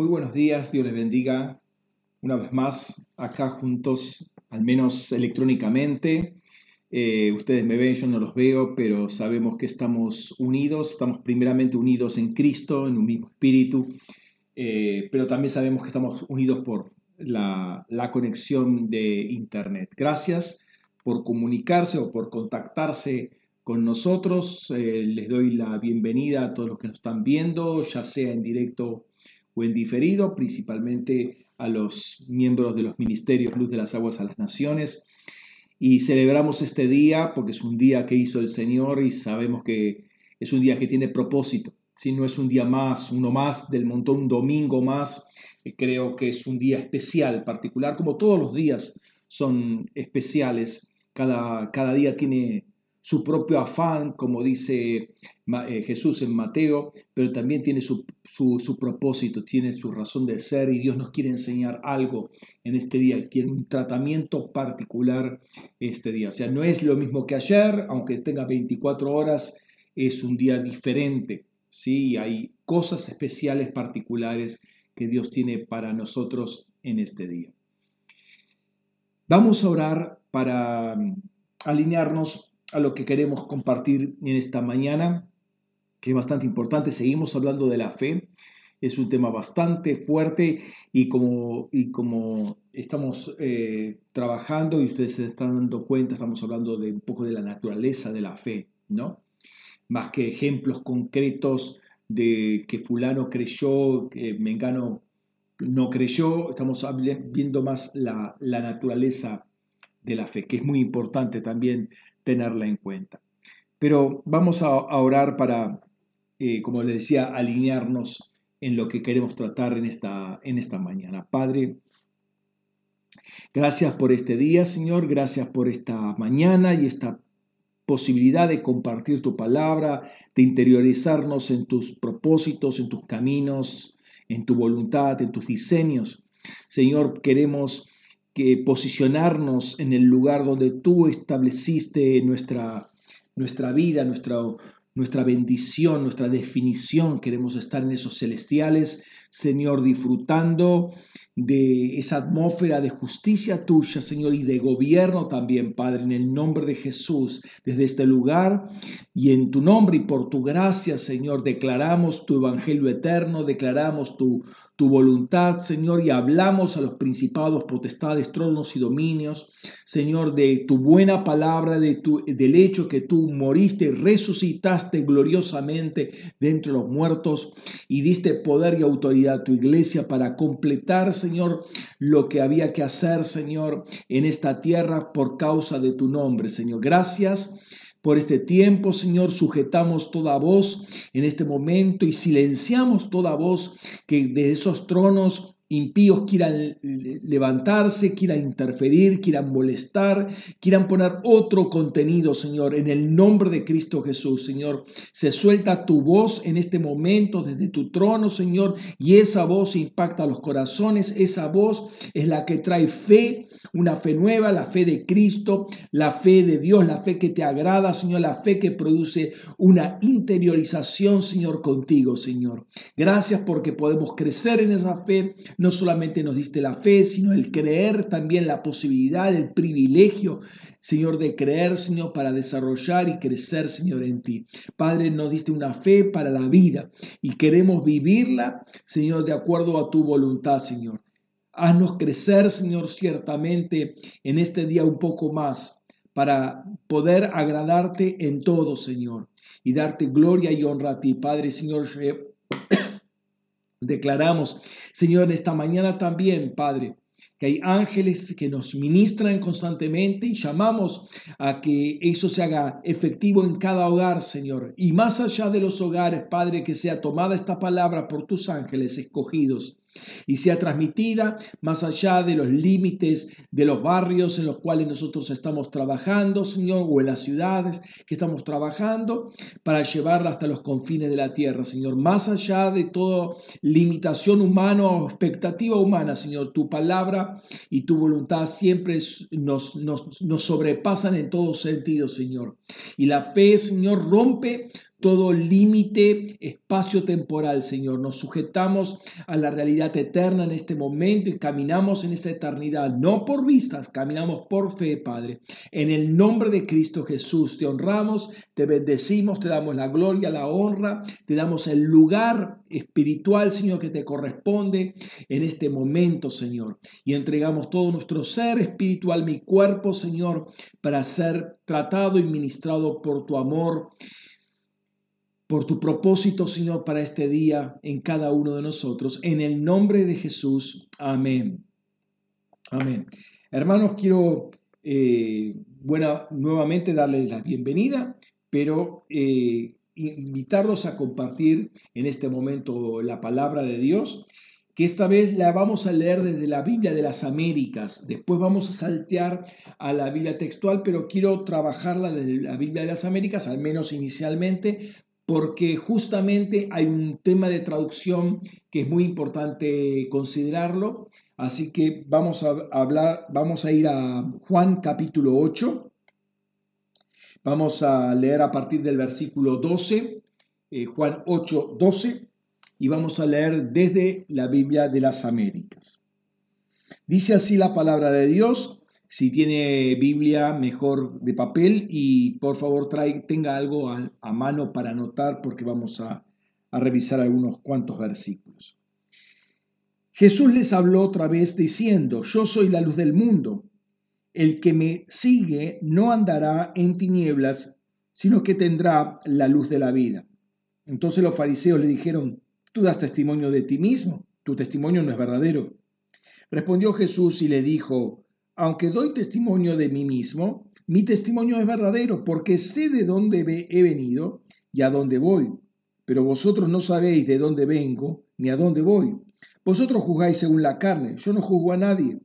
Muy buenos días, Dios les bendiga una vez más acá juntos, al menos electrónicamente. Eh, ustedes me ven, yo no los veo, pero sabemos que estamos unidos, estamos primeramente unidos en Cristo, en un mismo espíritu, eh, pero también sabemos que estamos unidos por la, conexión de Internet. Gracias por comunicarse o por contactarse con nosotros. Eh, les doy la bienvenida a todos los que nos están viendo, ya sea en directo o en diferido, principalmente a los miembros de los ministerios Luz de las Aguas a las Naciones. Y celebramos este día porque es un día que hizo el Señor y sabemos que es un día que tiene propósito. Si no es un día más, uno más del montón, un domingo más, eh, creo que es un día especial, particular, como todos los días son especiales. Cada, cada día tiene su propio afán, como dice eh, Jesús en Mateo, pero también tiene su, propósito, tiene su razón de ser y Dios nos quiere enseñar algo en este día, tiene un tratamiento particular este día. O sea, no es lo mismo que ayer, aunque tenga 24 horas, es un día diferente. Sí, hay cosas especiales, particulares que Dios tiene para nosotros en este día. Vamos a orar para mm, alinearnos a lo que queremos compartir en esta mañana, que es bastante importante. Seguimos hablando de la fe. Es un tema bastante fuerte y como, y como estamos eh, trabajando y ustedes se están dando cuenta, estamos hablando de un poco de la naturaleza de la fe, ¿no? Más que ejemplos concretos de que fulano creyó, que Mengano no creyó, estamos viendo más la, la naturaleza de la fe, que es muy importante también tenerla en cuenta. Pero vamos a, orar para, eh, como le decía, alinearnos en lo que queremos tratar en esta, en esta mañana. Padre, gracias por este día, Señor, gracias por esta mañana y esta posibilidad de compartir tu palabra, de interiorizarnos en tus propósitos, en tus caminos, en tu voluntad, en tus diseños. Señor, queremos que posicionarnos en el lugar donde tú estableciste nuestra, nuestra vida, nuestra, nuestra bendición, nuestra definición. Queremos estar en esos celestiales, Señor, disfrutando de esa atmósfera de justicia tuya, Señor, y de gobierno también, Padre, en el nombre de Jesús, desde este lugar y en tu nombre y por tu gracia, Señor, declaramos tu evangelio eterno, declaramos tu, tu voluntad, Señor, y hablamos a los principados, potestades, tronos y dominios, Señor, de tu buena palabra, de tu, del hecho que tú moriste resucitaste gloriosamente de entre los muertos y diste poder y autoridad a tu iglesia para completar, Señor, lo que había que hacer, Señor, en esta tierra por causa de tu nombre, Señor. Gracias por este tiempo, Señor, sujetamos toda voz en este momento y silenciamos toda voz que de esos tronos impíos quieran levantarse, quieran interferir, quieran molestar, quieran poner otro contenido, Señor, en el nombre de Cristo Jesús, Señor. Se suelta tu voz en este momento desde tu trono, Señor, y esa voz impacta los corazones, esa voz es la que trae fe, una fe nueva, la fe de Cristo, la fe de Dios, la fe que te agrada, Señor, la fe que produce una interiorización, Señor, contigo, Señor. Gracias porque podemos crecer en esa fe no solamente nos diste la fe, sino el creer también la posibilidad, el privilegio, Señor, de creer, Señor, para desarrollar y crecer, Señor, en ti. Padre, nos diste una fe para la vida y queremos vivirla, Señor, de acuerdo a tu voluntad, Señor. Haznos crecer, Señor, ciertamente en este día un poco más para poder agradarte en todo, Señor, y darte gloria y honra a ti, Padre, Señor. Declaramos, Señor, en esta mañana también, Padre, que hay ángeles que nos ministran constantemente y llamamos a que eso se haga efectivo en cada hogar, Señor. Y más allá de los hogares, Padre, que sea tomada esta palabra por tus ángeles escogidos y sea transmitida más allá de los límites de los barrios en los cuales nosotros estamos trabajando, Señor, o en las ciudades que estamos trabajando, para llevarla hasta los confines de la tierra, Señor, más allá de toda limitación humana o expectativa humana, Señor, tu palabra y tu voluntad siempre nos, nos, nos sobrepasan en todo sentido, Señor. Y la fe, Señor, rompe todo límite espacio-temporal, Señor. Nos sujetamos a la realidad eterna en este momento y caminamos en esa eternidad, no por vistas, caminamos por fe, Padre. En el nombre de Cristo Jesús te honramos, te bendecimos, te damos la gloria, la honra, te damos el lugar espiritual, Señor, que te corresponde en este momento, Señor. Y entregamos todo nuestro ser espiritual, mi cuerpo, Señor, para ser tratado y ministrado por tu amor por tu propósito, Señor, para este día en cada uno de nosotros. En el nombre de Jesús. Amén. Amén. Hermanos, quiero eh, bueno, nuevamente darles la bienvenida, pero eh, invitarlos a compartir en este momento la palabra de Dios, que esta vez la vamos a leer desde la Biblia de las Américas. Después vamos a saltear a la Biblia textual, pero quiero trabajarla desde la Biblia de las Américas, al menos inicialmente, porque justamente hay un tema de traducción que es muy importante considerarlo. Así que vamos a hablar, vamos a ir a Juan capítulo 8. Vamos a leer a partir del versículo 12, eh, Juan 8, 12, y vamos a leer desde la Biblia de las Américas. Dice así la palabra de Dios, si tiene Biblia, mejor de papel y por favor tenga algo a, mano para anotar porque vamos a, a revisar algunos cuantos versículos. Jesús les habló otra vez diciendo, yo soy la luz del mundo. El que me sigue no andará en tinieblas, sino que tendrá la luz de la vida. Entonces los fariseos le dijeron, tú das testimonio de ti mismo, tu testimonio no es verdadero. Respondió Jesús y le dijo, aunque doy testimonio de mí mismo, mi testimonio es verdadero, porque sé de dónde he venido y a dónde voy. Pero vosotros no sabéis de dónde vengo ni a dónde voy. Vosotros juzgáis según la carne, yo no juzgo a nadie.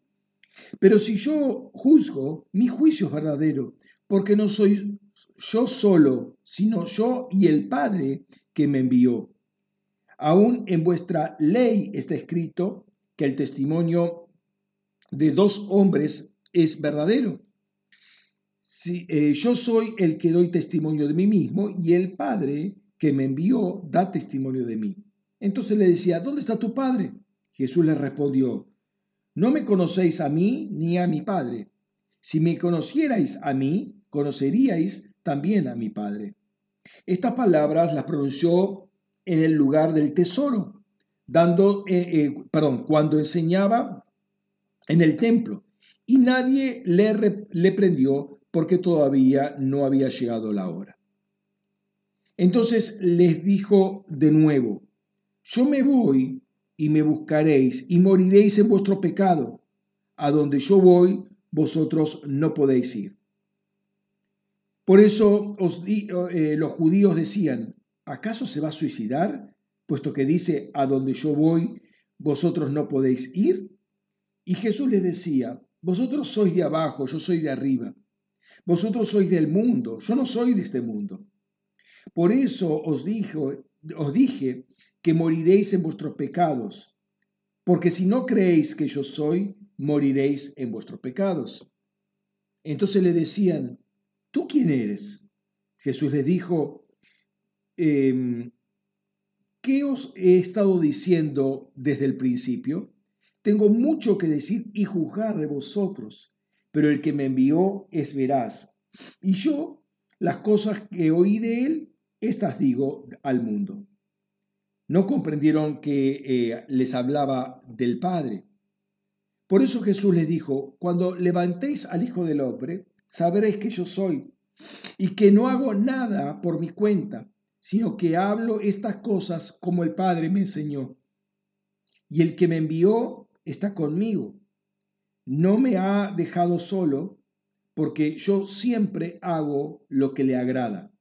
Pero si yo juzgo, mi juicio es verdadero, porque no soy yo solo, sino yo y el Padre que me envió. Aún en vuestra ley está escrito que el testimonio de dos hombres es verdadero. Si, eh, yo soy el que doy testimonio de mí mismo y el Padre que me envió da testimonio de mí. Entonces le decía, ¿dónde está tu Padre? Jesús le respondió, no me conocéis a mí ni a mi Padre. Si me conocierais a mí, conoceríais también a mi Padre. Estas palabras las pronunció en el lugar del tesoro, dando, eh, eh, perdón, cuando enseñaba en el templo y nadie le, le prendió porque todavía no había llegado la hora. Entonces les dijo de nuevo, yo me voy y me buscaréis y moriréis en vuestro pecado. A donde yo voy, vosotros no podéis ir. Por eso os eh, los judíos decían, ¿acaso se va a suicidar? Puesto que dice, a donde yo voy, vosotros no podéis ir. Y Jesús les decía, vosotros sois de abajo, yo soy de arriba. Vosotros sois del mundo, yo no soy de este mundo. Por eso os, dijo, os dije que moriréis en vuestros pecados, porque si no creéis que yo soy, moriréis en vuestros pecados. Entonces le decían, ¿tú quién eres? Jesús les dijo, em, ¿qué os he estado diciendo desde el principio? Tengo mucho que decir y juzgar de vosotros, pero el que me envió es veraz. Y yo, las cosas que oí de él, estas digo al mundo. No comprendieron que eh, les hablaba del Padre. Por eso Jesús les dijo, cuando levantéis al Hijo del Hombre, sabréis que yo soy, y que no hago nada por mi cuenta, sino que hablo estas cosas como el Padre me enseñó. Y el que me envió está conmigo. No me ha dejado solo porque yo siempre hago lo que le agrada.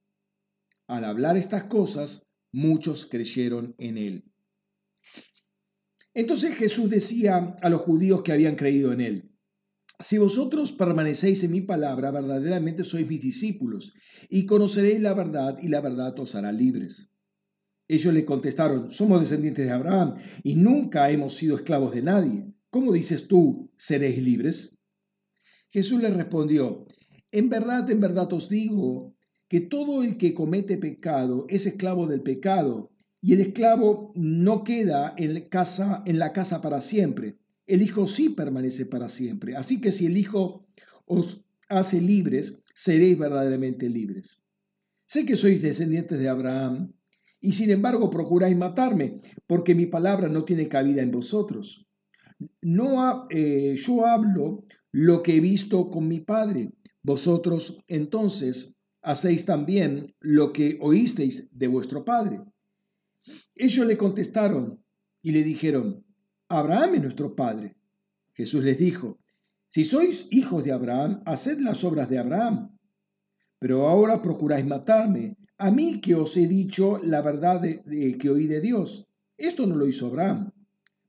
Al hablar estas cosas, muchos creyeron en él. Entonces Jesús decía a los judíos que habían creído en él, si vosotros permanecéis en mi palabra, verdaderamente sois mis discípulos, y conoceréis la verdad, y la verdad os hará libres. Ellos le contestaron, somos descendientes de Abraham y nunca hemos sido esclavos de nadie. ¿Cómo dices tú, seréis libres? Jesús le respondió, en verdad, en verdad os digo, que todo el que comete pecado es esclavo del pecado, y el esclavo no queda en, casa, en la casa para siempre. El Hijo sí permanece para siempre. Así que si el Hijo os hace libres, seréis verdaderamente libres. Sé que sois descendientes de Abraham, y sin embargo procuráis matarme, porque mi palabra no tiene cabida en vosotros. No, eh, yo hablo lo que he visto con mi Padre. Vosotros entonces hacéis también lo que oísteis de vuestro Padre. Ellos le contestaron y le dijeron, Abraham es nuestro Padre. Jesús les dijo, si sois hijos de Abraham, haced las obras de Abraham. Pero ahora procuráis matarme, a mí que os he dicho la verdad de, que oí de Dios. Esto no lo hizo Abraham.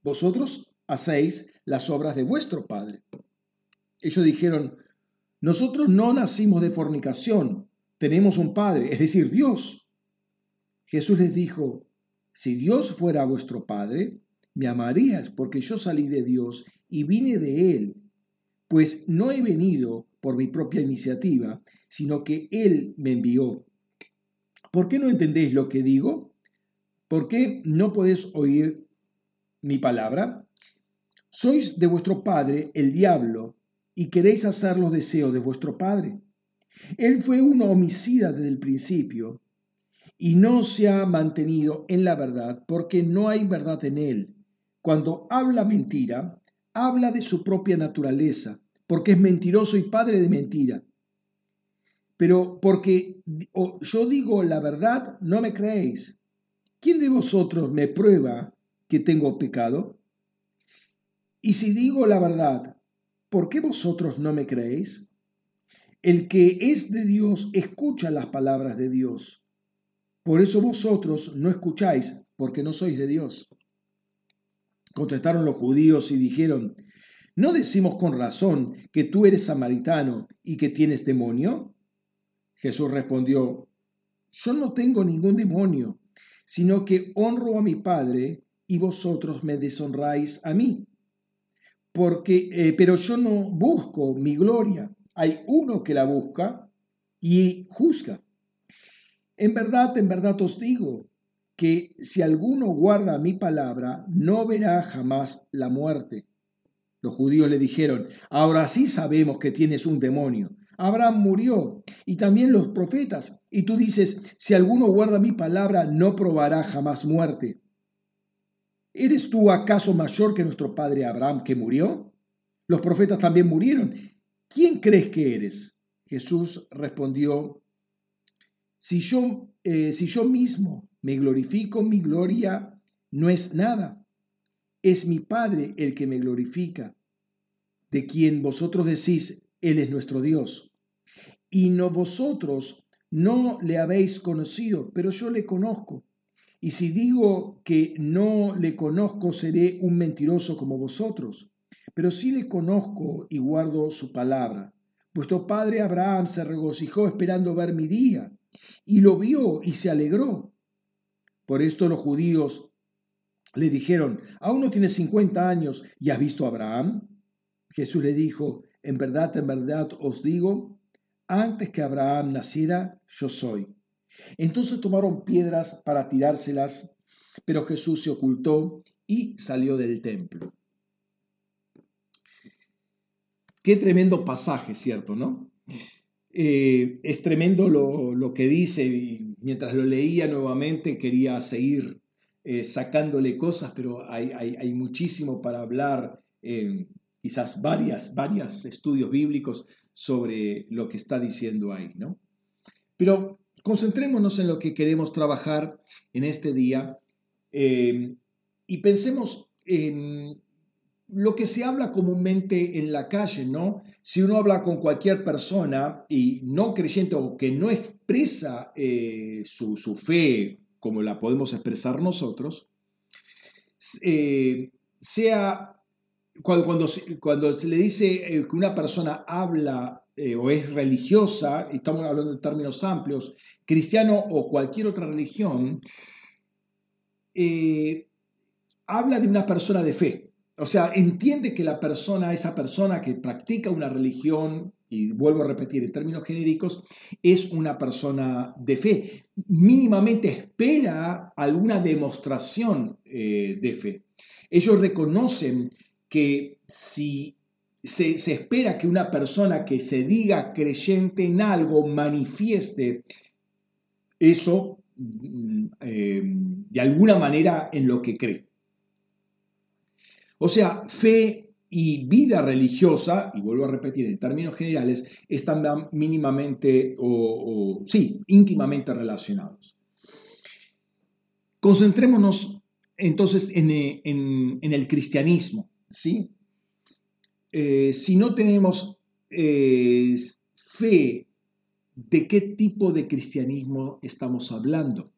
Vosotros hacéis las obras de vuestro Padre. Ellos dijeron, nosotros no nacimos de fornicación, tenemos un Padre, es decir, Dios. Jesús les dijo, si Dios fuera vuestro Padre, me amarías porque yo salí de Dios y vine de Él, pues no he venido por mi propia iniciativa, sino que Él me envió. ¿Por qué no entendéis lo que digo? ¿Por qué no podéis oír mi palabra? Sois de vuestro padre el diablo y queréis hacer los deseos de vuestro padre. Él fue un homicida desde el principio y no se ha mantenido en la verdad porque no hay verdad en él. Cuando habla mentira, habla de su propia naturaleza, porque es mentiroso y padre de mentira. Pero porque yo digo la verdad, no me creéis. ¿Quién de vosotros me prueba que tengo pecado? Y si digo la verdad, ¿por qué vosotros no me creéis? El que es de Dios escucha las palabras de Dios. Por eso vosotros no escucháis, porque no sois de Dios. Contestaron los judíos y dijeron, ¿no decimos con razón que tú eres samaritano y que tienes demonio? Jesús respondió, yo no tengo ningún demonio, sino que honro a mi Padre y vosotros me deshonráis a mí. Porque, eh, pero yo no busco mi gloria, hay uno que la busca y juzga. En verdad, en verdad os digo que si alguno guarda mi palabra, no verá jamás la muerte. Los judíos le dijeron, ahora sí sabemos que tienes un demonio. Abraham murió y también los profetas. Y tú dices, si alguno guarda mi palabra, no probará jamás muerte. ¿Eres tú acaso mayor que nuestro padre Abraham que murió? Los profetas también murieron ¿quién crees que eres? Jesús respondió, si yo, eh, si yo mismo me glorifico, mi gloria no es nada. Es mi Padre el que me glorifica, de quien vosotros decís, Él es nuestro Dios. Y no vosotros no le habéis conocido, pero yo le conozco. Y si digo que no le conozco, seré un mentiroso como vosotros pero sí le conozco y guardo su palabra. Vuestro padre Abraham se regocijó esperando ver mi día, y lo vio y se alegró. Por esto los judíos le dijeron, ¿aún no tienes 50 años y has visto a Abraham? Jesús le dijo, en verdad, en verdad os digo, antes que Abraham naciera, yo soy. Entonces tomaron piedras para tirárselas, pero Jesús se ocultó y salió del templo. Qué tremendo pasaje, ¿cierto? ¿No? Eh, es tremendo lo, que dice y mientras lo leía nuevamente quería seguir eh, sacándole cosas, pero hay, muchísimo para hablar, eh, quizás varias, varios estudios bíblicos sobre lo que está diciendo ahí, ¿no? Pero concentrémonos en lo que queremos trabajar en este día y pensemos en lo que se habla comúnmente en la calle, ¿no? Si uno habla con cualquier persona y no creyente o que no expresa eh, su, fe como la podemos expresar nosotros, eh, sea cuando, cuando, cuando, se le dice eh, que una persona habla o es religiosa, estamos hablando en términos amplios, cristiano o cualquier otra religión, habla de una persona de fe. O sea, entiende que la persona, esa persona que practica una religión y vuelvo a repetir en términos genéricos, es una persona de fe. Mínimamente espera alguna demostración eh, de fe. Ellos reconocen que si se, espera que una persona que se diga creyente en algo manifieste eso mm, eh, de alguna manera en lo que cree. O sea, fe y vida religiosa, y vuelvo a repetir en términos generales, están mínimamente o, sí, íntimamente relacionados. Concentrémonos entonces en, el cristianismo, ¿sí? Eh, si no tenemos eh, fe, ¿de qué tipo de cristianismo estamos hablando?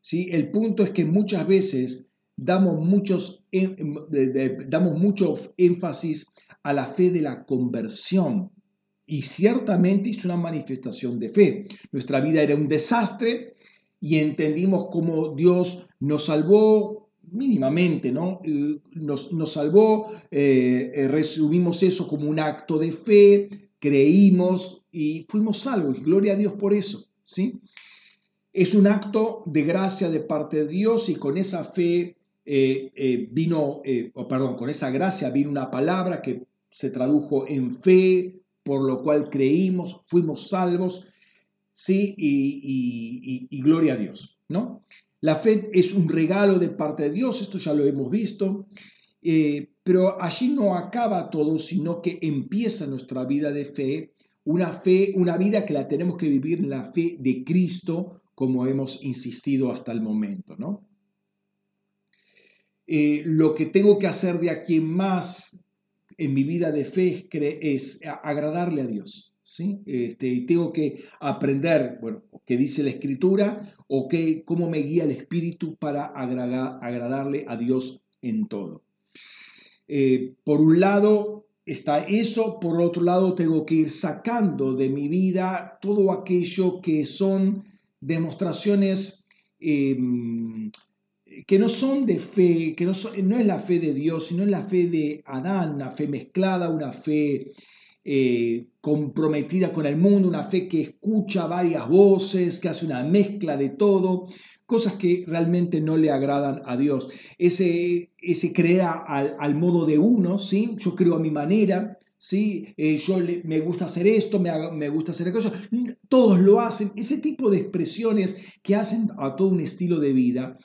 ¿Sí? El punto es que muchas veces damos, muchos, damos mucho énfasis a la fe de la conversión. Y ciertamente es una manifestación de fe. Nuestra vida era un desastre y entendimos cómo Dios nos salvó mínimamente, ¿no? Eh, nos, nos salvó, eh, eh, resumimos eso como un acto de fe, creímos y fuimos salvos. Y gloria a Dios por eso, ¿sí? Es un acto de gracia de parte de Dios y con esa fe eh, vino, eh, perdón, con esa gracia vino una palabra que se tradujo en fe, por lo cual creímos, fuimos salvos, ¿sí? Y, gloria a Dios, ¿no? La fe es un regalo de parte de Dios, esto ya lo hemos visto, pero allí no acaba todo, sino que empieza nuestra vida de fe, una fe, una vida que la tenemos que vivir en la fe de Cristo, como hemos insistido hasta el momento, ¿no? Eh, lo que tengo que hacer de aquí en más en mi vida de fe es, agradarle a Dios. ¿Sí? Este, y tengo que aprender, bueno, qué dice la Escritura o qué, cómo me guía el Espíritu para agradarle a Dios en todo. Eh, por un lado está eso, por otro lado tengo que ir sacando de mi vida todo aquello que son demostraciones em, que no son de fe, que no, no, es la fe de Dios, sino la fe de Adán, una fe mezclada, una fe eh, comprometida con el mundo, una fe que escucha varias voces, que hace una mezcla de todo, cosas que realmente no le agradan a Dios. Ese, ese crea al, modo de uno, ¿sí? yo creo a mi manera, ¿sí? Eh, yo me gusta hacer esto, me, me, gusta hacer aquello, todos lo hacen, ese tipo de expresiones que hacen a todo un estilo de vida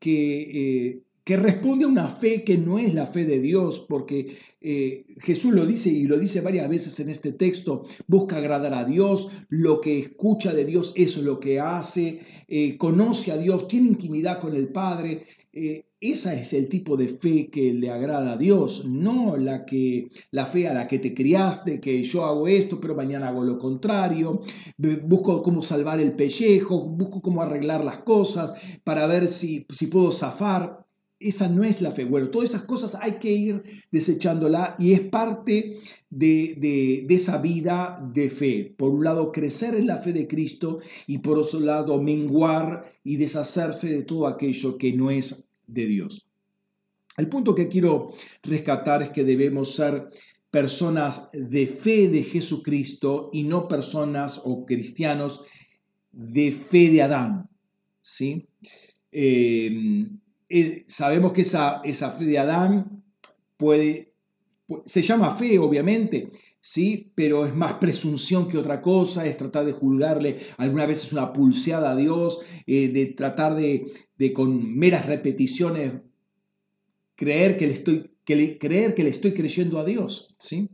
que, eh, que responde a una fe que no es la fe de Dios, porque eh, Jesús lo dice y lo dice varias veces en este texto, busca agradar a Dios, lo que escucha de Dios es lo que hace, eh, conoce a Dios, tiene intimidad con el Padre. esa es el tipo de fe que le agrada a Dios, no la que la fe a la que te criaste, que yo hago esto, pero mañana hago lo contrario, busco cómo salvar el pellejo, busco cómo arreglar las cosas para ver si, si puedo zafar. Esa no es la fe. Bueno, todas esas cosas hay que ir desechándola y es parte de, de, esa vida de fe. Por un lado, crecer en la fe de Cristo y por otro lado, menguar y deshacerse de todo aquello que no es de Dios. El punto que quiero rescatar es que debemos ser personas de fe de Jesucristo y no personas o cristianos de fe de Adán. ¿sí? Eh, sabemos que esa, esa fe de Adán puede, se llama fe obviamente, ¿sí? pero es más presunción que otra cosa, es tratar de juzgarle alguna vez es una pulseada a Dios, eh, de tratar de, de con meras repeticiones creer que le estoy, que creer que le estoy creyendo a Dios. ¿sí?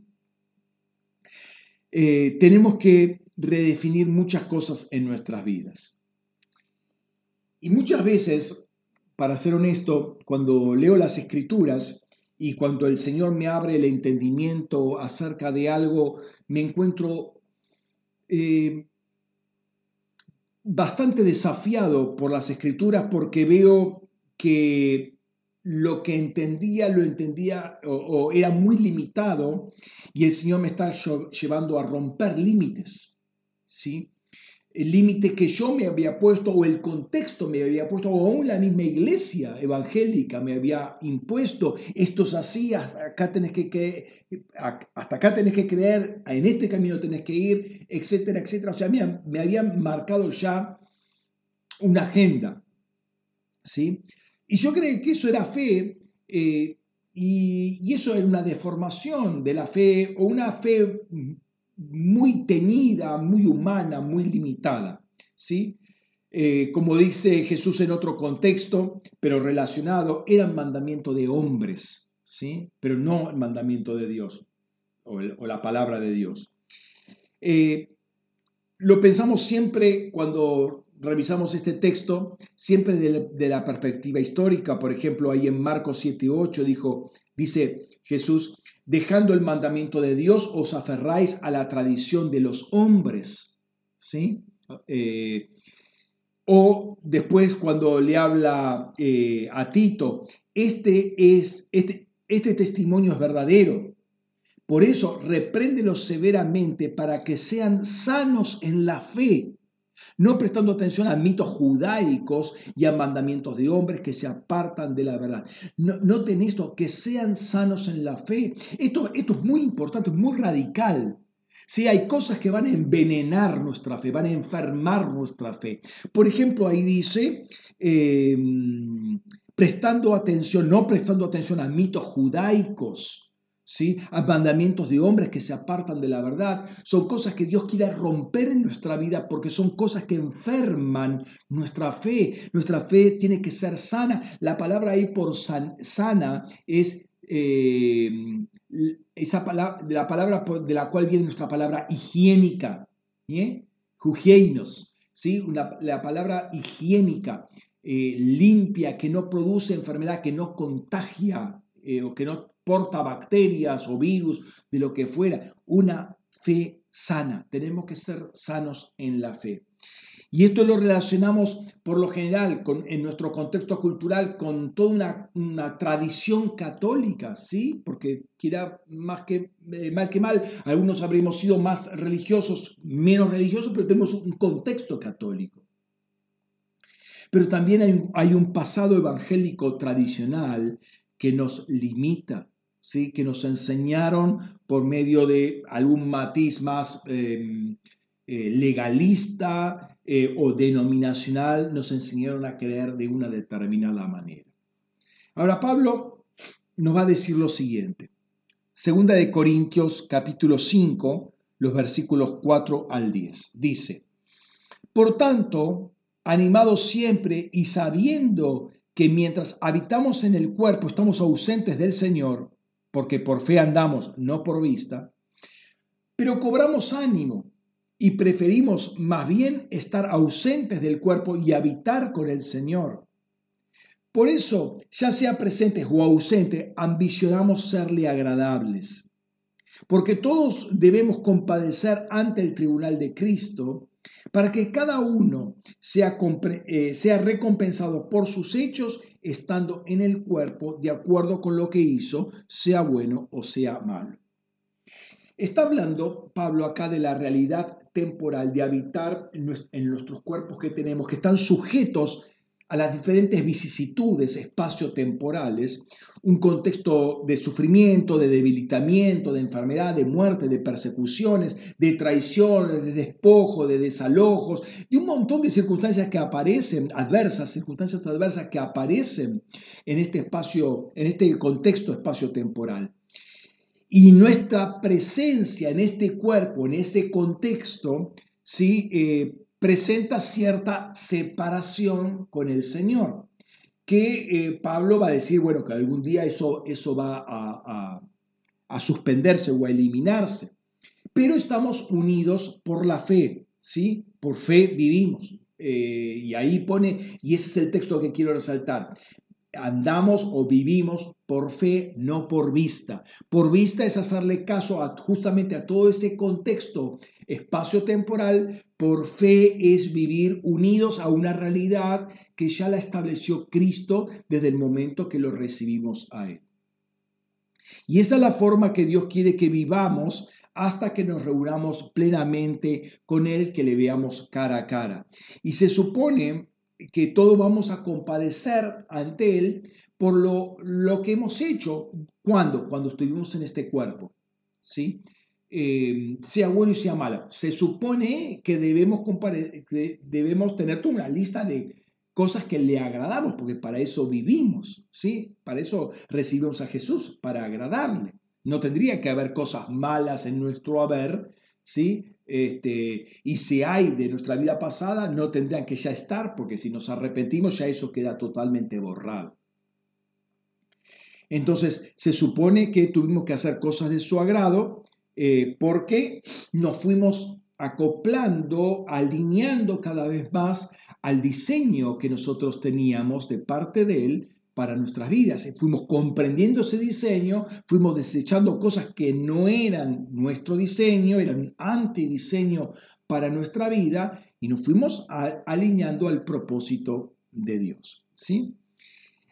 Eh, tenemos que redefinir muchas cosas en nuestras vidas. Y muchas veces, para ser honesto, cuando leo las escrituras y cuando el Señor me abre el entendimiento acerca de algo, me encuentro eh, bastante desafiado por las escrituras porque veo que lo que entendía lo entendía o, era muy limitado y el Señor me está llevando a romper límites. ¿sí? El límite que yo me había puesto o el contexto me había puesto o aún la misma iglesia evangélica me había impuesto. Esto es así, hasta acá tenés que, hasta acá tenés que creer, en este camino tenés que ir, etcétera, etcétera. O sea, me, me habían marcado ya una agenda. ¿sí? Y yo creí que eso era fe eh, y, y eso era una deformación de la fe o una fe muy tenida, muy humana, muy limitada. ¿sí? Eh, como dice Jesús en otro contexto, pero relacionado, era el mandamiento de hombres, ¿sí? pero no el mandamiento de Dios o, la palabra de Dios. Eh, lo pensamos siempre cuando revisamos este texto, siempre de, de, la perspectiva histórica. Por ejemplo, ahí en Marcos 7.8 dijo, dice Jesús, dejando el mandamiento de Dios, os aferráis a la tradición de los hombres. ¿Sí? Eh, o después cuando le habla eh, a Tito, este, es, este, este testimonio es verdadero. Por eso, repréndelos severamente para que sean sanos en la fe no prestando atención a mitos judaicos y a mandamientos de hombres que se apartan de la verdad. No, noten esto, que sean sanos en la fe. Esto, esto es muy importante, es muy radical. Si hay cosas que van a envenenar nuestra fe, van a enfermar nuestra fe. Por ejemplo, ahí dice, em, prestando atención, no prestando atención a mitos judaicos ¿sí? mandamientos de hombres que se apartan de la verdad. Son cosas que Dios quiere romper en nuestra vida porque son cosas que enferman nuestra fe. Nuestra fe tiene que ser sana. La palabra ahí por sana es eh, esa palabra, de la palabra de la cual viene nuestra palabra higiénica. ¿eh? ¿sí? la palabra higiénica. Eh, limpia, que no produce enfermedad, que no contagia eh, o que no porta bacterias o virus, de lo que fuera, una fe sana. Tenemos que ser sanos en la fe. Y esto lo relacionamos por lo general con, en nuestro contexto cultural con toda una, tradición católica, ¿sí? Porque quiera más que eh, mal que mal, algunos habremos sido más religiosos, menos religiosos, pero tenemos un contexto católico. Pero también hay un pasado evangélico tradicional que nos limita, que nos enseñaron por medio de algún matiz más em, eh, legalista eh, o denominacional, nos enseñaron a creer de una determinada manera. Ahora Pablo nos va a decir lo siguiente. Segunda de Corintios capítulo 5, los versículos 4 al 10. Dice, Por tanto, animados siempre y sabiendo que mientras habitamos en el cuerpo estamos ausentes del Señor, porque por fe andamos, no por vista, pero cobramos ánimo y preferimos más bien estar ausentes del cuerpo y habitar con el Señor. Por eso, ya sea presentes o ausentes, ambicionamos serle agradables. Porque todos debemos compadecer ante el tribunal de Cristo para que cada uno sea, eh, sea recompensado por sus hechos estando en el cuerpo de acuerdo con lo que hizo, sea bueno o sea malo. Está hablando Pablo acá de la realidad temporal de habitar en nuestros cuerpos que tenemos, que están sujetos a las diferentes vicisitudes espaciotemporales, un contexto de sufrimiento, de debilitamiento, de enfermedad, de muerte, de persecuciones, de traiciones, de despojo, de desalojos, de un montón de circunstancias que aparecen, adversas, circunstancias adversas que aparecen en este espacio, en este contexto espaciotemporal. Y nuestra presencia en este cuerpo, en este contexto, ¿sí? Eh, presenta cierta separación con el Señor, que eh, Pablo va a decir, bueno, que algún día eso, eso va a, suspenderse o a eliminarse, pero estamos unidos por la fe, ¿sí? Por fe vivimos. Eh, y ahí pone, y ese es el texto que quiero resaltar, andamos o vivimos por fe, no por vista. Por vista es hacerle caso a, justamente a todo ese contexto espacio-temporal. Por fe es vivir unidos a una realidad que ya la estableció Cristo desde el momento que lo recibimos a Él. Y esa es la forma que Dios quiere que vivamos hasta que nos reunamos plenamente con Él, que le veamos cara a cara. Y se supone que todos vamos a compadecer ante Él por lo, lo que hemos hecho. cuando Cuando estuvimos en este cuerpo. ¿Sí? Eh, sea bueno y sea malo. Se supone que debemos, que debemos tener toda una lista de cosas que le agradamos, porque para eso vivimos, ¿sí? Para eso recibimos a Jesús, para agradarle. No tendría que haber cosas malas en nuestro haber, ¿sí? Este, y si hay de nuestra vida pasada, no tendrían que ya estar, porque si nos arrepentimos ya eso queda totalmente borrado. Entonces, se supone que tuvimos que hacer cosas de su agrado eh, porque nos fuimos acoplando, alineando cada vez más al diseño que nosotros teníamos de parte de Él para nuestras vidas. Fuimos comprendiendo ese diseño, fuimos desechando cosas que no eran nuestro diseño, eran antidiseño para nuestra vida y nos fuimos alineando al propósito de Dios. ¿sí?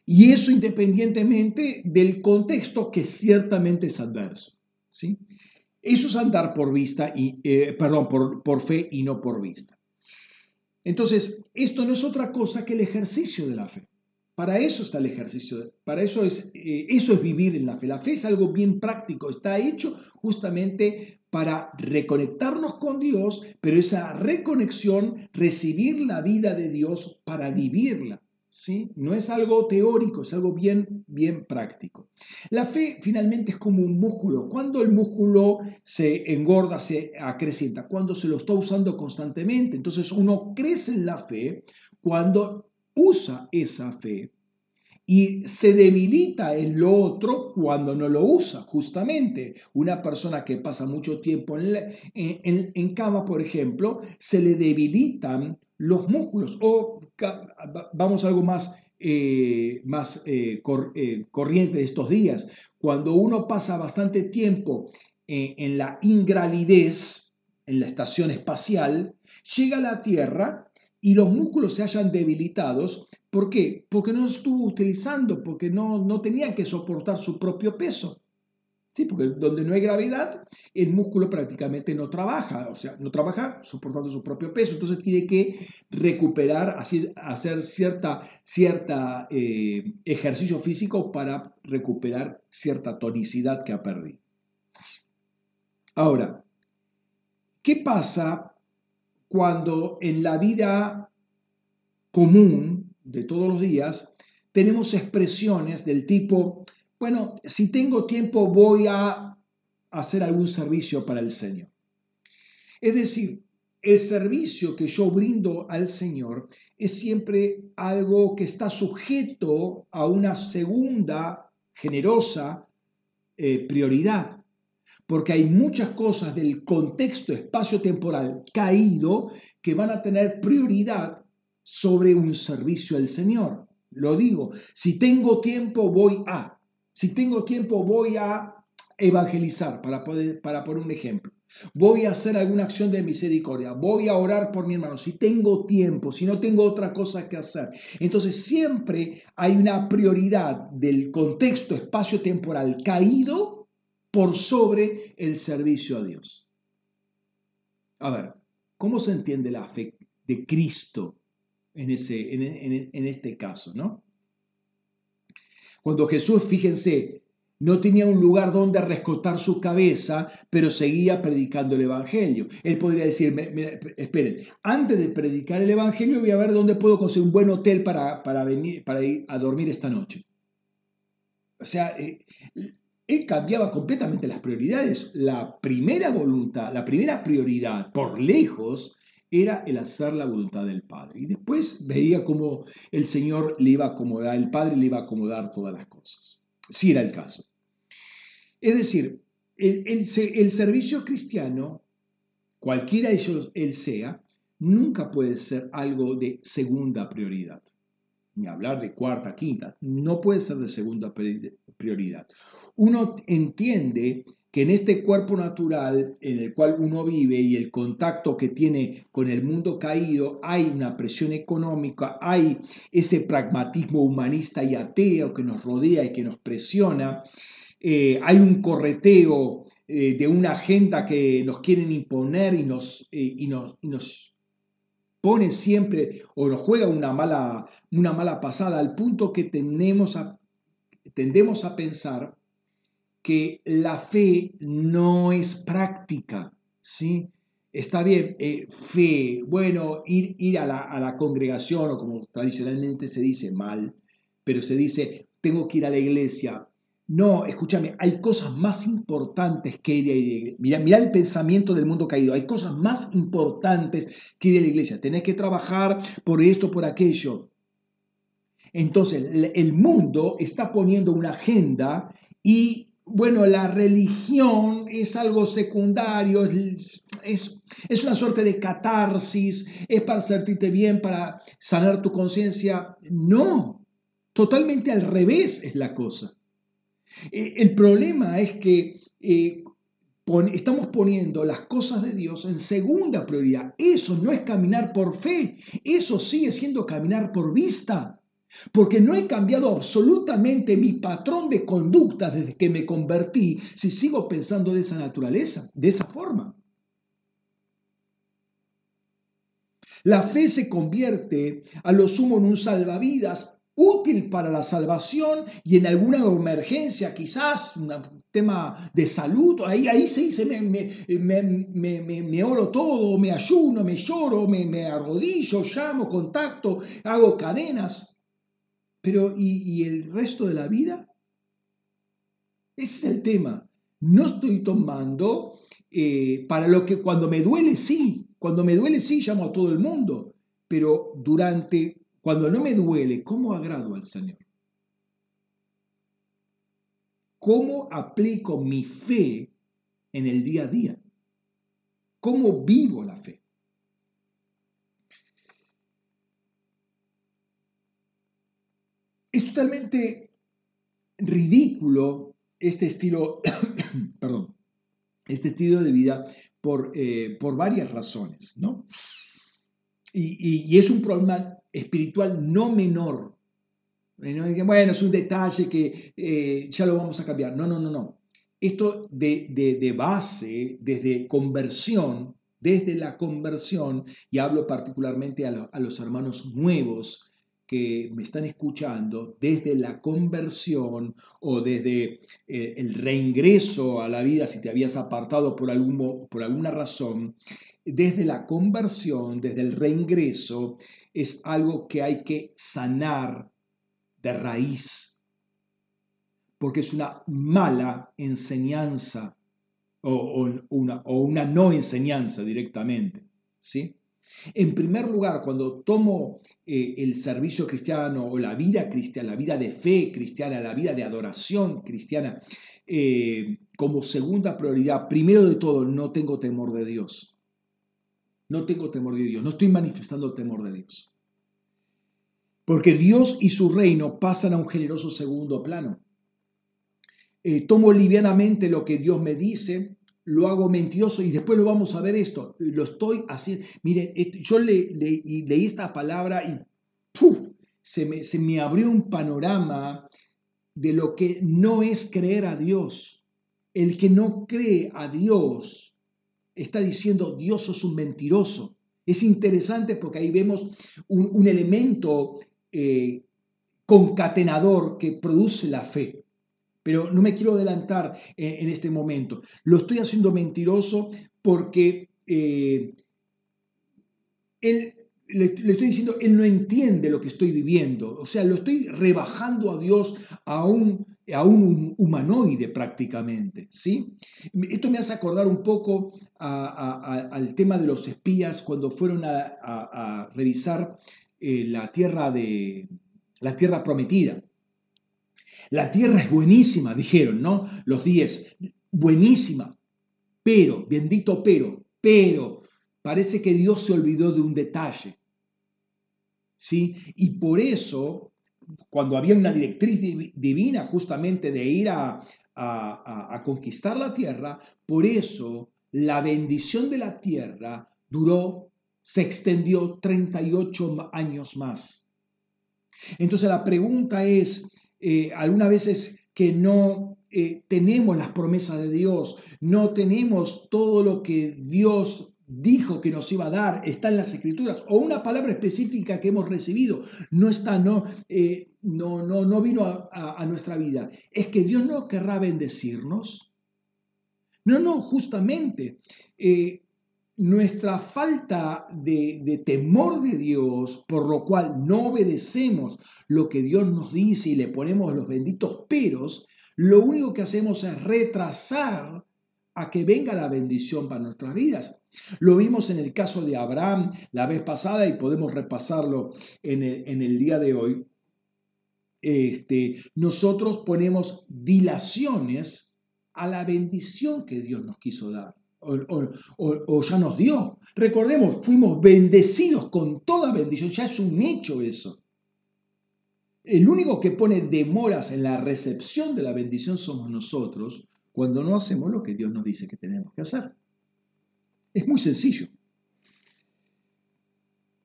Y eso independientemente del contexto que ciertamente es adverso. ¿sí? Eso es andar por vista y, eh, perdón, por, por fe y no por vista. Entonces, esto no es otra cosa que el ejercicio de la fe. Para eso está el ejercicio, para eso es, eh, eso es vivir en la fe. La fe es algo bien práctico, está hecho justamente para reconectarnos con Dios, pero esa reconexión, recibir la vida de Dios para vivirla. ¿sí? No es algo teórico, es algo bien, bien práctico. La fe finalmente es como un músculo. Cuando el músculo se engorda, se acrecienta, cuando se lo está usando constantemente. Entonces uno crece en la fe cuando usa esa fe y se debilita en lo otro cuando no lo usa, justamente. Una persona que pasa mucho tiempo en, en cama, por ejemplo, se le debilitan los músculos. O vamos a algo más, eh, más eh, eh, corriente de estos días. Cuando uno pasa bastante tiempo en la ingravidez, en la estación espacial, llega a la Tierra y los músculos se hayan debilitados. ¿Por qué? Porque no estuvo utilizando, porque no, no tenían que soportar su propio peso. Sí, porque donde no hay gravedad, el músculo prácticamente no trabaja, o sea, no trabaja soportando su propio peso, entonces tiene que recuperar, hacer cierta, cierta eh, ejercicio físico para recuperar cierta tonicidad que ha perdido. Ahora, ¿qué pasa cuando en la vida común de todos los días tenemos expresiones del tipo, bueno, si tengo tiempo voy a hacer algún servicio para el Señor. Es decir, el servicio que yo brindo al Señor es siempre algo que está sujeto a una segunda generosa eh, prioridad, porque hay muchas cosas del contexto espacio-temporal caído que van a tener prioridad sobre un servicio al Señor. Lo digo, si tengo tiempo voy a, si tengo tiempo, voy a evangelizar, para, para poner un ejemplo. Voy a hacer alguna acción de misericordia. Voy a orar por mi hermano. Si tengo tiempo, si no tengo otra cosa que hacer. Entonces siempre hay una prioridad del contexto espacio-temporal caído por sobre el servicio a Dios. A ver, ¿cómo se entiende la fe de Cristo en, ese, en, este caso? ¿no? Cuando Jesús, fíjense, no tenía un lugar donde rescotar su cabeza, pero seguía predicando el Evangelio. Él podría decir, esperen, antes de predicar el Evangelio voy a ver dónde puedo conseguir un buen hotel para, para, venir, para ir a dormir esta noche. O sea, eh, él cambiaba completamente las prioridades. La primera voluntad, la primera prioridad, por lejos, era el hacer la voluntad del Padre. Y después veía cómo el Señor le iba a acomodar, el Padre le iba a acomodar todas las cosas. Si era el caso. Es decir, el, el, servicio cristiano, cualquiera de ellos él sea, nunca puede ser algo de segunda prioridad. Ni hablar de cuarta, quinta. No puede ser de segunda prioridad. Uno entiende que en este cuerpo natural en el cual uno vive y el contacto que tiene con el mundo caído, hay una presión económica, hay ese pragmatismo humanista y ateo que nos rodea y que nos presiona. eh, hay un correteo eh, de una agenda que nos quieren imponer y nos, eh, y nos, y nos pone siempre o nos juega una mala, una mala pasada al punto que tenemos a, tendemos a pensar que la fe no es práctica, ¿sí? Está bien, eh, fe, bueno, ir, ir a, la, a la congregación o como tradicionalmente se dice mal, pero se dice, tengo que ir a la iglesia. No, escúchame, hay cosas más importantes que ir a la iglesia. Mira, mira el pensamiento del mundo caído. Hay cosas más importantes que ir a la iglesia. Tenés que trabajar por esto, por aquello. Entonces, el mundo está poniendo una agenda y bueno, la religión es algo secundario, es, es, una suerte de catarsis, es para sentirte bien, para sanar tu conciencia. No, totalmente al revés es la cosa. Eh, el problema es que eh, estamos poniendo las cosas de Dios en segunda prioridad. Eso no es caminar por fe, eso sigue siendo caminar por vista. Porque no he cambiado absolutamente mi patrón de conducta desde que me convertí si sigo pensando de esa naturaleza, de esa forma. La fe se convierte a lo sumo en un salvavidas útil para la salvación y en alguna emergencia, quizás un tema de salud, ahí, ahí se dice, me, me, me, oro todo, me ayuno, me lloro, me, arrodillo, llamo, contacto, hago cadenas. Pero, ¿y, el resto de la vida? Ese es el tema. No estoy tomando eh, para lo que cuando me duele, sí. Cuando me duele, sí, llamo a todo el mundo. Pero durante, cuando no me duele, ¿cómo agrado al Señor? ¿Cómo aplico mi fe en el día a día? ¿Cómo vivo la fe? Es totalmente ridículo este estilo, perdón, este estilo de vida por, eh, por varias razones, ¿no? Y, es un problema espiritual no menor. bueno, es un detalle que eh, ya lo vamos a cambiar. No, no, no, no. Esto de, de base, desde conversión, desde la conversión, y hablo particularmente a, a los hermanos nuevos, que me están escuchando desde la conversión o desde eh, el reingreso a la vida si te habías apartado por, algún, por alguna razón, desde la conversión, desde el reingreso, es algo que hay que sanar de raíz, porque es una mala enseñanza o, una, o una no enseñanza directamente. ¿sí? En primer lugar, cuando tomo eh, el servicio cristiano o la vida cristiana, la vida de fe cristiana, la vida de adoración cristiana, eh, como segunda prioridad, primero de todo, no tengo temor de Dios. No tengo temor de Dios, no estoy manifestando temor de Dios. Porque Dios y su reino pasan a un generoso segundo plano. Eh, tomo livianamente lo que Dios me dice, lo hago mentiroso y después lo vamos a ver esto. Lo estoy haciendo. Miren, yo le, leí esta palabra y me, se me abrió un panorama de lo que no es creer a Dios. El que no cree a Dios está diciendo Dios es un mentiroso. Es interesante porque ahí vemos un, elemento eh, concatenador que produce la fe. Pero no me quiero adelantar en, este momento. Lo estoy haciendo mentiroso porque eh, él, le, estoy diciendo, él no entiende lo que estoy viviendo. O sea, lo estoy rebajando a Dios a un, a un humanoide prácticamente. ¿sí? Esto me hace acordar un poco al tema de los espías cuando fueron a, revisar eh, la, tierra de, la tierra prometida. La tierra es buenísima, dijeron, ¿no? Los diez, buenísima. Pero, bendito pero, pero, parece que Dios se olvidó de un detalle. ¿Sí? Y por eso, cuando había una directriz divina justamente de ir a, a, conquistar la tierra, por eso la bendición de la tierra duró, se extendió 38 años más. Entonces la pregunta es, eh, algunas veces que no, eh, tenemos las promesas de Dios, no tenemos todo lo que Dios dijo que nos iba a dar, está en las escrituras, o una palabra específica que hemos recibido, no está, no, eh, no, no, no vino a, nuestra vida. Es que Dios no querrá bendecirnos. No, no, justamente. Eh, nuestra falta de, de, temor de Dios, por lo cual no obedecemos lo que Dios nos dice y le ponemos los benditos peros, lo único que hacemos es retrasar a que venga la bendición para nuestras vidas. Lo vimos en el caso de Abraham la vez pasada y podemos repasarlo en el, día de hoy. Este, nosotros ponemos dilaciones a la bendición que Dios nos quiso dar. O, ya nos dio. Recordemos, fuimos bendecidos con toda bendición, ya es un hecho eso. El único que pone demoras en la recepción de la bendición somos nosotros cuando no hacemos lo que Dios nos dice que tenemos que hacer. Es muy sencillo.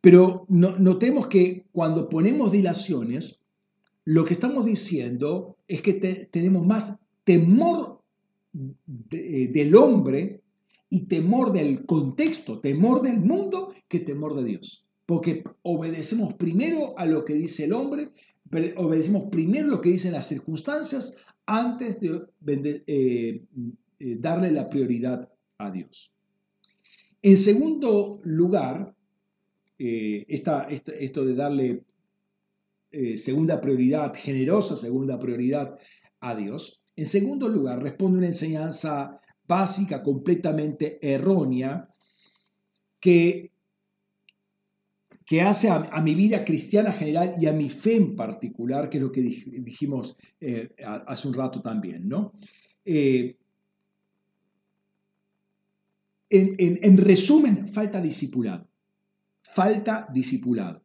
Pero notemos que cuando ponemos dilaciones, lo que estamos diciendo es que tenemos más temor eh, del hombre y temor del contexto, temor del mundo que temor de Dios. Porque obedecemos primero a lo que dice el hombre, obedecemos primero lo que dicen las circunstancias antes de eh, eh, darle la prioridad a Dios. En segundo lugar, eh, esto de darle segunda prioridad, generosa segunda prioridad a Dios, en segundo lugar responde una enseñanza básica completamente errónea que, que hace a, mi vida cristiana general y a mi fe en particular, que es lo que dijimos eh, hace un rato también, ¿no? En, resumen, falta discipulado. Falta discipulado.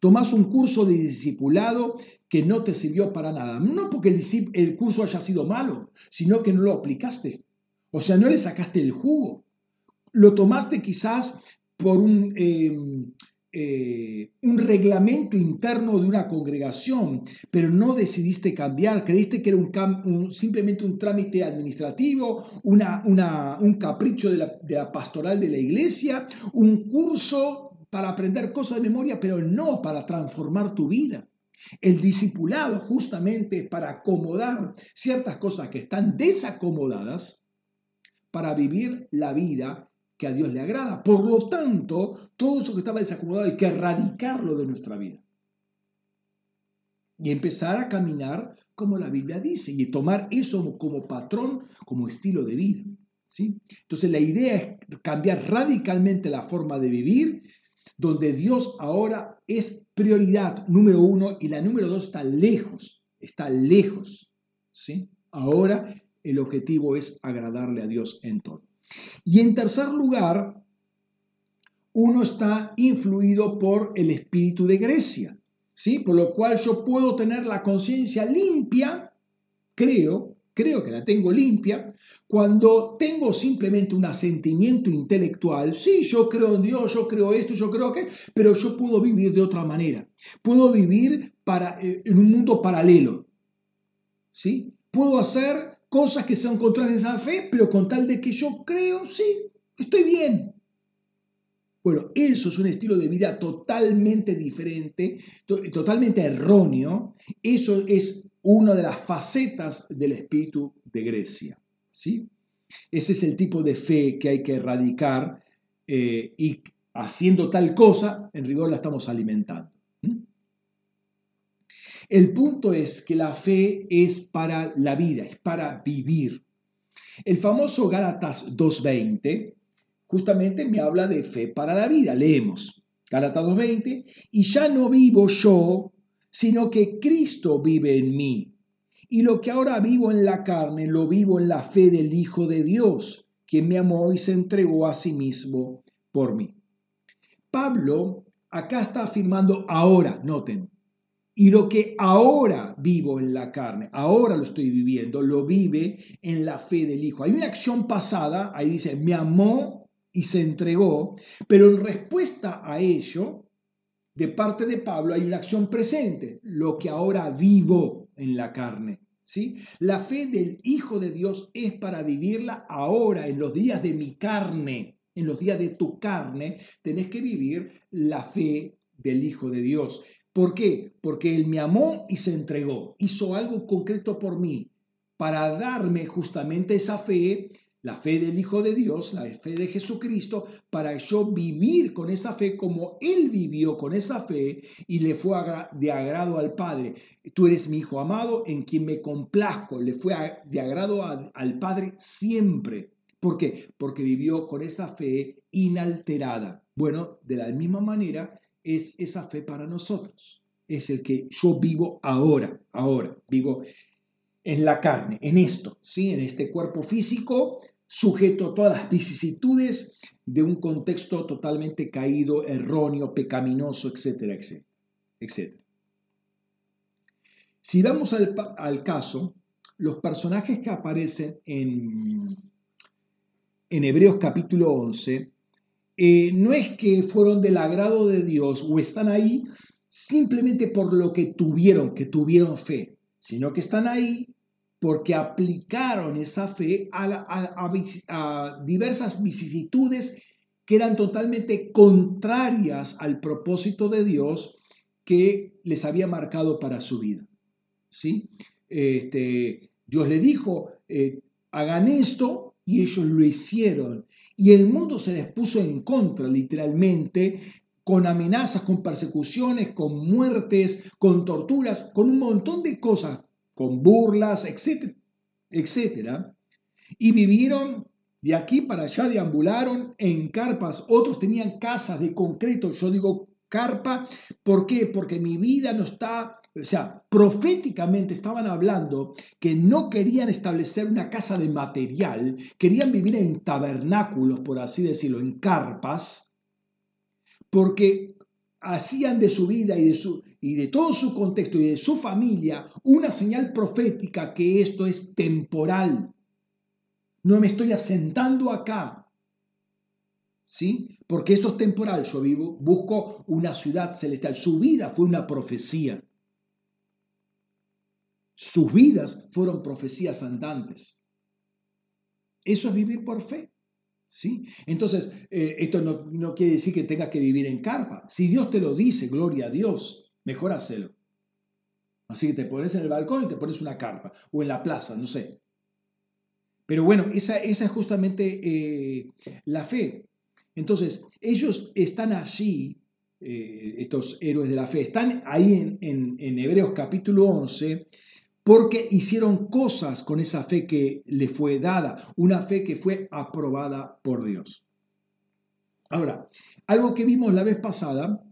Tomás un curso de discipulado que no te sirvió para nada. No porque el, el curso haya sido malo, sino que no lo aplicaste. O sea, no le sacaste el jugo. Lo tomaste quizás por un, em, eh, un reglamento interno de una congregación, pero no decidiste cambiar, creíste que era un, simplemente un trámite administrativo, una, un capricho de la, de la pastoral de la iglesia, un curso para aprender cosas de memoria, pero no para transformar tu vida. El discipulado justamente es para acomodar ciertas cosas que están desacomodadas para vivir la vida que a Dios le agrada. Por lo tanto, todo eso que estaba desacomodado hay que erradicarlo de nuestra vida. Y empezar a caminar como la Biblia dice y tomar eso como patrón, como estilo de vida. ¿sí? Entonces la idea es cambiar radicalmente la forma de vivir, donde Dios ahora es prioridad número uno y la número dos está lejos, está lejos. ¿sí? Ahora el objetivo es agradarle a Dios en todo. Y en tercer lugar, uno está influido por el espíritu de Grecia, ¿sí? Por lo cual yo puedo tener la conciencia limpia, creo, creo que la tengo limpia, cuando tengo simplemente un asentimiento intelectual, sí, yo creo en Dios, yo creo esto, yo creo que, pero yo puedo vivir de otra manera. Puedo vivir para, eh, en un mundo paralelo, ¿sí? Puedo hacer cosas que sean contrarias a la fe, pero con tal de que yo creo, sí, estoy bien. Bueno, eso es un estilo de vida totalmente diferente, totalmente erróneo. Eso es una de las facetas del espíritu de Grecia. ¿sí? Ese es el tipo de fe que hay que erradicar eh, y haciendo tal cosa, en rigor la estamos alimentando. El punto es que la fe es para la vida, es para vivir. El famoso Gálatas 2.20 justamente me habla de fe para la vida. Leemos Gálatas 2.20, y ya no vivo yo, sino que Cristo vive en mí. Y lo que ahora vivo en la carne, lo vivo en la fe del Hijo de Dios, quien me amó y se entregó a sí mismo por mí. Pablo acá está afirmando ahora, noten, y lo que ahora vivo en la carne, ahora lo estoy viviendo, lo vive en la fe del Hijo. Hay una acción pasada, ahí dice, me amó y se entregó, pero en respuesta a ello, de parte de Pablo hay una acción presente, lo que ahora vivo en la carne. ¿sí? La fe del Hijo de Dios es para vivirla ahora, en los días de mi carne, en los días de tu carne, tenés que vivir la fe del Hijo de Dios. ¿Por qué? Porque Él me amó y se entregó, hizo algo concreto por mí para darme justamente esa fe la fe del Hijo de Dios, la fe de Jesucristo, para yo vivir con esa fe como Él vivió con esa fe y le fue de agrado al Padre. Tú eres mi Hijo amado en quien me complazco, le fue de agrado al Padre siempre. ¿Por qué? Porque vivió con esa fe inalterada. Bueno, de la misma manera es esa fe para nosotros. Es el que yo vivo ahora, ahora, vivo en la carne, en esto, ¿sí? En este cuerpo físico, sujeto a todas las vicisitudes de un contexto totalmente caído, erróneo, pecaminoso, etcétera, etcétera. Si vamos al, caso, los personajes que aparecen en, en Hebreos capítulo 11, eh, no es que fueron del agrado de Dios o están ahí simplemente por lo que tuvieron, que tuvieron fe, sino que están ahí porque aplicaron esa fe a, diversas vicisitudes que eran totalmente contrarias al propósito de Dios que les había marcado para su vida. ¿sí? Este, Dios le dijo, eh, hagan esto, y ellos lo hicieron. Y el mundo se les puso en contra, literalmente, con amenazas, con persecuciones, con muertes, con torturas, con un montón de cosas con burlas, etcétera, y vivieron de aquí para allá, deambularon en carpas, otros tenían casas de concreto, yo digo carpa, ¿por qué? Porque mi vida no está, o sea, proféticamente estaban hablando que no querían establecer una casa de material, querían vivir en tabernáculos, por así decirlo, en carpas, porque hacían de su vida y de, su, y de todo su contexto y de su familia una señal profética que esto es temporal. No me estoy asentando acá. ¿Sí? Porque esto es temporal. Yo vivo, busco una ciudad celestial. Su vida fue una profecía. Sus vidas fueron profecías andantes. Eso es vivir por fe. ¿Sí? Entonces, eh, esto no, quiere decir que tengas que vivir en carpa. Si Dios te lo dice, gloria a Dios, mejor hacelo. Así que te pones en el balcón y te pones una carpa, o en la plaza, no sé. Pero bueno, esa, esa es justamente eh, la fe. Entonces, ellos están allí, eh, estos héroes de la fe, están ahí en, en, en Hebreos capítulo 11, porque hicieron cosas con esa fe que le fue dada, una fe que fue aprobada por Dios. Ahora, algo que vimos la vez pasada,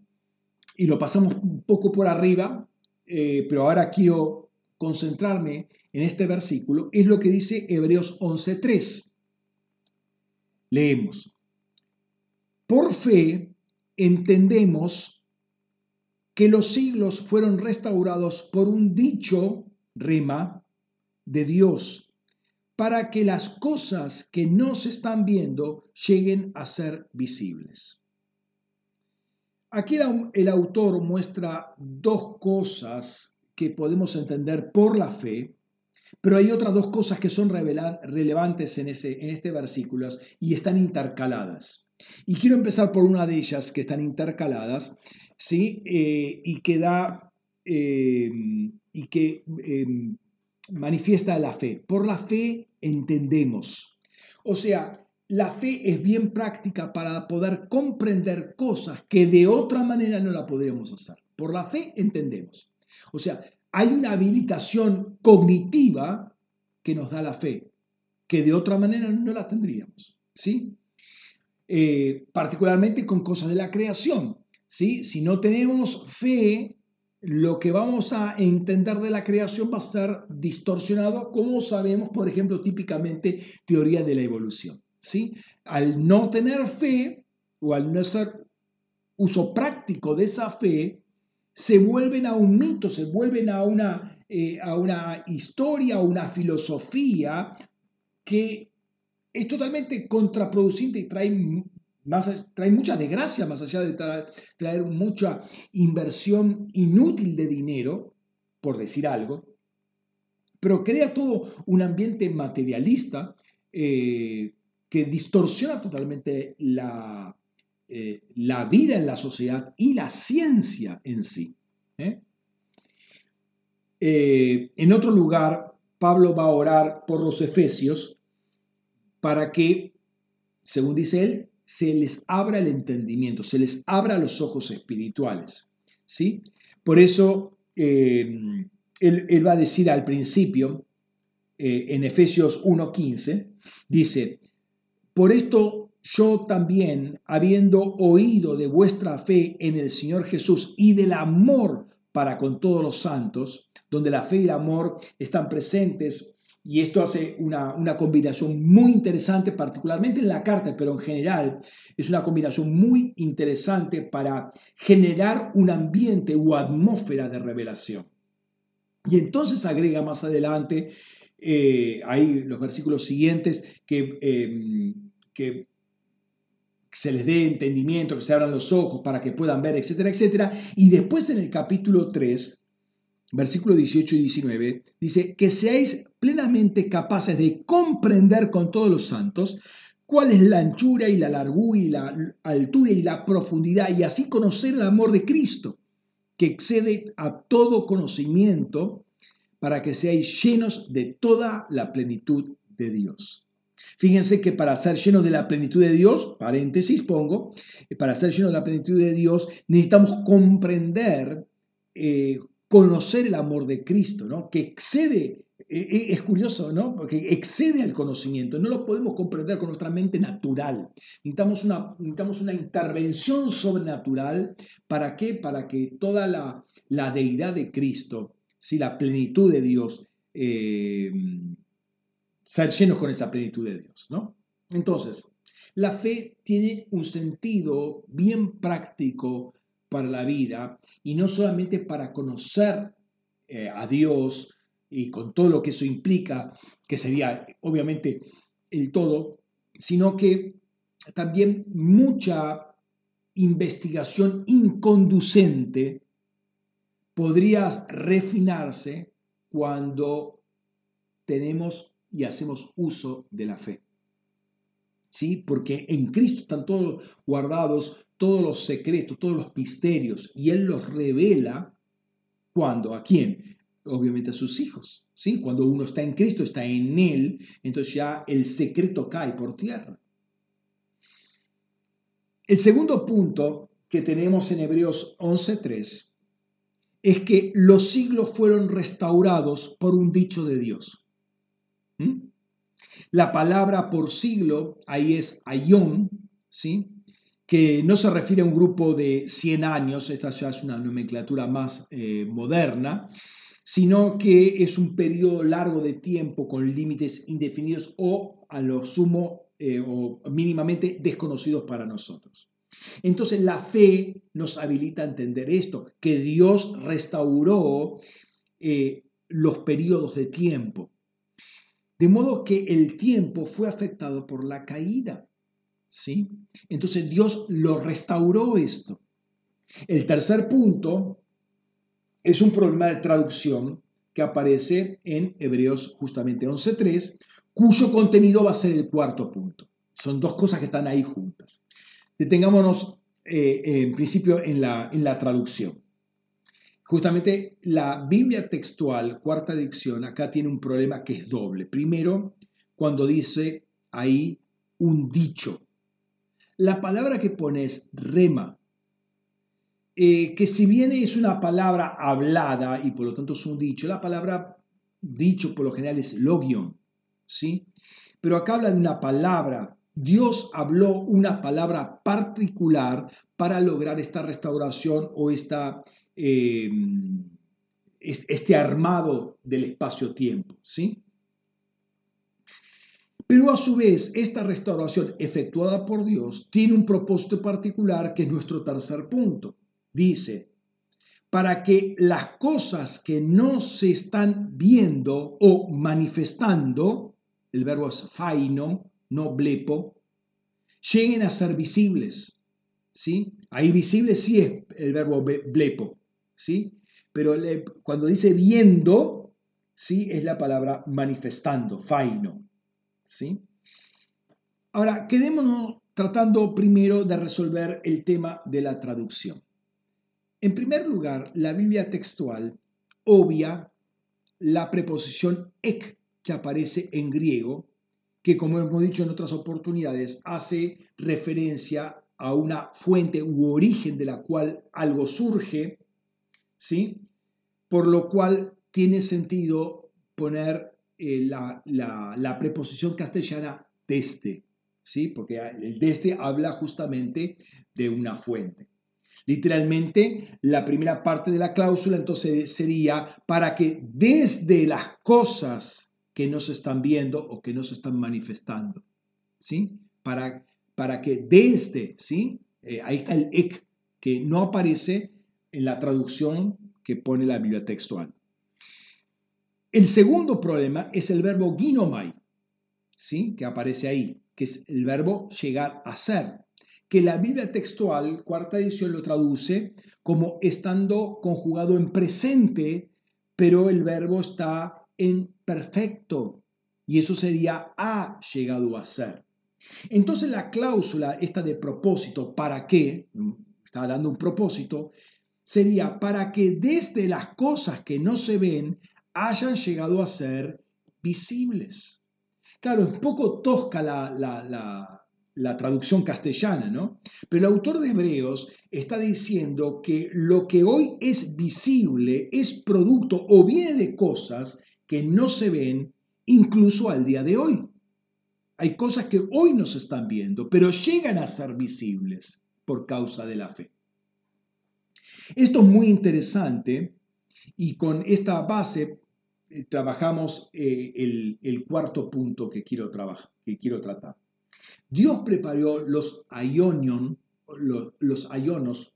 y lo pasamos un poco por arriba, eh, pero ahora quiero concentrarme en este versículo, es lo que dice Hebreos 11.3. Leemos. Por fe entendemos que los siglos fueron restaurados por un dicho rema de Dios, para que las cosas que no se están viendo lleguen a ser visibles. Aquí el autor muestra dos cosas que podemos entender por la fe, pero hay otras dos cosas que son relevantes en, ese, en este versículo y están intercaladas. Y quiero empezar por una de ellas que están intercaladas, ¿sí? Eh, y que da eh, y que em, manifiesta la fe. Por la fe entendemos. O sea, la fe es bien práctica para poder comprender cosas que de otra manera no la podríamos hacer. Por la fe entendemos. O sea, hay una habilitación cognitiva que nos da la fe, que de otra manera no la tendríamos. ¿sí? Eh, particularmente con cosas de la creación. ¿sí? Si no tenemos fe, lo que vamos a entender de la creación va a ser distorsionado, como sabemos, por ejemplo, típicamente teoría de la evolución. ¿sí? Al no tener fe o al no hacer uso práctico de esa fe, se vuelven a un mito, se vuelven a una, eh, a una historia, a una filosofía que es totalmente contraproducente y trae trae mucha desgracia más allá de traer, mucha inversión inútil de dinero, por decir algo. pero crea todo un ambiente materialista eh, que distorsiona totalmente la, eh, la vida en la sociedad y la ciencia en sí. ¿eh? en otro lugar, Pablo va a orar por los efesios para que, según dice él, se les abra el entendimiento, se les abra los ojos espirituales. ¿sí? Por eso él, va a decir al principio, en Efesios 1.15, dice, por esto yo también, habiendo oído de vuestra fe en el Señor Jesús y del amor para con todos los santos, donde la fe y el amor están presentes, y esto hace una, una, combinación muy interesante, particularmente en la carta, pero en general es una combinación muy interesante para generar un ambiente o atmósfera de revelación. Y entonces agrega más adelante eh, hay los versículos siguientes que, em, que se les dé entendimiento, que se abran los ojos para que puedan ver, etcétera, etcétera. Y después en el capítulo 3, versículo 18 y 19, dice, que seáis plenamente capaces de comprender con todos los santos cuál es la anchura y la largura y la altura y la profundidad, y así conocer el amor de Cristo, que excede a todo conocimiento, para que seáis llenos de toda la plenitud de Dios. Fíjense que para ser llenos de la plenitud de Dios, paréntesis pongo, para ser llenos de la plenitud de Dios necesitamos comprender, eh, conocer el amor de Cristo, ¿no? que excede, eh, es curioso, ¿no? porque excede al conocimiento, no lo podemos comprender con nuestra mente natural. Necesitamos una, necesitamos una intervención sobrenatural, ¿para qué? Para que toda la, la deidad de Cristo si la plenitud de Dios, eh, ser llenos con esa plenitud de Dios, ¿no? Entonces, la fe tiene un sentido bien práctico para la vida y no solamente para conocer eh, a Dios y con todo lo que eso implica, que sería obviamente el todo, sino que también mucha investigación inconducente podría refinarse cuando tenemos y hacemos uso de la fe. ¿Sí? Porque en Cristo están todos guardados, todos los secretos, todos los misterios, y Él los revela cuando, ¿a quién? Obviamente a sus hijos. ¿sí? Cuando uno está en Cristo, está en Él, entonces ya el secreto cae por tierra. El segundo punto que tenemos en Hebreos 11.3 es que los siglos fueron restaurados por un dicho de Dios. ¿Mm? La palabra por siglo ahí es ayón, ¿sí? Que no se refiere a un grupo de 100 años, esta es una nomenclatura más eh, moderna, sino que es un periodo largo de tiempo con límites indefinidos o a lo sumo eh, o mínimamente desconocidos para nosotros. Entonces la fe nos habilita a entender esto, que Dios restauró eh, los periodos de tiempo. De modo que el tiempo fue afectado por la caída. ¿Sí? Entonces Dios lo restauró esto. El tercer punto es un problema de traducción que aparece en Hebreos justamente 11.3, cuyo contenido va a ser el cuarto punto. Son dos cosas que están ahí juntas. Detengámonos eh, en principio en la, en la traducción. Justamente la Biblia textual, cuarta dicción, acá tiene un problema que es doble. Primero, cuando dice ahí un dicho. La palabra que pone es rema, eh, que si bien es una palabra hablada y por lo tanto es un dicho, la palabra dicho por lo general es logion, ¿sí? Pero acá habla de una palabra Dios habló una palabra particular para lograr esta restauración o esta, em, este armado del espacio-tiempo. ¿sí? Pero a su vez, esta restauración efectuada por Dios tiene un propósito particular que es nuestro tercer punto. Dice, para que las cosas que no se están viendo o manifestando, el verbo es faino, no blepo, lleguen a ser visibles. ¿sí? Ahí visible sí es el verbo blepo, ¿sí? pero cuando dice viendo, ¿sí? es la palabra manifestando, faino. ¿Sí? Ahora, quedémonos tratando primero de resolver el tema de la traducción. En primer lugar, la Biblia textual obvia la preposición ek que aparece en griego, que como hemos dicho en otras oportunidades, hace referencia a una fuente u origen de la cual algo surge, ¿sí? Por lo cual tiene sentido poner eh, la, preposición castellana desde, ¿sí? Porque el desde habla justamente de una fuente. Literalmente, la primera parte de la cláusula entonces sería para que desde las cosas que no se están viendo o que no se están manifestando, ¿sí? Para, para que desde, ¿sí? Eh, ahí está el ek, que no aparece en la traducción que pone la Biblia textual. El segundo problema es el verbo ginomai, ¿sí? que aparece ahí, que es el verbo llegar a ser que la Biblia textual, cuarta edición, lo traduce como estando conjugado en presente, pero el verbo está en perfecto. Y eso sería ha llegado a ser. Entonces la cláusula, esta de propósito, ¿para qué? Está dando un propósito, sería para que desde las cosas que no se ven hayan llegado a ser visibles. Claro, es un poco tosca la, la la traducción castellana, ¿no? Pero el autor de Hebreos está diciendo que lo que hoy es visible es producto o viene de cosas que no se ven incluso al día de hoy. Hay cosas que hoy no se están viendo, pero llegan a ser visibles por causa de la fe. Esto es muy interesante y con esta base trabajamos eh, el, cuarto punto que quiero, que quiero tratar. Dios preparó los aionion, los, los aionos,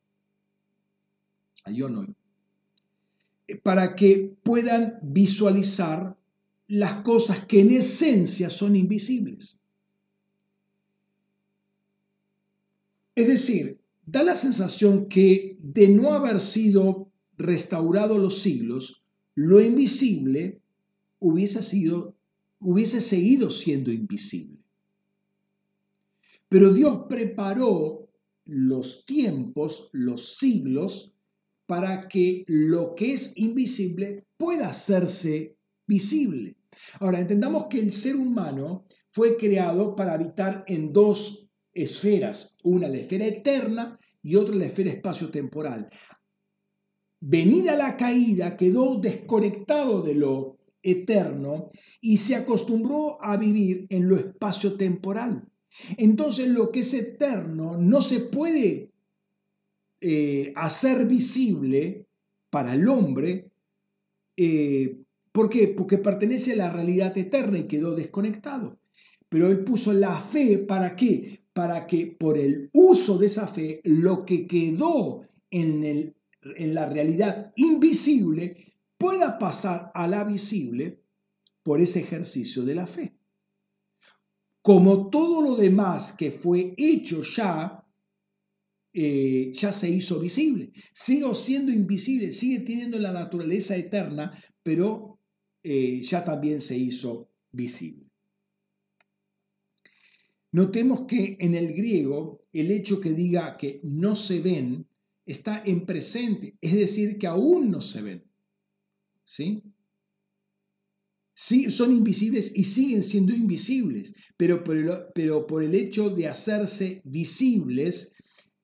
para que puedan visualizar las cosas que en esencia son invisibles. Es decir, da la sensación que de no haber sido restaurado los siglos, lo invisible hubiese sido hubiese seguido siendo invisible. Pero Dios preparó los tiempos, los siglos, para que lo que es invisible pueda hacerse visible. Ahora, entendamos que el ser humano fue creado para habitar en dos esferas, una la esfera eterna y otra la esfera espacio-temporal. Venida la caída, quedó desconectado de lo eterno y se acostumbró a vivir en lo espacio-temporal. Entonces lo que es eterno no se puede eh, hacer visible para el hombre. Eh, ¿Por qué? Porque pertenece a la realidad eterna y quedó desconectado. Pero él puso la fe para qué? Para que por el uso de esa fe, lo que quedó en, en la realidad invisible pueda pasar a la visible por ese ejercicio de la fe como todo lo demás que fue hecho ya, eh, ya se hizo visible. Sigo siendo invisible, sigue teniendo la naturaleza eterna, pero eh, ya también se hizo visible. Notemos que en el griego el hecho que diga que no se ven está en presente, es decir, que aún no se ven. ¿Sí? Sí, son invisibles y siguen siendo invisibles, pero por, el, pero por el hecho de hacerse visibles,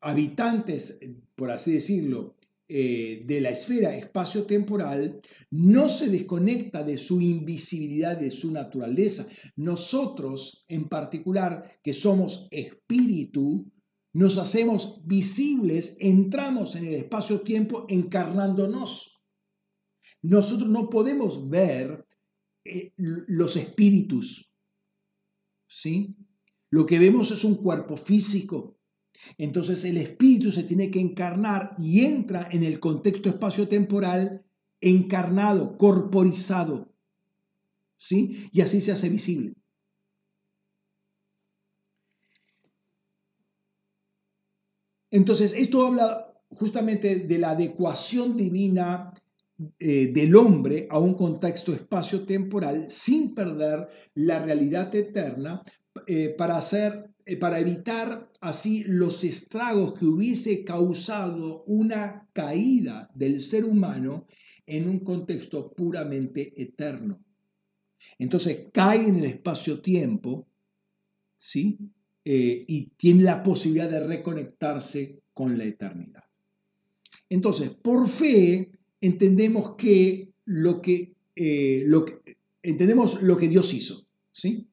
habitantes, por así decirlo, eh, de la esfera espacio-temporal, no se desconecta de su invisibilidad, de su naturaleza. Nosotros, en particular, que somos espíritu, nos hacemos visibles, entramos en el espacio-tiempo encarnándonos. Nosotros no podemos ver eh, los espíritus. ¿Sí? Lo que vemos es un cuerpo físico. Entonces el espíritu se tiene que encarnar y entra en el contexto espacio-temporal encarnado, corporizado. ¿Sí? Y así se hace visible. Entonces, esto habla justamente de la adecuación divina eh, del hombre a un contexto espacio-temporal sin perder la realidad eterna eh, para, hacer, eh, para evitar así los estragos que hubiese causado una caída del ser humano en un contexto puramente eterno. Entonces cae en el espacio-tiempo, ¿sí? Y tiene la posibilidad de reconectarse con la eternidad. Entonces, por fe, entendemos que lo que, eh, lo entendemos lo que Dios hizo, ¿sí?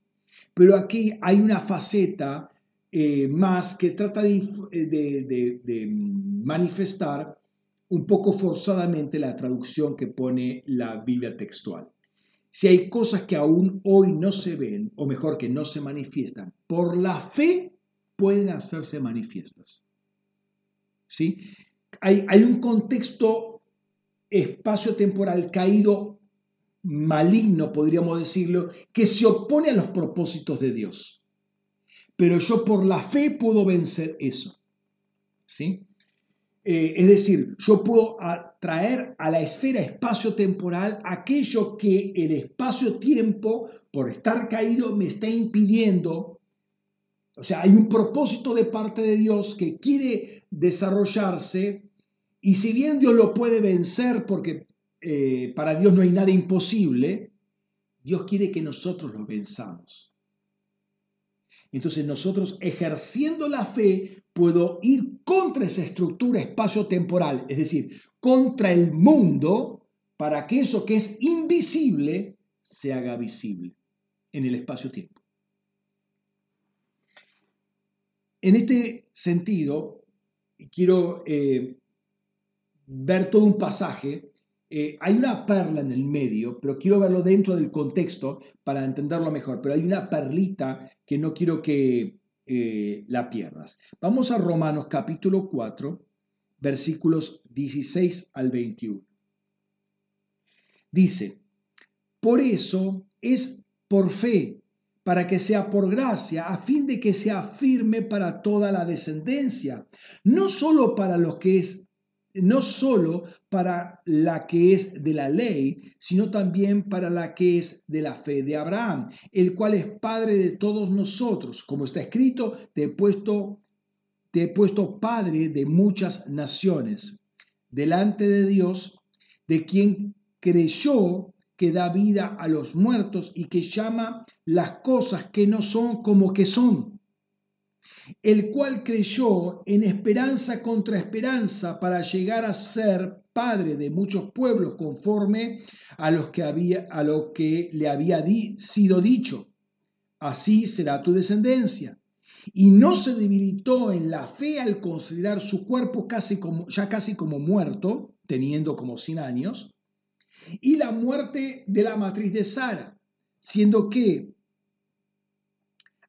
Pero aquí hay una faceta eh, más que trata de, de, manifestar un poco forzadamente la traducción que pone la Biblia textual. Si hay cosas que aún hoy no se ven, o mejor que no se manifiestan, por la fe pueden hacerse manifiestas. ¿Sí? Hay, hay un contexto espacio-temporal caído maligno, podríamos decirlo, que se opone a los propósitos de Dios. Pero yo por la fe puedo vencer eso. ¿Sí? Eh, es decir, yo puedo traer a la esfera espacio-temporal aquello que el espacio-tiempo, por estar caído, me está impidiendo. O sea, hay un propósito de parte de Dios que quiere desarrollarse y si bien Dios lo puede vencer porque eh, para Dios no hay nada imposible, Dios quiere que nosotros lo venzamos. Entonces nosotros ejerciendo la fe puedo ir contra esa estructura espacio-temporal, es decir, contra el mundo para que eso que es invisible se haga visible en el espacio-tiempo. En este sentido, quiero eh, ver todo un pasaje, eh, hay una perla en el medio, pero quiero verlo dentro del contexto para entenderlo mejor. Pero hay una perlita que no quiero que eh, la pierdas. Vamos a Romanos capítulo 4, versículos 16 al 21. Dice, por eso es por fe, para que sea por gracia, a fin de que sea firme para toda la descendencia, no solo para los que es no solo para la que es de la ley, sino también para la que es de la fe de Abraham, el cual es Padre de todos nosotros. Como está escrito, te he puesto, te he puesto Padre de muchas naciones, delante de Dios, de quien creyó que da vida a los muertos y que llama las cosas que no son como que son el cual creyó en esperanza contra esperanza para llegar a ser padre de muchos pueblos conforme a, los que había, a lo que le había sido dicho. Así será tu descendencia. Y no se debilitó en la fe al considerar su cuerpo casi como, ya casi como muerto, teniendo como 100 años, y la muerte de la matriz de Sara, siendo que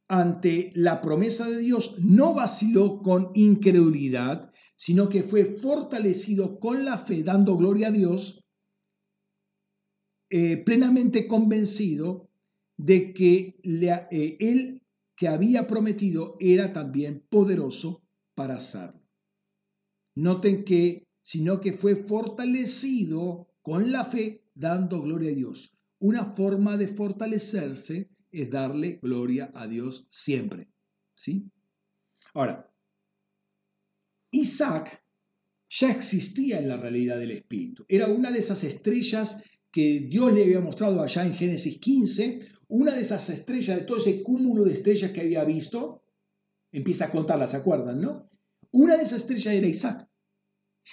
ante la promesa de Dios no vaciló con incredulidad, sino que fue fortalecido con la fe, dando gloria a Dios, eh, plenamente convencido de que eh, él que había prometido era también poderoso para hacerlo. Noten que, sino que fue fortalecido con la fe, dando gloria a Dios. Una forma de fortalecerse es darle gloria a Dios siempre. ¿Sí? Ahora, Isaac ya existía en la realidad del Espíritu. Era una de esas estrellas que Dios le había mostrado allá en Génesis 15, una de esas estrellas, de todo ese cúmulo de estrellas que había visto, empieza a contarlas, ¿se acuerdan, no? Una de esas estrellas era Isaac.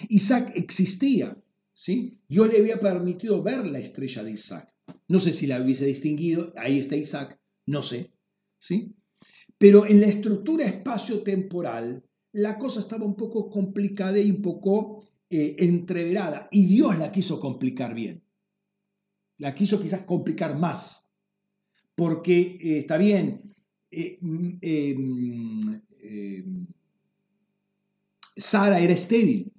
Isaac existía, ¿sí? Dios le había permitido ver la estrella de Isaac. No sé si la hubiese distinguido, ahí está Isaac, no sé, ¿sí? Pero en la estructura espacio-temporal, la cosa estaba un poco complicada y un poco eh, entreverada, y Dios la quiso complicar bien. La quiso quizás complicar más, porque eh, está bien, eh, mm, em, Sara era estéril,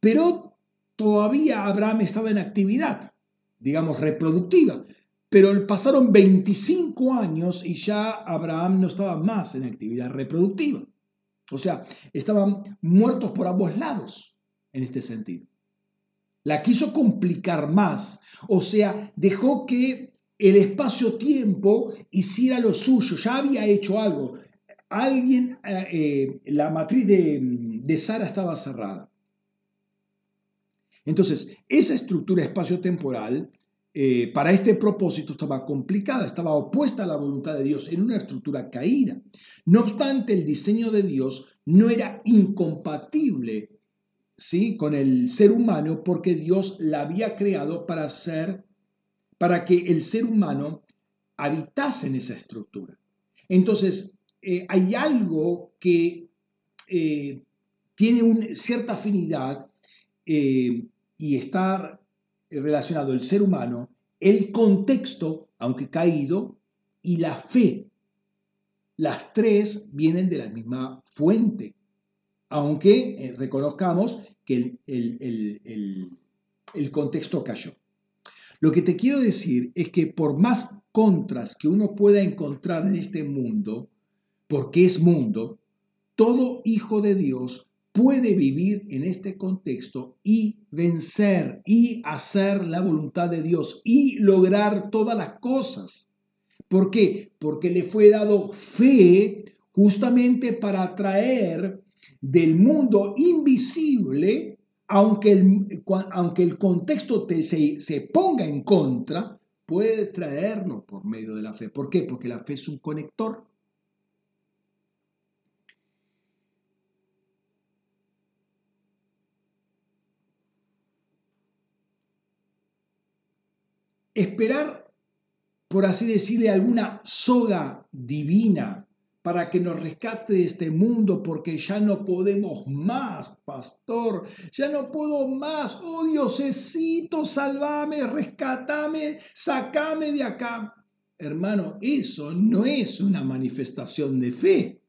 pero todavía Abraham estaba en actividad digamos, reproductiva. Pero pasaron 25 años y ya Abraham no estaba más en actividad reproductiva. O sea, estaban muertos por ambos lados en este sentido. La quiso complicar más. O sea, dejó que el espacio-tiempo hiciera lo suyo. Ya había hecho algo. Alguien, eh, eh, la matriz de, de Sara estaba cerrada. Entonces, esa estructura espacio-temporal eh, para este propósito estaba complicada, estaba opuesta a la voluntad de Dios en una estructura caída. No obstante, el diseño de Dios no era incompatible ¿sí? con el ser humano porque Dios la había creado para ser, para que el ser humano habitase en esa estructura. Entonces, eh, hay algo que eh, tiene una cierta afinidad y está relacionado el ser humano, el contexto, aunque caído, y la fe. Las tres vienen de la misma fuente, aunque eh, reconozcamos que el, el contexto cayó. Lo que te quiero decir es que por más contras que uno pueda encontrar en este mundo, porque es mundo, todo hijo de Dios puede vivir en este contexto y vencer y hacer la voluntad de Dios y lograr todas las cosas. ¿Por qué? Porque le fue dado fe justamente para traer del mundo invisible, aunque el, aunque el contexto se, se ponga en contra, puede traerlo por medio de la fe. ¿Por qué? Porque la fe es un conector. esperar, por así decirle, alguna soga divina para que nos rescate de este mundo porque ya no podemos más, pastor, ya no puedo más, oh Diosecito, salvame, rescatame, sacame de acá. Hermano, eso no es una manifestación de fe.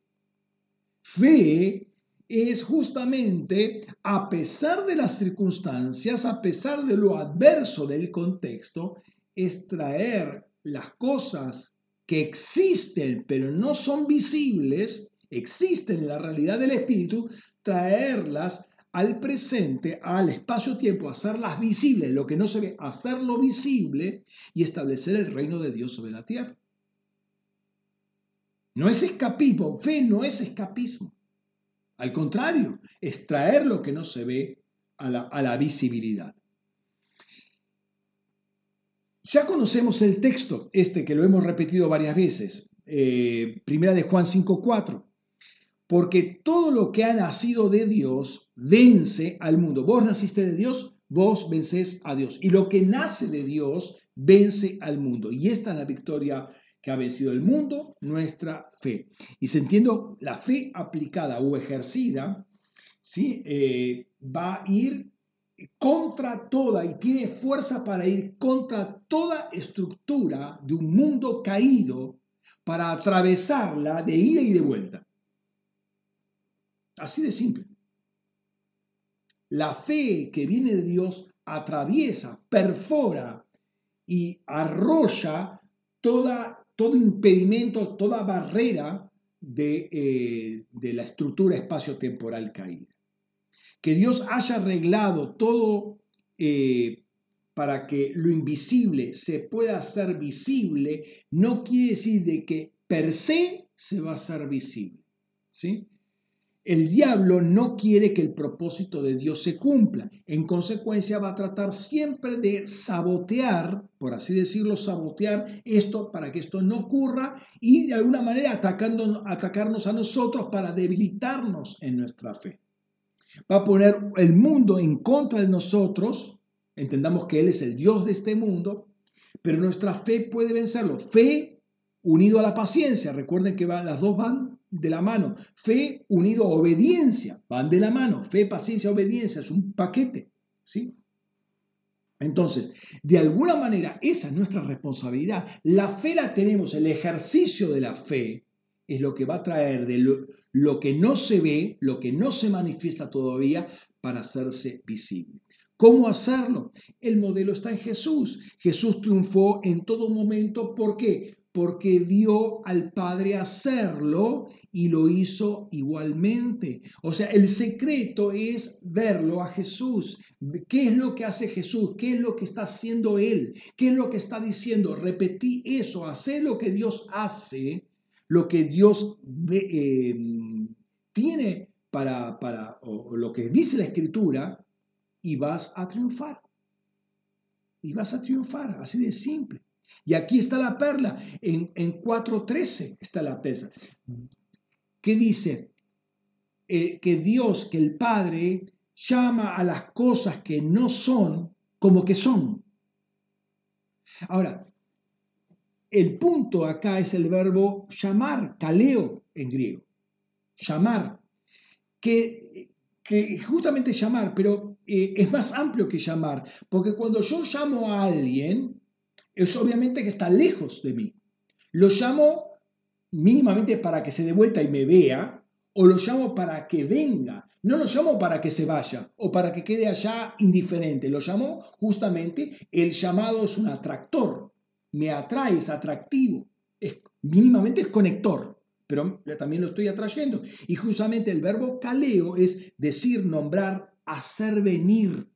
Fe es justamente, a pesar de las circunstancias, a pesar de lo adverso del contexto, es traer las cosas que existen pero no son visibles, existen en la realidad del espíritu, traerlas al presente, al espacio-tiempo, hacerlas visibles, lo que no se ve, hacerlo visible y establecer el reino de Dios sobre la tierra. No es escapismo, fe no es escapismo. Al contrario, es traer lo que no se ve a la, a la visibilidad. Ya conocemos el texto, este que lo hemos repetido varias veces, eh, primera de Juan 5.4, porque todo lo que ha nacido de Dios vence al mundo. Vos naciste de Dios, vos vencés a Dios. Y lo que nace de Dios vence al mundo. Y esta es la victoria que ha vencido el mundo, nuestra fe. Y se entiende la fe aplicada o ejercida, ¿sí? Eh, va a ir contra toda y tiene fuerza para ir contra toda estructura de un mundo caído para atravesarla de ida y de vuelta. Así de simple. La fe que viene de Dios atraviesa, perfora y arrolla toda, todo impedimento, toda barrera de, eh, de la estructura espacio-temporal caída que Dios haya arreglado todo eh, para que lo invisible se pueda hacer visible, no quiere decir de que per se se va a hacer visible. ¿sí? El diablo no quiere que el propósito de Dios se cumpla. En consecuencia va a tratar siempre de sabotear, por así decirlo, sabotear esto para que esto no ocurra y de alguna manera atacando, atacarnos a nosotros para debilitarnos en nuestra fe va a poner el mundo en contra de nosotros, entendamos que Él es el Dios de este mundo, pero nuestra fe puede vencerlo. Fe unido a la paciencia, recuerden que las dos van de la mano. Fe unido a obediencia, van de la mano. Fe, paciencia, obediencia, es un paquete, ¿sí? Entonces, de alguna manera, esa es nuestra responsabilidad. La fe la tenemos, el ejercicio de la fe es lo que va a traer de lo, que no se ve, lo que no se manifiesta todavía, para hacerse visible. ¿Cómo hacerlo? El modelo está en Jesús. Jesús triunfó en todo momento. ¿Por qué? porque vio al Padre hacerlo y lo hizo igualmente. O sea, el secreto es verlo a Jesús. ¿Qué es lo que hace Jesús? ¿Qué es lo que está haciendo Él? ¿Qué es lo que está diciendo? Repetí eso, hacer lo que Dios hace, lo que Dios eh, tiene para, para lo que dice la Escritura, y vas a triunfar. Y vas a triunfar, así de simple. Y aquí está la perla, en, en 4.13 está la perla. ¿Qué dice? Eh, que Dios, que el Padre, llama a las cosas que no son como que son. Ahora, el punto acá es el verbo llamar, kaleo en griego. Llamar. Que, que justamente llamar, pero eh, es más amplio que llamar, porque cuando yo llamo a alguien, es obviamente que está lejos de mí. Lo llamo mínimamente para que se dé vuelta y me vea, o lo llamo para que venga. No lo llamo para que se vaya o para que quede allá indiferente. Lo llamo justamente, el llamado es un atractor. Me atrae, es atractivo. Es, mínimamente es conector, pero también lo estoy atrayendo. Y justamente el verbo caleo es decir, nombrar, hacer venir.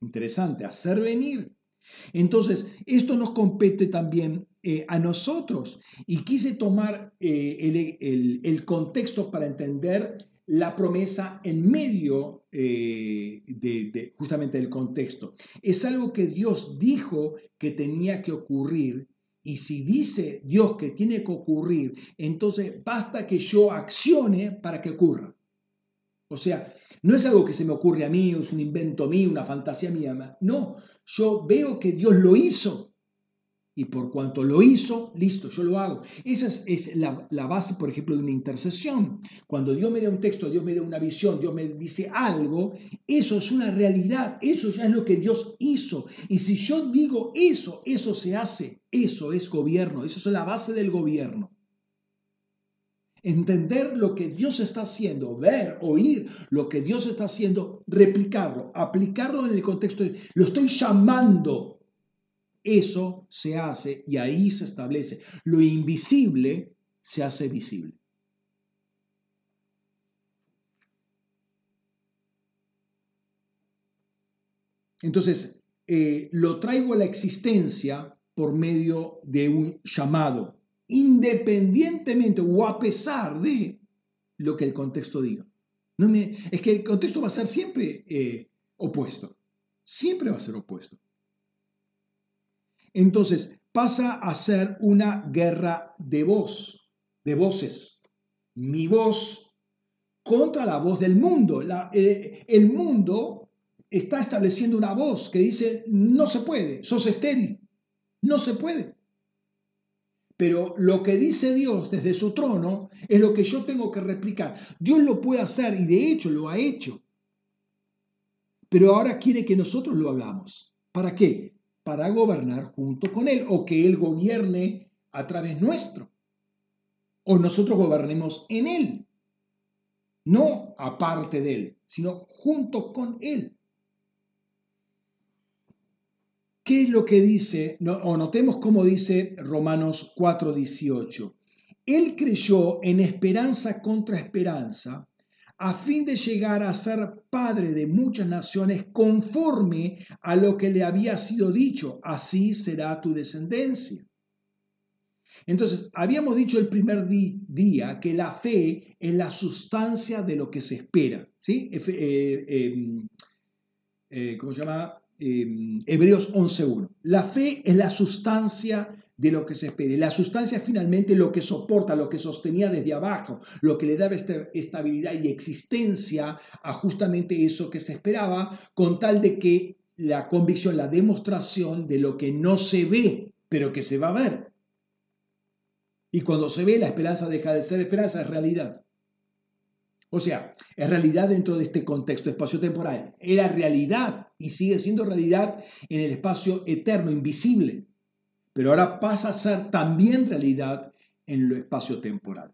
Interesante, hacer venir. Entonces, esto nos compete también eh, a nosotros y quise tomar eh, el, contexto para entender la promesa en medio eh, de, justamente del contexto. Es algo que Dios dijo que tenía que ocurrir y si dice Dios que tiene que ocurrir, entonces basta que yo accione para que ocurra. O sea, no es algo que se me ocurre a mí, es un invento mío, una fantasía mía. No, yo veo que Dios lo hizo. Y por cuanto lo hizo, listo, yo lo hago. Esa es, la, la, base, por ejemplo, de una intercesión. Cuando Dios me da un texto, Dios me da una visión, Dios me dice algo, eso es una realidad, eso ya es lo que Dios hizo. Y si yo digo eso, eso se hace, eso es gobierno, eso es la base del gobierno. Entender lo que Dios está haciendo, ver, oír lo que Dios está haciendo, replicarlo, aplicarlo en el contexto. Lo estoy llamando. Eso se hace y ahí se establece. Lo invisible se hace visible. Entonces, eh, lo traigo a la existencia por medio de un llamado independientemente o a pesar de lo que el contexto diga. No es que el contexto va a ser siempre eh, opuesto. Siempre va a ser opuesto. Entonces pasa a ser una guerra de voz, de voces. Mi voz contra la voz del mundo. Eh, el mundo está estableciendo una voz que dice, no se puede, sos estéril, no se puede. Pero lo que dice Dios desde su trono es lo que yo tengo que replicar. Dios lo puede hacer y de hecho lo ha hecho. Pero ahora quiere que nosotros lo hagamos. ¿Para qué? Para gobernar junto con Él o que Él gobierne a través nuestro. O nosotros gobernemos en Él. No aparte de Él, sino junto con Él. ¿Qué es lo que dice? o notemos cómo dice Romanos 4:18. Él creyó en esperanza contra esperanza, a fin de llegar a ser padre de muchas naciones conforme a lo que le había sido dicho, así será tu descendencia. Entonces, habíamos dicho el primer día que la fe es la sustancia de lo que se espera. ¿sí? Eh, em, eh, ¿Cómo se llama? Em, Hebreos 11.1. La fe es la sustancia de lo que se espera. La sustancia finalmente lo que soporta, lo que sostenía desde abajo, lo que le daba estabilidad y existencia a justamente eso que se esperaba, con tal de que la convicción, la demostración de lo que no se ve, pero que se va a ver. Y cuando se ve, la esperanza deja de ser esperanza, es realidad. O sea, es realidad dentro de este contexto espacio-temporal. Era realidad y sigue siendo realidad en el espacio eterno, invisible. Pero ahora pasa a ser también realidad en lo espacio-temporal.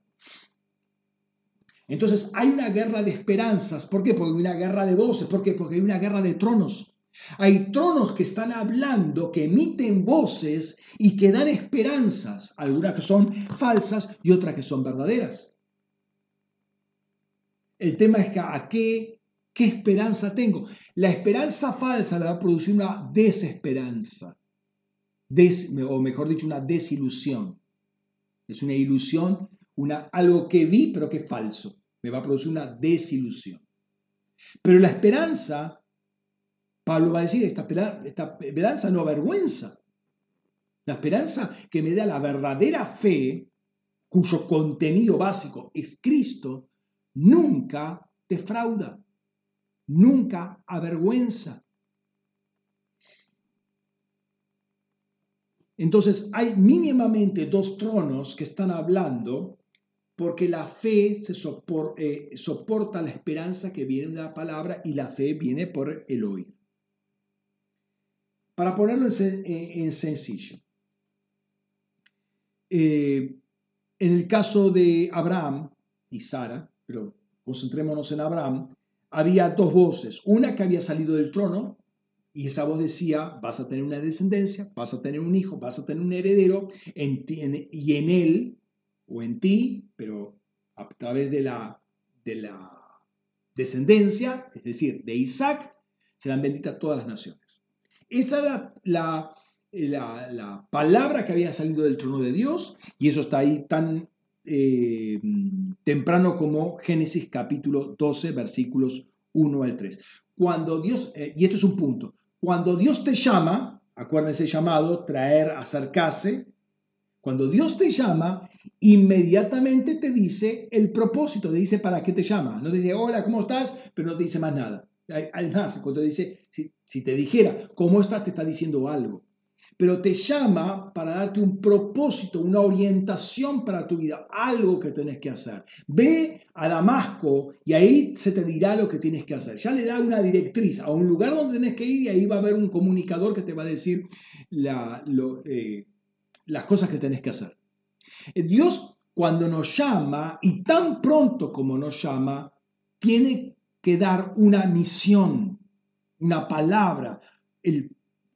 Entonces hay una guerra de esperanzas. ¿Por qué? Porque hay una guerra de voces. ¿Por qué? Porque hay una guerra de tronos. Hay tronos que están hablando, que emiten voces y que dan esperanzas, algunas que son falsas y otras que son verdaderas. El tema es que a qué, qué esperanza tengo. La esperanza falsa le va a producir una desesperanza, o mejor dicho, una desilusión. Es una ilusión, una, algo que vi pero que es falso. Me va a producir una desilusión. Pero la esperanza Pablo va a decir, esta, esperanza no avergüenza. La esperanza que me da la verdadera fe, cuyo contenido básico es Cristo, nunca defrauda, nunca avergüenza. Entonces hay mínimamente dos tronos que están hablando porque la fe se eh, soporta la esperanza que viene de la palabra y la fe viene por el oír. Para ponerlo en, sencillo, eh, en el caso de Abraham y Sara, pero concentrémonos en Abraham, había dos voces, una que había salido del trono y esa voz decía, vas a tener una descendencia, vas a tener un hijo, vas a tener un heredero, y en él, o en ti, pero a través de la, de la descendencia, es decir, de Isaac, serán benditas todas las naciones. Esa es la, la, palabra que había salido del trono de Dios y eso está ahí tan eh, temprano como Génesis capítulo 12, versículos 1 al 3. Cuando Dios, eh, y esto es un punto, cuando Dios te llama, acuérdense llamado, traer, acercarse, cuando Dios te llama, inmediatamente te dice el propósito, te dice para qué te llama. No te dice, hola, ¿cómo estás? Pero no te dice más nada. Además, cuando dice, si, te dijera cómo estás, te está diciendo algo. Pero te llama para darte un propósito, una orientación para tu vida, algo que tenés que hacer. Ve a Damasco y ahí se te dirá lo que tienes que hacer. Ya le da una directriz a un lugar donde tenés que ir y ahí va a haber un comunicador que te va a decir eh, las cosas que tenés que hacer. Eh, Dios cuando nos llama y tan pronto como nos llama, tiene que dar una misión, una palabra,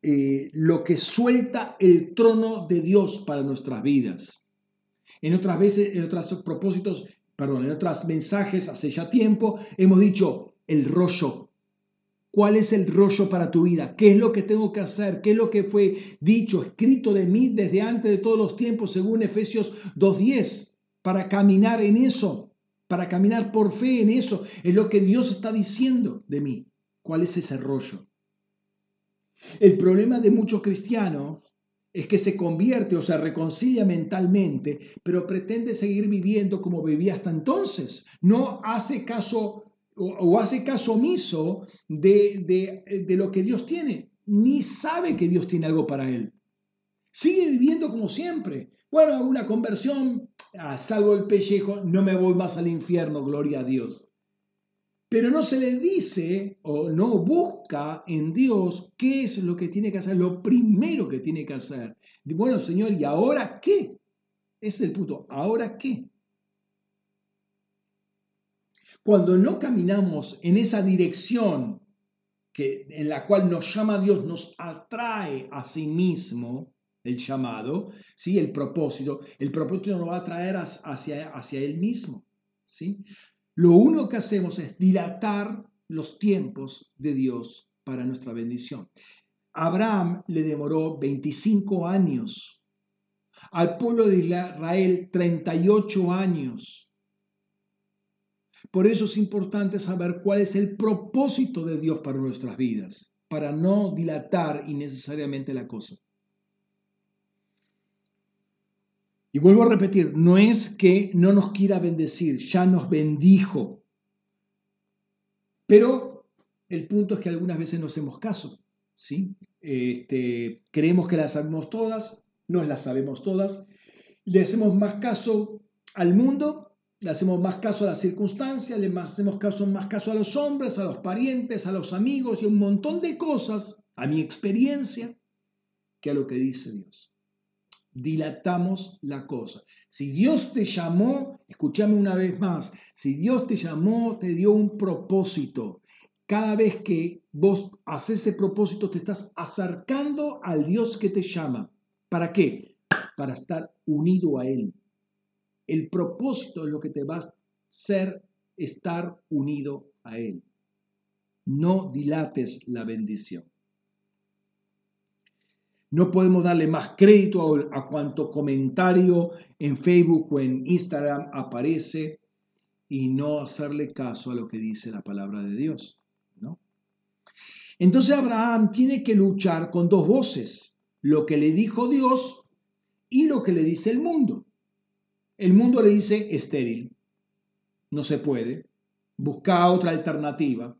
eh, lo que suelta el trono de Dios para nuestras vidas. En otras veces, en otros propósitos, perdón, en otros mensajes hace ya tiempo, hemos dicho el rollo. ¿Cuál es el rollo para tu vida? ¿Qué es lo que tengo que hacer? ¿Qué es lo que fue dicho, escrito de mí desde antes de todos los tiempos, según Efesios 2.10, para caminar en eso? para caminar por fe en eso, en lo que Dios está diciendo de mí. ¿Cuál es ese rollo? El problema de muchos cristianos es que se convierte o se reconcilia mentalmente, pero pretende seguir viviendo como vivía hasta entonces. No hace caso o, hace caso omiso de, de, lo que Dios tiene, ni sabe que Dios tiene algo para él. Sigue viviendo como siempre. Bueno, una conversión ah, salvo el pellejo, no me voy más al infierno, gloria a Dios. Pero no se le dice o no busca en Dios qué es lo que tiene que hacer, lo primero que tiene que hacer. Bueno, Señor, ¿y ahora qué? Ese es el punto. ¿Ahora qué? Cuando no caminamos en esa dirección que, en la cual nos llama Dios, nos atrae a sí mismo, el llamado, ¿sí? el propósito, el propósito nos va a traer hacia, hacia Él mismo. ¿sí? Lo único que hacemos es dilatar los tiempos de Dios para nuestra bendición. Abraham le demoró 25 años, al pueblo de Israel 38 años. Por eso es importante saber cuál es el propósito de Dios para nuestras vidas, para no dilatar innecesariamente la cosa. Y vuelvo a repetir, no es que no nos quiera bendecir, ya nos bendijo. Pero el punto es que algunas veces no hacemos caso. ¿sí? Este, creemos que las sabemos todas, no las sabemos todas. Le hacemos más caso al mundo, le hacemos más caso a las circunstancias, le hacemos más caso a los hombres, a los parientes, a los amigos y a un montón de cosas, a mi experiencia, que a lo que dice Dios dilatamos la cosa. Si Dios te llamó, escúchame una vez más, si Dios te llamó, te dio un propósito. cada vez que vos haces ese propósito, te estás acercando al Dios que te llama. ¿Para qué? Para estar unido a Él. El propósito es lo que te va a hacer estar unido a Él. No dilates la bendición. No podemos darle más crédito a, cuanto comentario en Facebook o en Instagram aparece y no hacerle caso a lo que dice la palabra de Dios. ¿no? Entonces Abraham tiene que luchar con dos voces, lo que le dijo Dios y lo que le dice el mundo. El mundo le dice estéril, no se puede, busca otra alternativa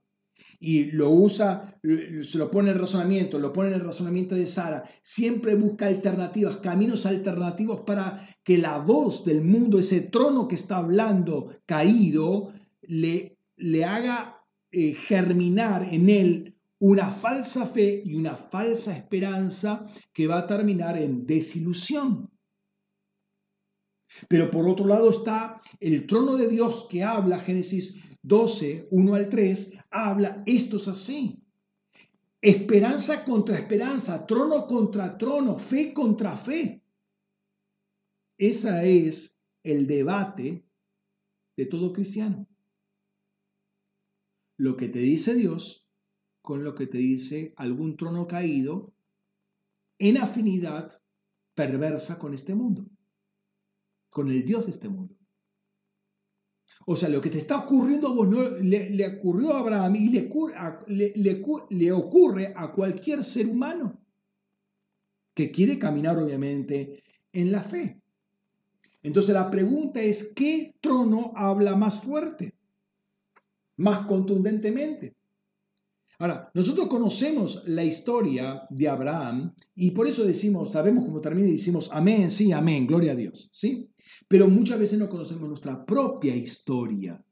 y lo usa, se lo pone en el razonamiento, lo pone en el razonamiento de Sara, siempre busca alternativas, caminos alternativos para que la voz del mundo, ese trono que está hablando caído, le, le haga eh, germinar en él una falsa fe y una falsa esperanza que va a terminar en desilusión. Pero por otro lado está el trono de Dios que habla, Génesis 12, 1 al 3, habla, esto es así. Esperanza contra esperanza, trono contra trono, fe contra fe. Ese es el debate de todo cristiano. Lo que te dice Dios con lo que te dice algún trono caído en afinidad perversa con este mundo, con el Dios de este mundo. O sea, lo que te está ocurriendo a vos le, ocurrió a Abraham y le, le, ocurre a cualquier ser humano que quiere caminar obviamente en la fe. Entonces la pregunta es, ¿qué trono habla más fuerte? Más contundentemente. Ahora, nosotros conocemos la historia de Abraham y por eso decimos, sabemos cómo termina y decimos, amén, sí, amén, gloria a Dios, ¿sí? Pero muchas veces no conocemos nuestra propia historia,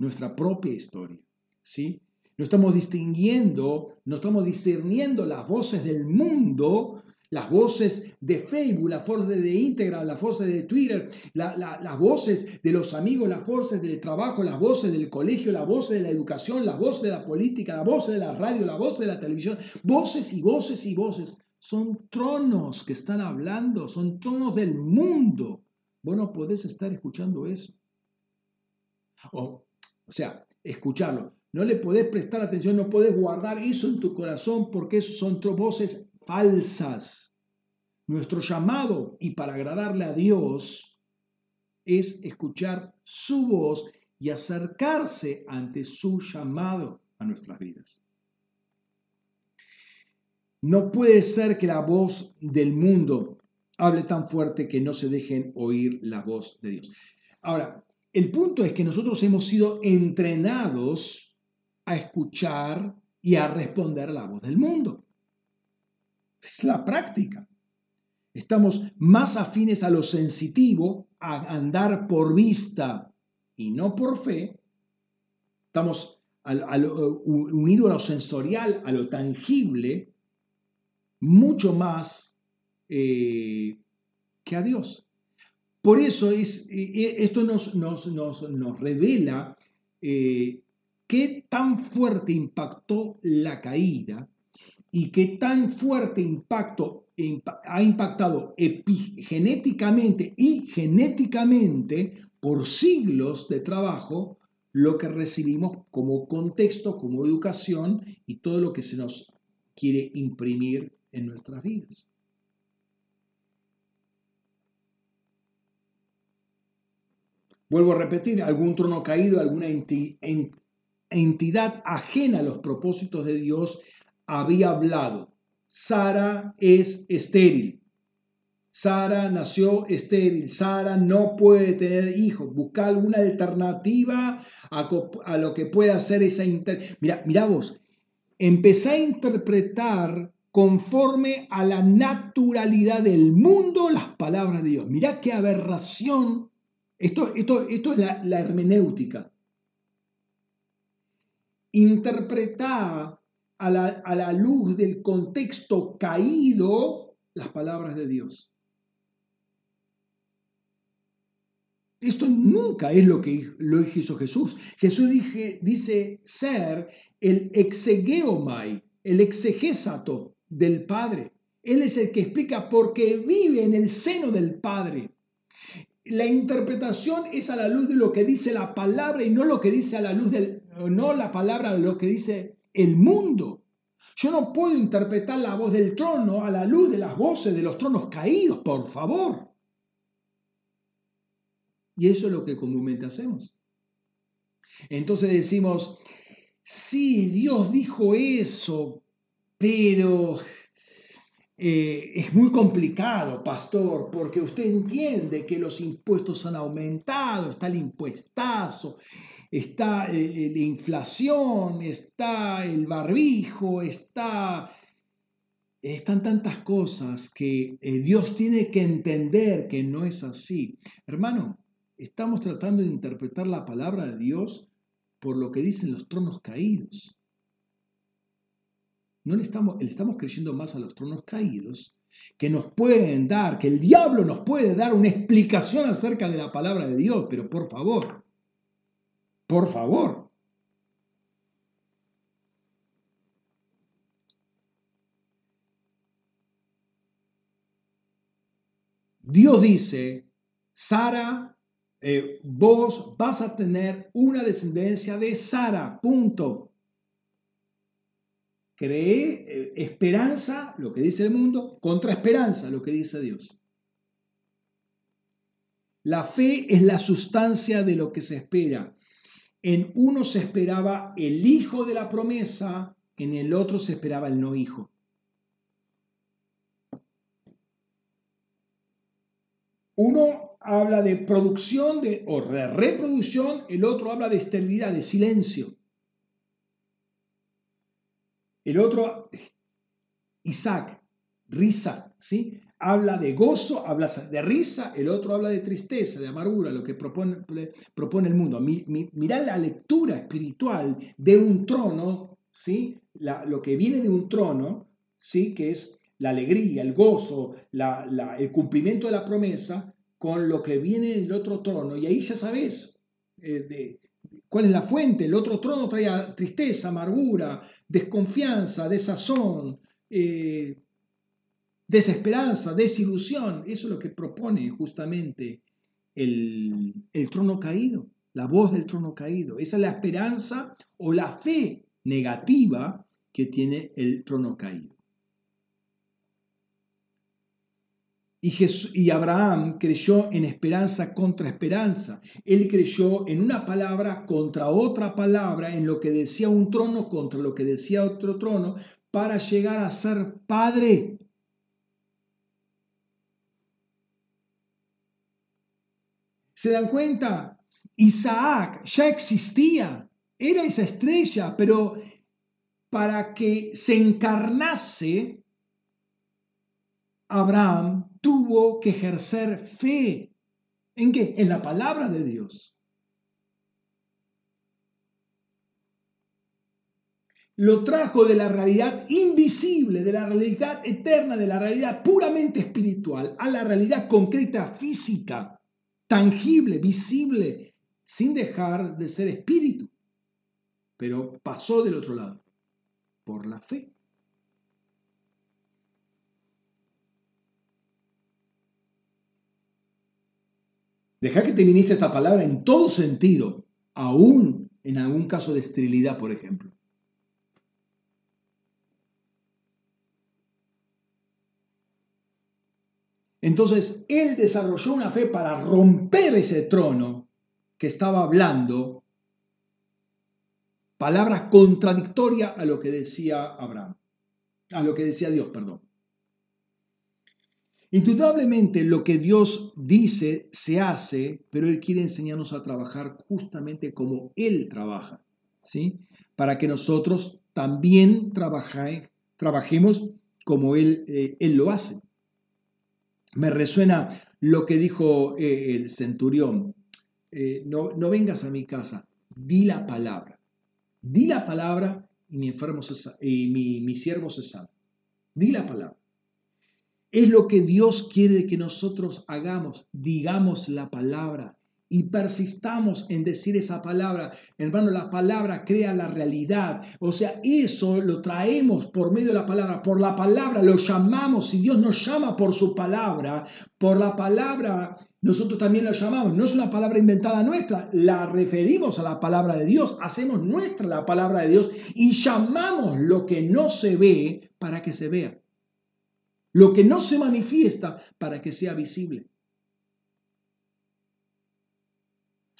nuestra propia historia, ¿sí? No estamos distinguiendo, no estamos discerniendo las voces del mundo las voces de Facebook, las voces de Instagram, las voces de Twitter, las voces de los amigos, las voces del trabajo, las voces del colegio, las voces de la educación, las voces de la política, las voces de la radio, las voces de la televisión, voces y voces y voces. Son tronos que están hablando, son tronos del mundo. Vos no podés estar escuchando eso. O, o sea, escucharlo. No le podés prestar atención, no podés guardar eso en tu corazón porque son voces falsas. Nuestro llamado, y para agradarle a Dios, es escuchar su voz y acercarse ante su llamado a nuestras vidas. No puede ser que la voz del mundo hable tan fuerte que no se dejen oír la voz de Dios. Ahora, el punto es que nosotros hemos sido entrenados a escuchar y a responder la voz del mundo. Es la práctica. Estamos más afines a lo sensitivo, a andar por vista y no por fe. Estamos unidos a lo sensorial, a lo tangible, mucho más eh, que a Dios. Por eso es, eh, eh, esto nos, nos, nos, revela qué tan fuerte impactó la caída y qué tan fuerte impacto ha impactado epigenéticamente y genéticamente por siglos de trabajo lo que recibimos como contexto, como educación y todo lo que se nos quiere imprimir en nuestras vidas. Vuelvo a repetir, algún trono caído, alguna entidad ajena a los propósitos de Dios había hablado. Sara es estéril. Sara nació estéril. Sara no puede tener hijos. Busca alguna alternativa a, lo que pueda hacer esa inter... Mira, mira vos, empecé a interpretar conforme a la naturalidad del mundo las palabras de Dios. Mira qué aberración. Esto, esto, esto es la, la hermenéutica. Interpretar a la, luz del contexto caído las palabras de Dios. Esto nunca es lo que lo hizo Jesús. Jesús dice ser el exegeomai, el exegesato del Padre. Él es el que explica por qué vive en el seno del Padre. La interpretación es a la luz de lo que dice la palabra y no lo que dice a la luz del, no la palabra de lo que dice el mundo. Yo no puedo interpretar la voz del trono a la luz de las voces de los tronos caídos, por favor. Y eso es lo que comúnmente hacemos. Entonces decimos, sí, Dios dijo eso, pero eh, es muy complicado, pastor, porque usted entiende que los impuestos han aumentado, está el impuestazo, está eh, la inflación, está el barbijo, está están tantas cosas que eh, Dios tiene que entender que no es así. Hermano, estamos tratando de interpretar la palabra de Dios por lo que dicen los tronos caídos. No estamos, le estamos creyendo más a los tronos caídos que nos pueden dar, que el diablo nos puede dar una explicación acerca de la palabra de Dios, pero por favor, por favor. Dios dice, Sara, eh, vos vas a tener una descendencia de Sara, punto. Cree eh, esperanza, lo que dice el mundo, contra esperanza, lo que dice Dios. La fe es la sustancia de lo que se espera. En uno se esperaba el hijo de la promesa, en el otro se esperaba el no hijo. Uno habla de producción de, o de reproducción, el otro habla de esterilidad, de silencio. El otro, Isaac, risa, ¿sí? Habla de gozo, habla de risa, el otro habla de tristeza, de amargura, lo que propone, propone el mundo. Mirá la lectura espiritual de un trono, ¿sí? lo que viene de un trono, ¿sí? Que es la alegría, el gozo, el cumplimiento de la promesa, con lo que viene del otro trono. Y ahí ya sabes eh, de, ¿Cuál es la fuente? El otro trono traía tristeza, amargura, desconfianza, desazón, eh, desesperanza, desilusión. Eso es lo que propone justamente el, el trono caído, la voz del trono caído. Esa es la esperanza o la fe negativa que tiene el trono caído. Y, Abraham creyó en esperanza contra esperanza. Él creyó en una palabra contra otra palabra, en lo que decía un trono contra lo que decía otro trono, para llegar a ser padre. ¿Se dan cuenta? Isaac ya existía, era esa estrella, pero para que se encarnase, Abraham tuvo que ejercer fe. ¿En qué? En la palabra de Dios. Lo trajo de la realidad invisible, de la realidad eterna, de la realidad puramente espiritual, a la realidad concreta, física, tangible, visible, sin dejar de ser espíritu. Pero pasó del otro lado, por la fe. Deja que te ministre esta palabra en todo sentido, aún en algún caso de esterilidad, por ejemplo. Entonces, él desarrolló una fe para romper ese trono que estaba hablando, palabras contradictorias a lo que decía Abraham, a lo que decía Dios, perdón. Indudablemente lo que Dios dice se hace, pero Él quiere enseñarnos a trabajar justamente como Él trabaja, ¿sí? Para que nosotros también trabajemos como Él, eh, él lo hace. Me resuena lo que dijo eh, el centurión, eh, no, no, vengas a mi casa, di la palabra, di la palabra y mi, enfermo y mi, mi siervo se sana. Di la palabra. Es lo que Dios quiere que nosotros hagamos, digamos la palabra y persistamos en decir esa palabra. Hermano, la palabra crea la realidad. O sea, eso lo traemos por medio de la palabra. Por la palabra lo llamamos. Si Dios nos llama por su palabra, por la palabra nosotros también lo llamamos. No es una palabra inventada nuestra, la referimos a la palabra de Dios. Hacemos nuestra la palabra de Dios y llamamos lo que no se ve para que se vea. Lo que no se manifiesta para que sea visible.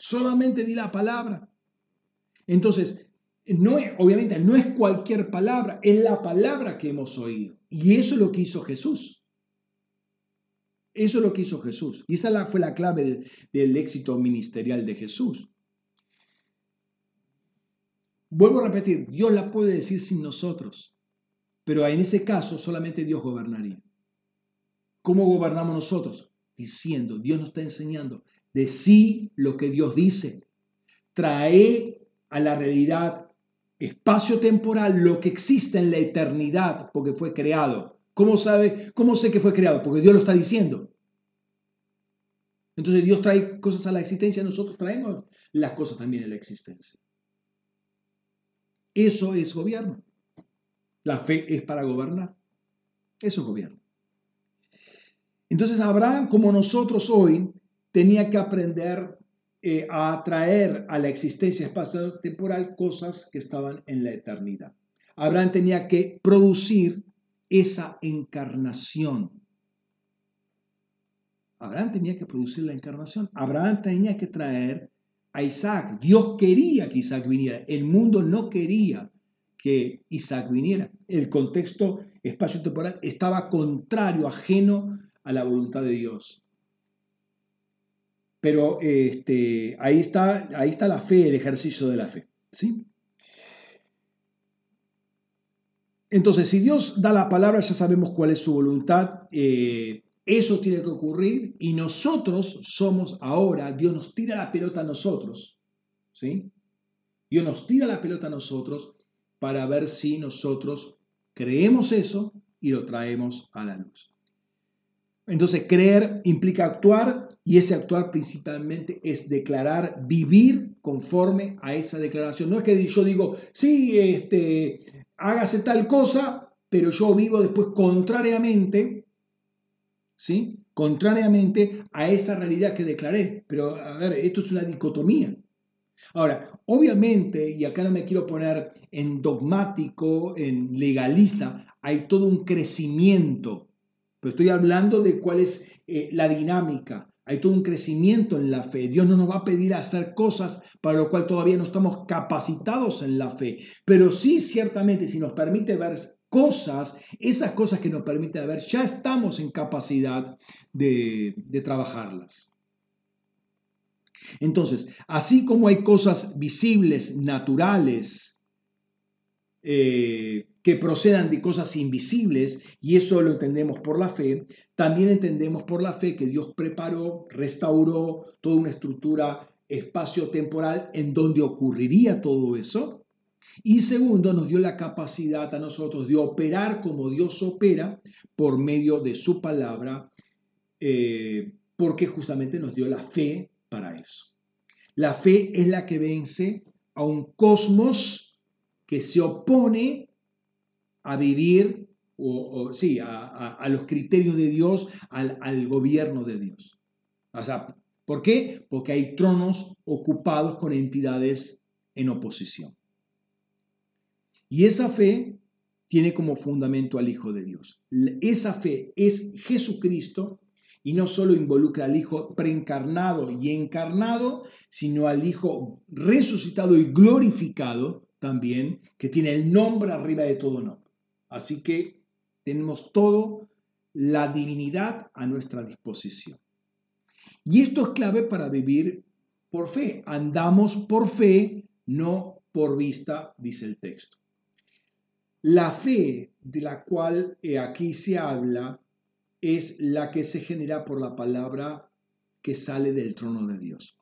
Solamente di la palabra. Entonces, no, obviamente no es cualquier palabra, es la palabra que hemos oído. Y eso es lo que hizo Jesús. Eso es lo que hizo Jesús. Y esa fue la clave del, éxito ministerial de Jesús. Vuelvo a repetir, Dios la puede decir sin nosotros, pero en ese caso solamente Dios gobernaría. ¿Cómo gobernamos nosotros? Diciendo, Dios nos está enseñando, Decí lo que Dios dice. Trae a la realidad espacio-temporal lo que existe en la eternidad porque fue creado. ¿Cómo sabe? ¿Cómo sé que fue creado? Porque Dios lo está diciendo. Entonces Dios trae cosas a la existencia, nosotros traemos las cosas también a la existencia. Eso es gobierno. La fe es para gobernar. Eso es gobierno. Entonces Abraham, como nosotros hoy, tenía que aprender eh, a atraer a la existencia espacio-temporal cosas que estaban en la eternidad. Abraham tenía que producir esa encarnación. Abraham tenía que producir la encarnación. Abraham tenía que traer a Isaac. Dios quería que Isaac viniera. El mundo no quería que Isaac viniera. El contexto espacio-temporal estaba contrario, ajeno a la voluntad de Dios. Pero este, ahí, está, ahí está la fe, el ejercicio de la fe. ¿sí? Entonces, si Dios da la palabra, ya sabemos cuál es su voluntad. Eh, eso tiene que ocurrir y nosotros somos ahora, Dios nos tira la pelota a nosotros. ¿sí? Dios nos tira la pelota a nosotros para ver si nosotros creemos eso y lo traemos a la luz. Entonces, creer implica actuar y ese actuar principalmente es declarar, vivir conforme a esa declaración. No es que yo digo, sí, este, hágase tal cosa, pero yo vivo después contrariamente, ¿sí? Contrariamente a esa realidad que declaré. Pero, a ver, esto es una dicotomía. Ahora, obviamente, y acá no me quiero poner en dogmático, en legalista, hay todo un crecimiento pero estoy hablando de cuál es eh, la dinámica. Hay todo un crecimiento en la fe. Dios no nos va a pedir hacer cosas para lo cual todavía no estamos capacitados en la fe. Pero sí, ciertamente, si nos permite ver cosas, esas cosas que nos permite ver, ya estamos en capacidad de, trabajarlas. Entonces, así como hay cosas visibles, naturales, eh, que procedan de cosas invisibles, y eso lo entendemos por la fe, también entendemos por la fe que Dios preparó, restauró toda una estructura espacio-temporal en donde ocurriría todo eso. Y segundo, nos dio la capacidad a nosotros de operar como Dios opera por medio de su palabra, eh, porque justamente nos dio la fe para eso. La fe es la que vence a un cosmos que se opone a vivir, o, sí, a, los criterios de Dios, al, al gobierno de Dios. O sea, ¿por qué? Porque hay tronos ocupados con entidades en oposición. Y esa fe tiene como fundamento al Hijo de Dios. Esa fe es Jesucristo y no solo involucra al Hijo preencarnado y encarnado, sino al Hijo resucitado y glorificado también, que tiene el nombre arriba de todo nombre. Así que tenemos todo la divinidad a nuestra disposición. Y esto es clave para vivir por fe. Andamos por fe, no por vista, dice el texto. La fe de la cual aquí se habla es la que se genera por la palabra que sale del trono de Dios.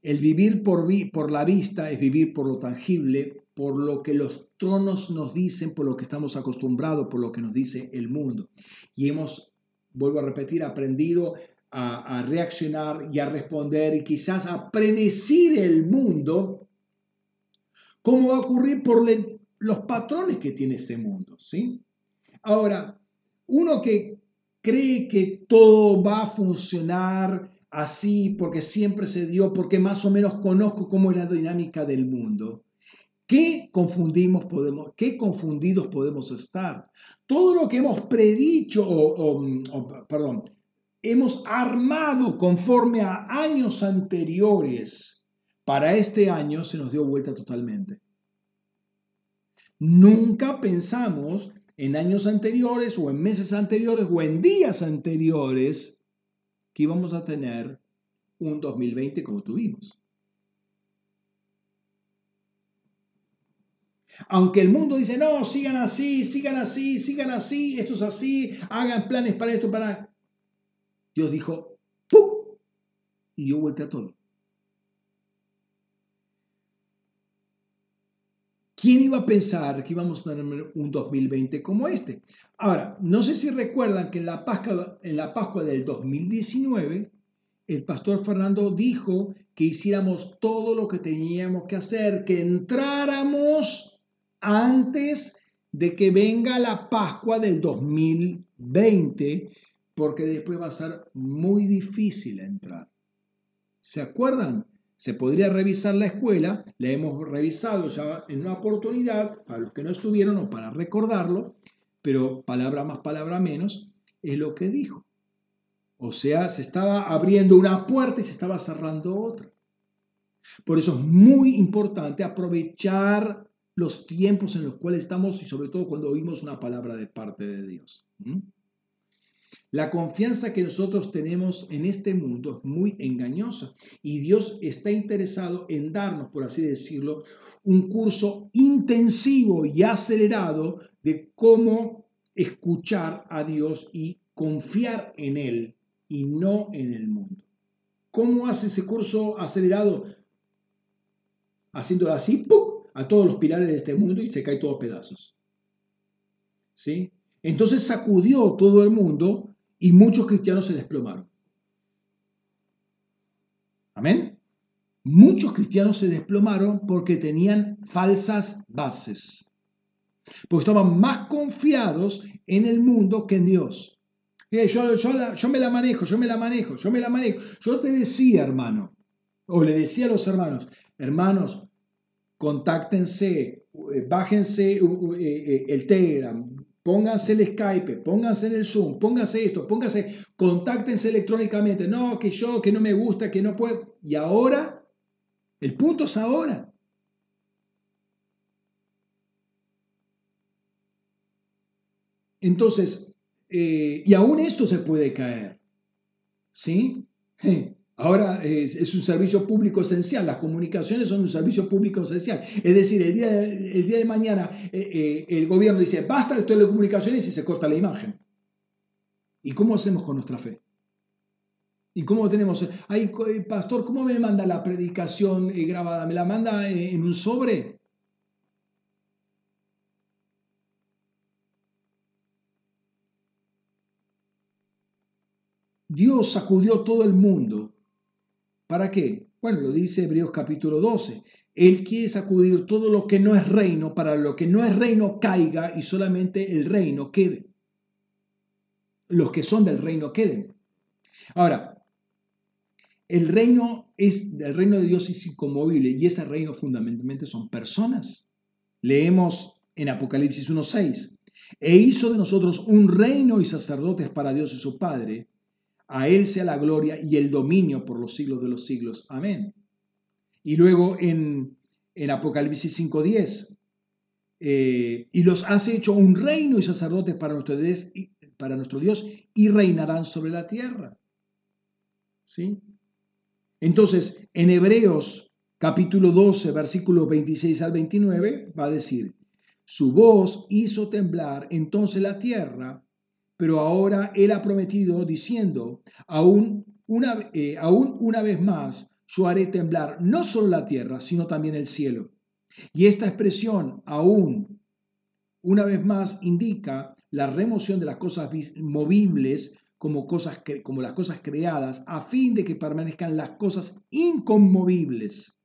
El vivir por, por la vista es vivir por lo tangible, por lo que los tronos nos dicen, por lo que estamos acostumbrados, por lo que nos dice el mundo. Y hemos, vuelvo a repetir, aprendido a, reaccionar y a responder y quizás a predecir el mundo, cómo va a ocurrir por los patrones que tiene este mundo, ¿sí? Ahora, uno que cree que todo va a funcionar así porque siempre se dio, porque más o menos conozco cómo es la dinámica del mundo, ¿Qué, confundimos podemos, ¿Qué confundidos podemos estar? Todo lo que hemos predicho, o, perdón, hemos armado conforme a años anteriores, para este año se nos dio vuelta totalmente. Nunca pensamos en años anteriores o en meses anteriores o en días anteriores que íbamos a tener un 2020 como tuvimos. Aunque el mundo dice, no, sigan así, sigan así, sigan así, esto es así, hagan planes para esto, para... Dios dijo, ¡pum! Y yo vuelta a todo. ¿Quién iba a pensar que íbamos a tener un 2020 como este? Ahora, no sé si recuerdan que en la Pascua, en la Pascua del 2019, el pastor Fernando dijo que hiciéramos todo lo que teníamos que hacer, que entráramos antes de que venga la Pascua del 2020, porque después va a ser muy difícil entrar. ¿Se acuerdan? Se podría revisar la escuela, la hemos revisado ya en una oportunidad, para los que no estuvieron o para recordarlo, pero palabra más, palabra menos, es lo que dijo. O sea, se estaba abriendo una puerta y se estaba cerrando otra. Por eso es muy importante aprovechar los tiempos en los cuales estamos y sobre todo cuando oímos una palabra de parte de Dios. La confianza que nosotros tenemos en este mundo es muy engañosa y Dios está interesado en darnos, por así decirlo, un curso intensivo y acelerado de cómo escuchar a Dios y confiar en Él y no en el mundo. ¿Cómo hace ese curso acelerado? Haciéndolo así, ¡pum! A todos los pilares de este mundo y se cae todo a pedazos. ¿Sí? Entonces sacudió todo el mundo y muchos cristianos se desplomaron. Amén. Muchos cristianos se desplomaron porque tenían falsas bases. Porque estaban más confiados en el mundo que en Dios. Eh, yo, yo me la manejo, yo me la manejo, yo me la manejo. Yo te decía, hermano, o le decía a los hermanos, hermanos, contáctense, eh, bájense eh, eh, el Telegram, pónganse el Skype, pónganse el Zoom, pónganse esto, pónganse, contáctense electrónicamente. No, que yo, que no me gusta, que no puedo. Y ahora, el punto es ahora. Entonces, y aún esto se puede caer. ¿Sí? Ahora es, un servicio público esencial, las comunicaciones son un servicio público esencial. Es decir, el día de, el día de mañana eh, eh, el gobierno dice, basta de telecomunicaciones y se corta la imagen. ¿Y cómo hacemos con nuestra fe? ¿Y cómo tenemos? Ay, pastor, ¿cómo me manda la predicación eh, grabada? ¿Me la manda en un sobre? Dios sacudió todo el mundo ¿Para qué? Bueno, lo dice Hebreos capítulo 12. Él quiere sacudir todo lo que no es reino para lo que no es reino caiga y solamente el reino quede. Los que son del reino queden. Ahora, el reino es el reino de Dios es inconmovible y ese reino fundamentalmente son personas. Leemos en Apocalipsis 1:6, e hizo de nosotros un reino y sacerdotes para Dios y su Padre. A Él sea la gloria y el dominio por los siglos de los siglos. Amén. Y luego en, en Apocalipsis 5.10, eh, y los has hecho un reino y sacerdotes para nuestro, Dios, para nuestro Dios y reinarán sobre la tierra. ¿Sí? Entonces, en Hebreos capítulo 12, versículos 26 al 29, va a decir, su voz hizo temblar entonces la tierra pero ahora Él ha prometido diciendo, aún una, eh, aún una vez más, yo haré temblar no solo la tierra, sino también el cielo. Y esta expresión, aún una vez más, indica la remoción de las cosas movibles como, cosas, como las cosas creadas, a fin de que permanezcan las cosas inconmovibles.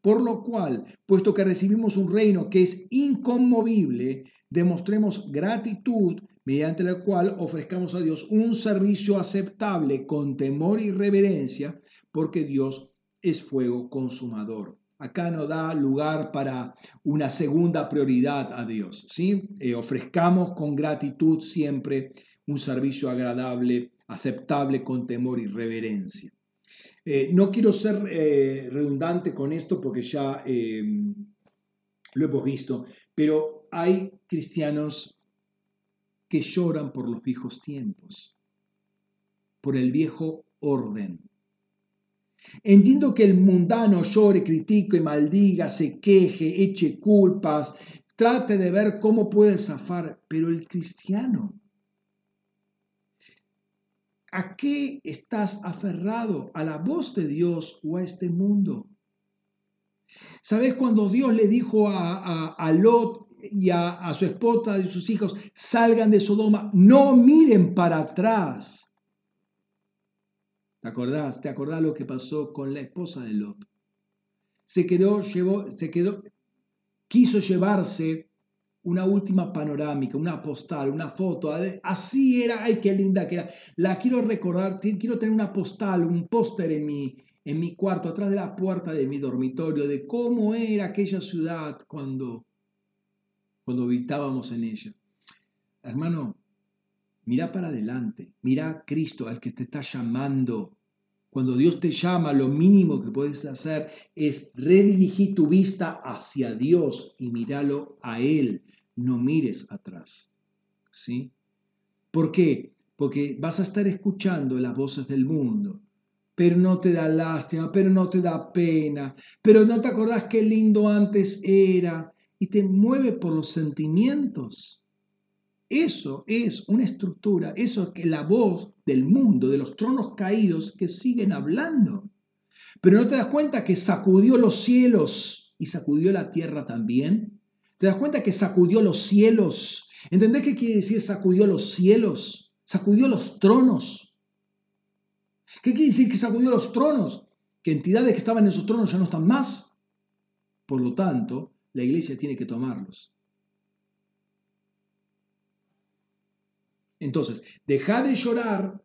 Por lo cual, puesto que recibimos un reino que es inconmovible, demostremos gratitud mediante la cual ofrezcamos a Dios un servicio aceptable con temor y reverencia, porque Dios es fuego consumador. Acá no da lugar para una segunda prioridad a Dios. ¿sí? Eh, ofrezcamos con gratitud siempre un servicio agradable, aceptable con temor y reverencia. Eh, no quiero ser eh, redundante con esto porque ya lo hemos visto, pero hay cristianos que lloran por los viejos tiempos, por el viejo orden. Entiendo que el mundano llore, critique, maldiga, se queje, eche culpas, trate de ver cómo puede zafar, pero el cristiano, ¿a qué estás aferrado? ¿A la voz de Dios o a este mundo? ¿Sabes cuando Dios le dijo a, Lot y a, su esposa y sus hijos, salgan de Sodoma, no miren para atrás? ¿Te acordás? ¿Te acordás lo que pasó con la esposa de Lot? Se quedó, llevó, se quedó, quiso llevarse una última panorámica, una postal, una foto. Así era, ay, qué linda que era. La quiero recordar, quiero tener una postal, un póster en mi, en mi cuarto, atrás de la puerta de mi dormitorio, de cómo era aquella ciudad cuando, cuando habitábamos en ella. Hermano, Mira para adelante, mira a Cristo, al que te está llamando. Cuando Dios te llama, lo mínimo que puedes hacer es redirigir tu vista hacia Dios y míralo a Él. No mires atrás. ¿Sí? ¿Por qué? Porque vas a estar escuchando las voces del mundo, pero no te da lástima, pero no te da pena, pero no te acordás qué lindo antes era y te mueve por los sentimientos. Eso es una estructura, eso es la voz del mundo, de los tronos caídos que siguen hablando. Pero no te das cuenta que sacudió los cielos y sacudió la tierra también. ¿Te das cuenta que sacudió los cielos? ¿Entendés qué quiere decir sacudió los cielos? Sacudió los tronos. ¿Qué quiere decir que sacudió los tronos? Que entidades que estaban en esos tronos ya no están más. Por lo tanto, la iglesia tiene que tomarlos. Entonces, deja de llorar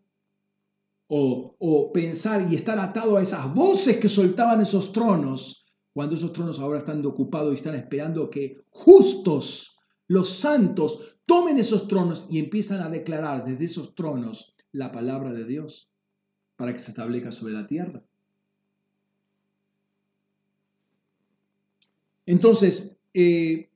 o, pensar y estar atado a esas voces que soltaban esos tronos, cuando esos tronos ahora están ocupados y están esperando que justos, los santos, tomen esos tronos y empiezan a declarar desde esos tronos la palabra de Dios para que se establezca sobre la tierra. Entonces, eh,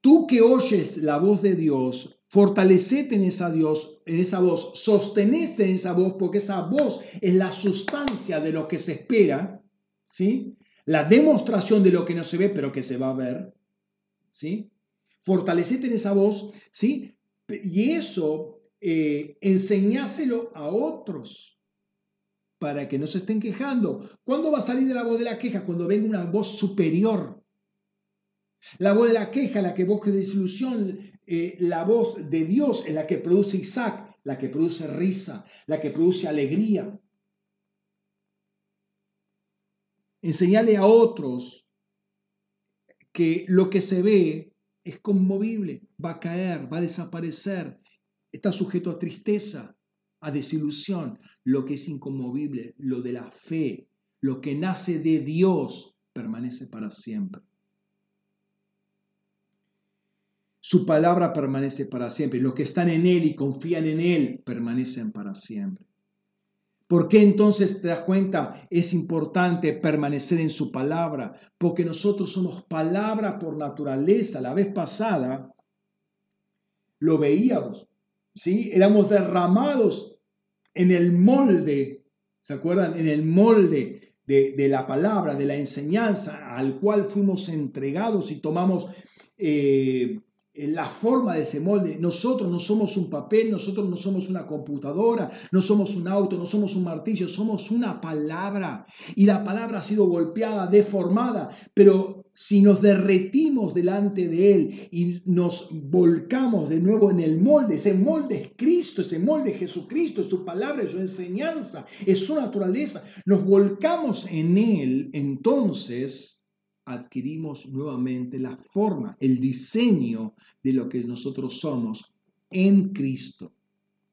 tú que oyes la voz de Dios, Fortalecete en esa Dios, en esa voz, sostenete en esa voz, porque esa voz es la sustancia de lo que se espera, ¿sí? La demostración de lo que no se ve, pero que se va a ver, ¿sí? Fortalecete en esa voz, ¿sí? Y eso, eh, enseñáselo a otros para que no se estén quejando. ¿Cuándo va a salir de la voz de la queja? Cuando venga una voz superior. La voz de la queja, la que busca desilusión, eh, la voz de Dios es la que produce Isaac, la que produce risa, la que produce alegría. Enseñale a otros que lo que se ve es conmovible, va a caer, va a desaparecer, está sujeto a tristeza, a desilusión. Lo que es inconmovible, lo de la fe, lo que nace de Dios, permanece para siempre. Su palabra permanece para siempre. Los que están en Él y confían en Él permanecen para siempre. ¿Por qué entonces te das cuenta? Es importante permanecer en su palabra, porque nosotros somos palabra por naturaleza. La vez pasada lo veíamos, ¿sí? Éramos derramados en el molde, ¿se acuerdan? En el molde de, la palabra, de la enseñanza al cual fuimos entregados y tomamos eh, la forma de ese molde. Nosotros no somos un papel, nosotros no somos una computadora, no somos un auto, no somos un martillo, somos una palabra. Y la palabra ha sido golpeada, deformada, pero si nos derretimos delante de Él y nos volcamos de nuevo en el molde, ese molde es Cristo, ese molde es Jesucristo, es su palabra, es su enseñanza, es su naturaleza, nos volcamos en Él, entonces adquirimos nuevamente la forma, el diseño de lo que nosotros somos en Cristo.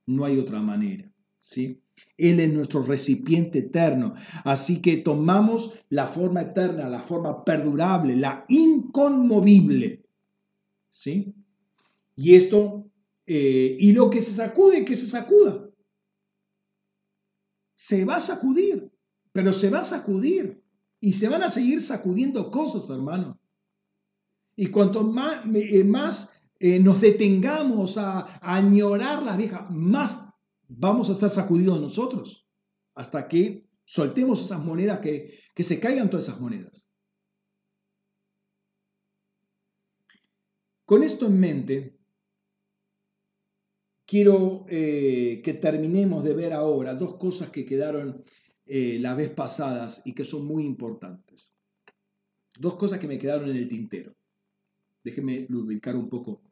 No hay otra manera, ¿sí? Él es nuestro recipiente eterno. Así que tomamos la forma eterna, la forma perdurable, la inconmovible. ¿Sí? Y esto, eh, y lo que se sacude, que se sacuda. Se va a sacudir, pero se va a sacudir y se van a seguir sacudiendo cosas, hermano. Y cuanto más, eh, más eh, nos detengamos a, añorar las viejas, más vamos a estar sacudidos nosotros. Hasta que soltemos esas monedas, que, que se caigan todas esas monedas. Con esto en mente, quiero eh, que terminemos de ver ahora dos cosas que quedaron eh, la vez pasadas y que son muy importantes. Dos cosas que me quedaron en el tintero. Déjenme lubricar un poco.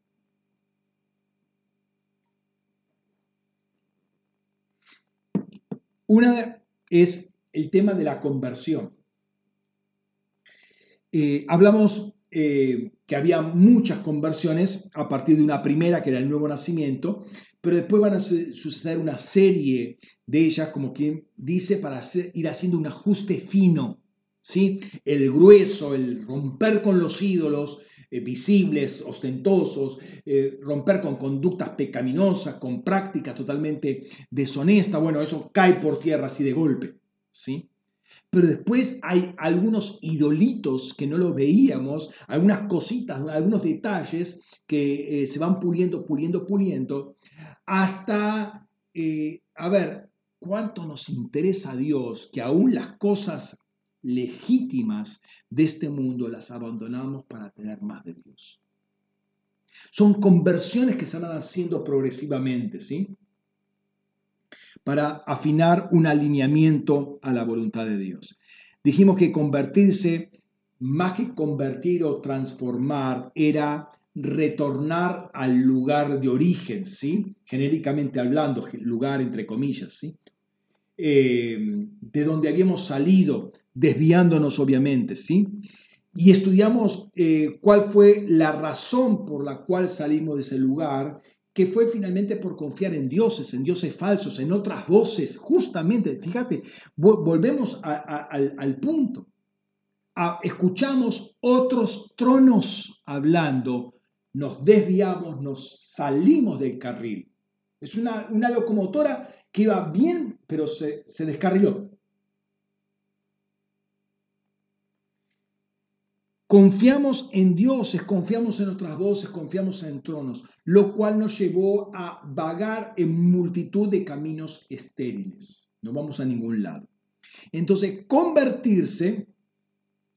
Una es el tema de la conversión. Eh, hablamos eh, que había muchas conversiones a partir de una primera, que era el nuevo nacimiento, pero después van a suceder una serie de ellas, como quien dice, para ir haciendo un ajuste fino, ¿sí? El grueso, el romper con los ídolos eh, visibles, ostentosos, eh, romper con conductas pecaminosas, con prácticas totalmente deshonestas, bueno, eso cae por tierra así de golpe, ¿sí? Pero después hay algunos idolitos que no lo veíamos, algunas cositas, algunos detalles que eh, se van puliendo, puliendo, puliendo, hasta, a ver, cuánto nos interesa a Dios que aún las cosas legítimas de este mundo las abandonamos para tener más de Dios. Son conversiones que se van haciendo progresivamente, ¿sí? Para afinar un alineamiento a la voluntad de Dios. Dijimos que convertirse, más que convertir o transformar, era retornar al lugar de origen, ¿sí? Genéricamente hablando, lugar entre comillas, ¿sí? Eh, de donde habíamos salido, desviándonos obviamente, ¿sí? Y estudiamos eh, cuál fue la razón por la cual salimos de ese lugar, que fue finalmente por confiar en dioses, en dioses falsos, en otras voces, justamente, fíjate, volvemos al, punto. escuchamos otros tronos hablando nos desviamos, nos salimos del carril. Es una, locomotora que iba bien, pero se, se descarriló. Confiamos en dioses, confiamos en otras voces, confiamos en tronos, lo cual nos llevó a vagar en multitud de caminos estériles. No vamos a ningún lado. Entonces, convertirse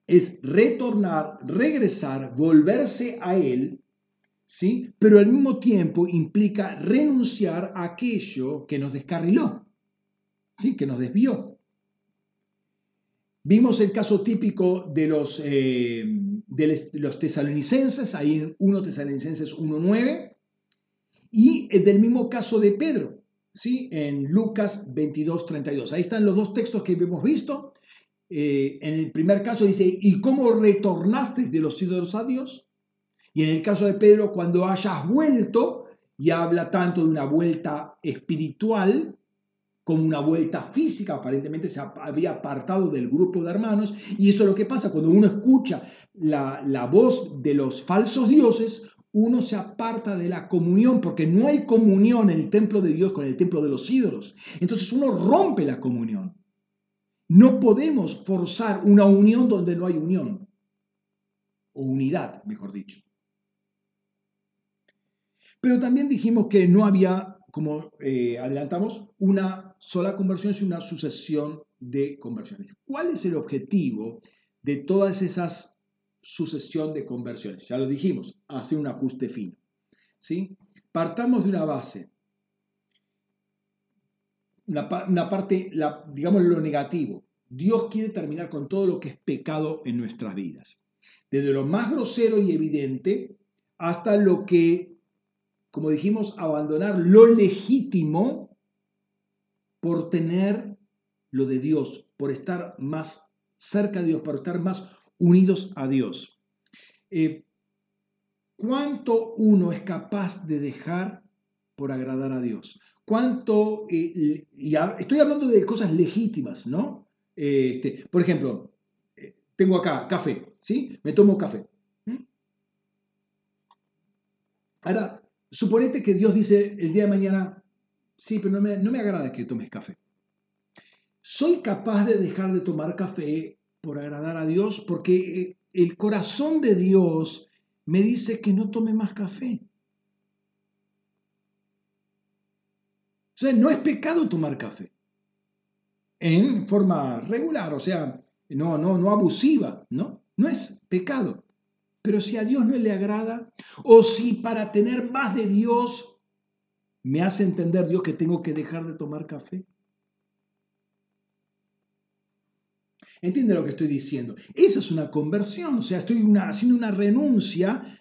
es retornar, regresar, volverse a Él ¿sí? Pero al mismo tiempo implica renunciar a aquello que nos descarriló, ¿sí? Que nos desvió. Vimos el caso típico de los, eh, de los tesalonicenses, ahí en 1 Tesalonicenses 1.9, y del mismo caso de Pedro, ¿sí? en Lucas 22.32. Ahí están los dos textos que hemos visto. Eh, en el primer caso dice, ¿y cómo retornaste de los ídolos a Dios? Y en el caso de Pedro, cuando hayas vuelto, y habla tanto de una vuelta espiritual como una vuelta física, aparentemente se había apartado del grupo de hermanos, y eso es lo que pasa cuando uno escucha la, la voz de los falsos dioses, uno se aparta de la comunión, porque no hay comunión en el templo de Dios con el templo de los ídolos. Entonces uno rompe la comunión. No podemos forzar una unión donde no hay unión, o unidad, mejor dicho. Pero también dijimos que no había, como eh, adelantamos, una sola conversión, sino una sucesión de conversiones. ¿Cuál es el objetivo de todas esas sucesión de conversiones? Ya lo dijimos, hacer un ajuste fino. ¿sí? Partamos de una base. Una, parte, digamos lo negativo. Dios quiere terminar con todo lo que es pecado en nuestras vidas. Desde lo más grosero y evidente hasta lo que, como dijimos, abandonar lo legítimo por tener lo de Dios, por estar más cerca de Dios, por estar más unidos a Dios. Eh, ¿Cuánto uno es capaz de dejar por agradar a Dios? ¿Cuánto, eh, y estoy hablando de cosas legítimas, ¿no? Este, por ejemplo, eh, tengo acá café, ¿sí? Me tomo café. ¿Mm? Ahora, suponete que Dios dice el día de mañana, sí, pero no me, no me agrada que tomes café. ¿Soy capaz de dejar de tomar café por agradar a Dios? Porque eh, el corazón de Dios me dice que no tome más café. O sea, no es pecado tomar café. En forma regular, o sea, no, no, no abusiva, ¿no? No es pecado. Pero si a Dios no le agrada, o si para tener más de Dios me hace entender Dios que tengo que dejar de tomar café. ¿Entiende lo que estoy diciendo? Esa es una conversión, o sea, estoy haciendo una renuncia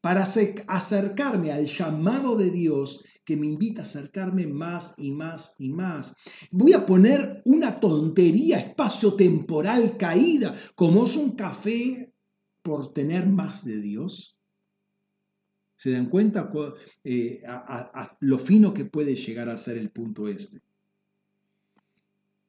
para acercarme al llamado de Dios que me invita a acercarme más y más y más. Voy a poner una tontería espacio-temporal caída, como es un café, por tener más de Dios. ¿Se dan cuenta eh, lo fino que puede llegar a ser el punto este?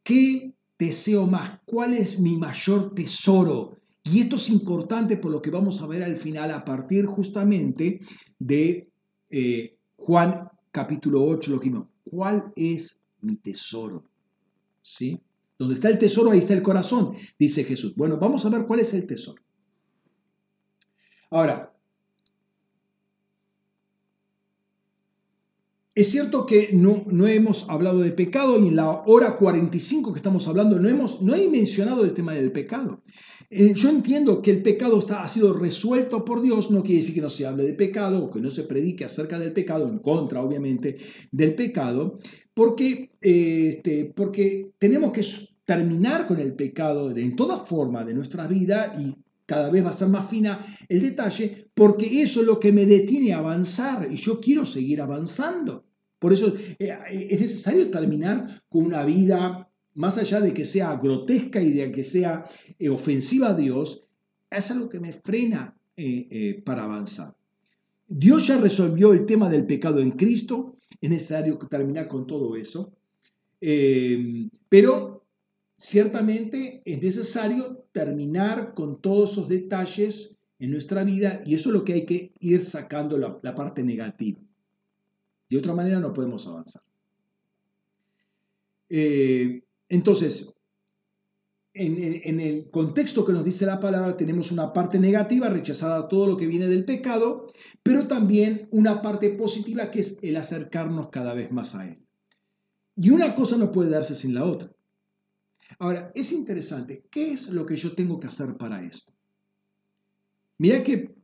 ¿Qué deseo más? ¿Cuál es mi mayor tesoro? Y esto es importante por lo que vamos a ver al final a partir justamente de eh, Juan capítulo 8, lo que vimos. ¿Cuál es mi tesoro? ¿Sí? Donde está el tesoro, ahí está el corazón, dice Jesús. Bueno, vamos a ver cuál es el tesoro. Ahora, Es cierto que no, no, hemos hablado de pecado y en la hora 45 que estamos hablando no, hemos, no he mencionado el tema del pecado. Eh, yo entiendo que el pecado está, ha sido resuelto por Dios, no quiere decir que no se hable de pecado o que no se predique acerca del pecado, en contra obviamente del pecado, porque, este, porque tenemos que terminar con el pecado en toda forma de nuestra vida y cada vez va a ser más fina el detalle, porque eso es lo que me detiene a avanzar y yo quiero seguir avanzando. Por eso eh, es necesario terminar con una vida, más allá de que sea grotesca y de que sea eh, ofensiva a Dios, es algo que me frena eh, para avanzar. Dios ya resolvió el tema del pecado en Cristo, es necesario terminar con todo eso, pero ciertamente es necesario terminar con todos esos detalles en nuestra vida y eso es lo que hay que ir sacando la parte negativa. De otra manera no podemos avanzar. Eh, entonces, en, el contexto que nos dice la palabra tenemos una parte negativa, rechazada todo lo que viene del pecado, pero también una parte positiva que es el acercarnos cada vez más a Él. Y una cosa no puede darse sin la otra. Ahora, es interesante, ¿qué es lo que yo tengo que hacer para esto? Mira que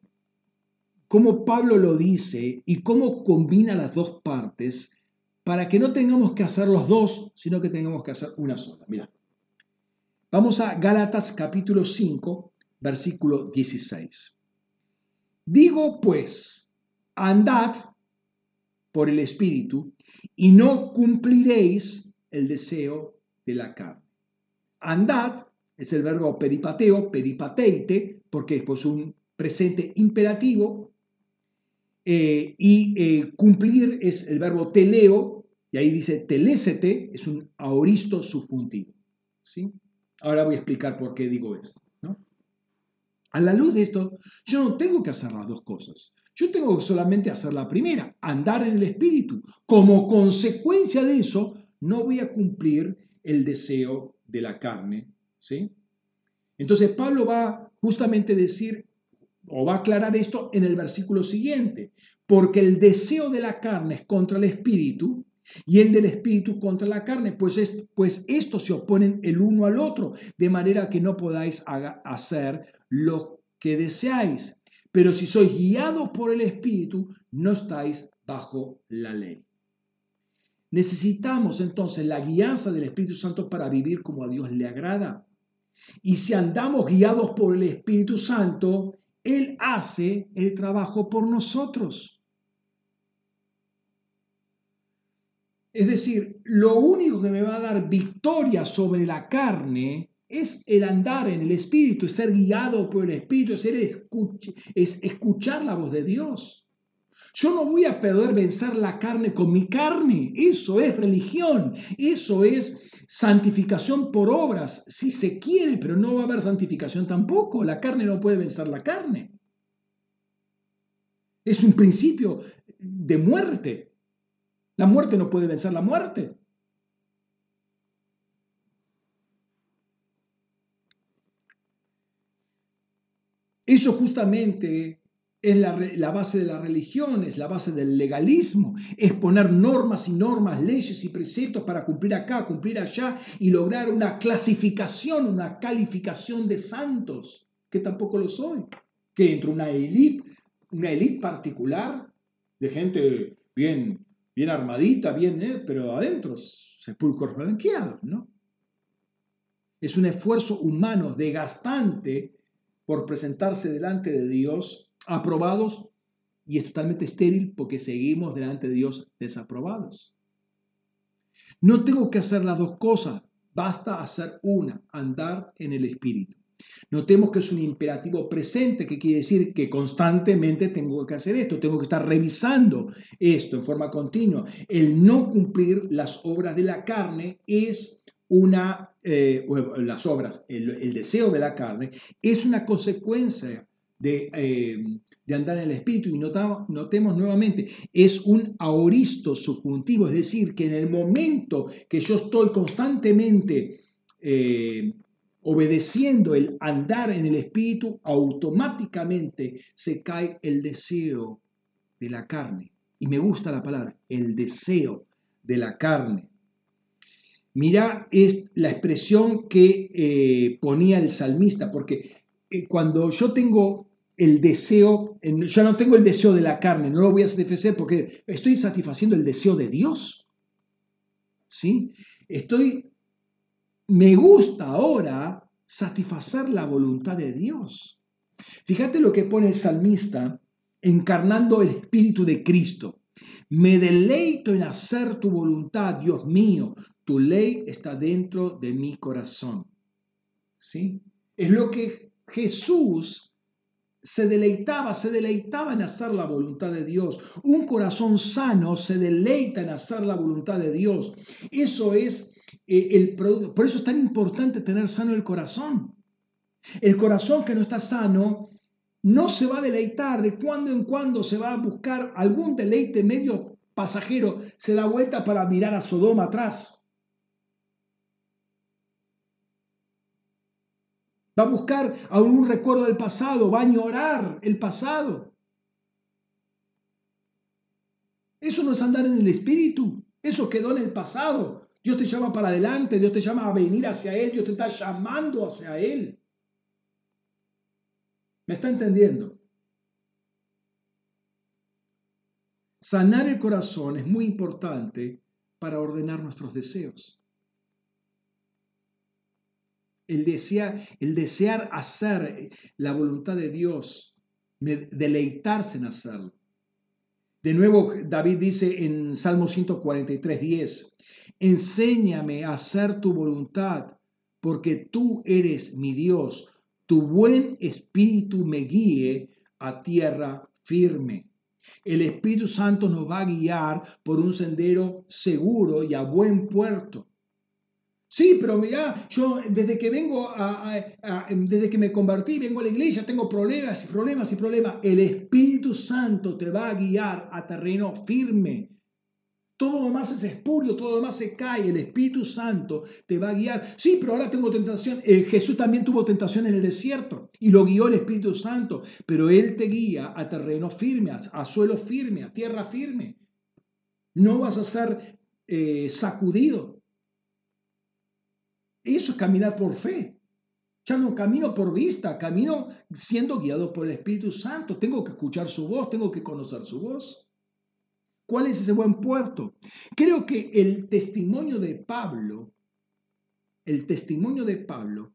cómo Pablo lo dice y cómo combina las dos partes para que no tengamos que hacer los dos, sino que tengamos que hacer una sola. Mira, vamos a Gálatas capítulo 5, versículo 16. Digo pues, andad por el Espíritu y no cumpliréis el deseo de la carne. Andad es el verbo peripateo, peripateite, porque es pues un presente imperativo eh, y eh, cumplir es el verbo teleo, y ahí dice telésete, es un aoristo subjuntivo. ¿sí? Ahora voy a explicar por qué digo esto. A la luz de esto, yo no tengo que hacer las dos cosas. Yo tengo solamente hacer la primera, andar en el espíritu. Como consecuencia de eso, no voy a cumplir el deseo de la carne. ¿sí? Entonces Pablo va justamente a decir o va a aclarar esto en el versículo siguiente, porque el deseo de la carne es contra el espíritu y el del espíritu contra la carne, pues, es, pues estos se oponen el uno al otro, de manera que no podáis hacer lo que deseáis. Pero si sois guiados por el Espíritu, no estáis bajo la ley. Necesitamos entonces la guianza del Espíritu Santo para vivir como a Dios le agrada. Y si andamos guiados por el Espíritu Santo, Él hace el trabajo por nosotros. Es decir, lo único que me va a dar victoria sobre la carne es el andar en el Espíritu, es ser guiado por el Espíritu, es, es escuchar la voz de Dios. Yo no voy a poder vencer la carne con mi carne. Eso es religión. Eso es santificación por obras, si se quiere, pero no va a haber santificación tampoco. La carne no puede vencer la carne. Es un principio de muerte. La muerte no puede vencer la muerte. Eso justamente es la, base de la religión, es la base del legalismo, es poner normas y normas, leyes y preceptos para cumplir acá, cumplir allá y lograr una clasificación, una calificación de santos, que tampoco lo soy, que entre una élite, una élite particular de gente bien bien armadita, bien, ¿eh? pero adentro sepulcros blanqueados, ¿no? Es un esfuerzo humano desgastante por presentarse delante de Dios aprobados y es totalmente estéril porque seguimos delante de Dios desaprobados. No tengo que hacer las dos cosas, basta hacer una, andar en el Espíritu. Notemos que es un imperativo presente, que quiere decir que constantemente tengo que hacer esto, tengo que estar revisando esto en forma continua. El no cumplir las obras de la carne es una, eh, las obras, el, deseo de la carne, es una consecuencia de, eh, de, andar en el espíritu y notamos, notemos nuevamente, es un aoristo subjuntivo, es decir, que en el momento que yo estoy constantemente eh, obedeciendo el andar en el Espíritu, automáticamente se cae el deseo de la carne. Y me gusta la palabra, el deseo de la carne. Mira, es la expresión que eh, ponía el salmista, porque cuando yo tengo el deseo, yo no tengo el deseo de la carne, no lo voy a satisfacer porque estoy satisfaciendo el deseo de Dios. ¿Sí? Estoy me gusta ahora satisfacer la voluntad de Dios. Fíjate lo que pone el salmista encarnando el Espíritu de Cristo. Me deleito en hacer tu voluntad, Dios mío. Tu ley está dentro de mi corazón. ¿Sí? Es lo que Jesús se deleitaba, se deleitaba en hacer la voluntad de Dios. Un corazón sano se deleita en hacer la voluntad de Dios. Eso es eh, el Por eso es tan importante tener sano el corazón. El corazón que no está sano no se va a deleitar, de cuando en cuando se va a buscar algún deleite medio pasajero, se da vuelta para mirar a Sodoma atrás. Va a buscar algún recuerdo del pasado, va a añorar el pasado. Eso no es andar en el espíritu, eso quedó en el pasado. Dios te llama para adelante, Dios te llama a venir hacia Él, Dios te está llamando hacia Él. ¿Me está entendiendo? Sanar el corazón es muy importante para ordenar nuestros deseos. El desear, el desear hacer la voluntad de Dios, deleitarse en hacerlo. De nuevo, David dice en Salmo 143, 10, Enséñame a hacer tu voluntad, porque tú eres mi Dios. Tu buen espíritu me guíe a tierra firme. El Espíritu Santo nos va a guiar por un sendero seguro y a buen puerto. Sí, pero mira, yo desde que vengo a, desde que me convertí, vengo a la iglesia, tengo problemas y problemas y problemas. El Espíritu Santo te va a guiar a terreno firme. Todo lo más es espurio, todo lo más se cae. El Espíritu Santo te va a guiar. Sí, pero ahora tengo tentación. Eh, Jesús también tuvo tentación en el desierto y lo guió el Espíritu Santo. Pero Él te guía a terreno firme, a, suelo firme, a tierra firme. No vas a ser eh, sacudido. Eso es caminar por fe. Ya no camino por vista, camino siendo guiado por el Espíritu Santo. Tengo que escuchar su voz, tengo que conocer su voz. ¿Cuál es ese buen puerto? Creo que el testimonio de Pablo, el testimonio de Pablo,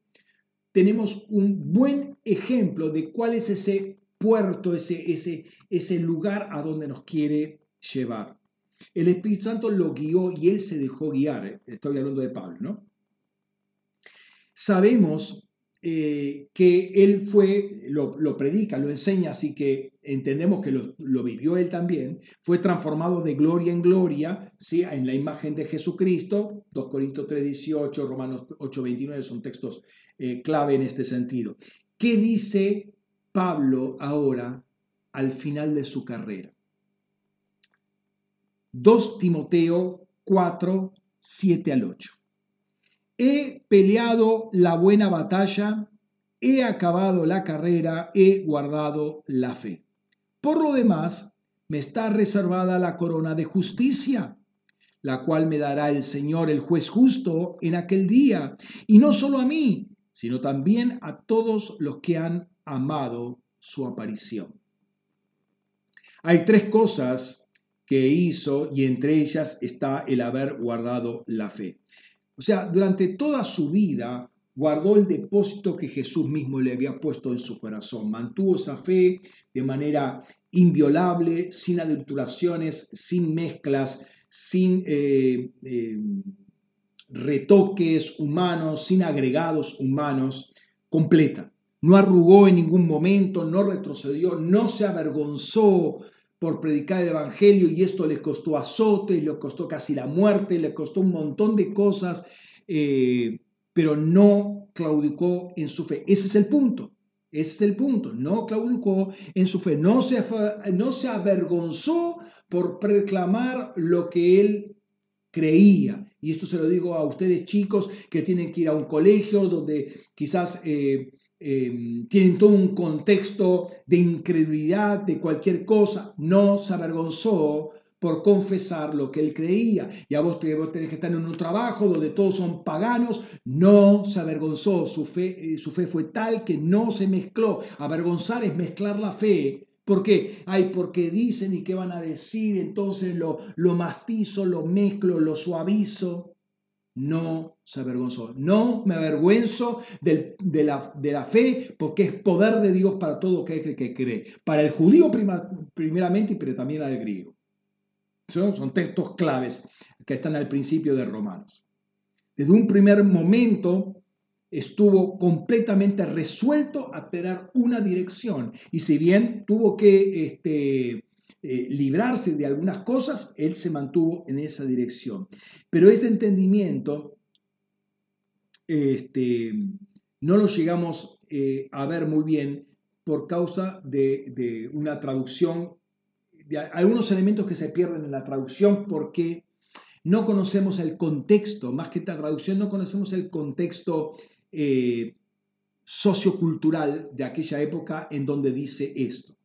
tenemos un buen ejemplo de cuál es ese puerto, ese, ese, ese lugar a donde nos quiere llevar. El Espíritu Santo lo guió y él se dejó guiar. Estoy hablando de Pablo, ¿no? Sabemos eh, que él fue, lo, predica, lo enseña, así que entendemos que lo, vivió él también, fue transformado de gloria en gloria, ¿sí? en la imagen de Jesucristo, 2 Corintios 3, 18, Romanos 8, 29 son textos eh, clave en este sentido. ¿Qué dice Pablo ahora al final de su carrera? 2 Timoteo 4, 7 al 8. He peleado la buena batalla, he acabado la carrera, he guardado la fe. Por lo demás, me está reservada la corona de justicia, la cual me dará el Señor, el juez justo, en aquel día, y no solo a mí, sino también a todos los que han amado su aparición. Hay tres cosas que hizo y entre ellas está el haber guardado la fe. O sea, durante toda su vida guardó el depósito que Jesús mismo le había puesto en su corazón. Mantuvo esa fe de manera inviolable, sin adulteraciones, sin mezclas, sin eh, eh, retoques humanos, sin agregados humanos, completa. No arrugó en ningún momento, no retrocedió, no se avergonzó por predicar el Evangelio y esto les costó azotes, les costó casi la muerte, les costó un montón de cosas, eh, pero no claudicó en su fe. Ese es el punto. Ese es el punto. No claudicó en su fe. No se, no se avergonzó por proclamar lo que él creía. Y esto se lo digo a ustedes chicos que tienen que ir a un colegio donde quizás eh, Em, tienen todo un contexto de incredulidad de cualquier cosa, no se avergonzó por confesar lo que él creía. Y a vos, vos tenés que estar en un trabajo donde todos son paganos, no se avergonzó, su fe, eh, su fe fue tal que no se mezcló. Avergonzar es mezclar la fe. ¿Por qué? Ay, porque dicen y qué van a decir, entonces lo, lo mastizo, lo mezclo, lo suavizo no se avergonzó. No me avergüenzo de, la, de, la, fe porque es poder de Dios para todo aquel que, cree. Para el judío primeramente, pero también al griego. Son, son textos claves que están al principio de Romanos. Desde un primer momento estuvo completamente resuelto a tener una dirección. Y si bien tuvo que este, eh, librarse de algunas cosas, él se mantuvo en esa dirección. Pero este entendimiento este, no lo llegamos eh, a ver muy bien por causa de, una traducción, de algunos elementos que se pierden en la traducción porque no conocemos el contexto, más que esta traducción, no conocemos el contexto eh, sociocultural de aquella época en donde dice esto.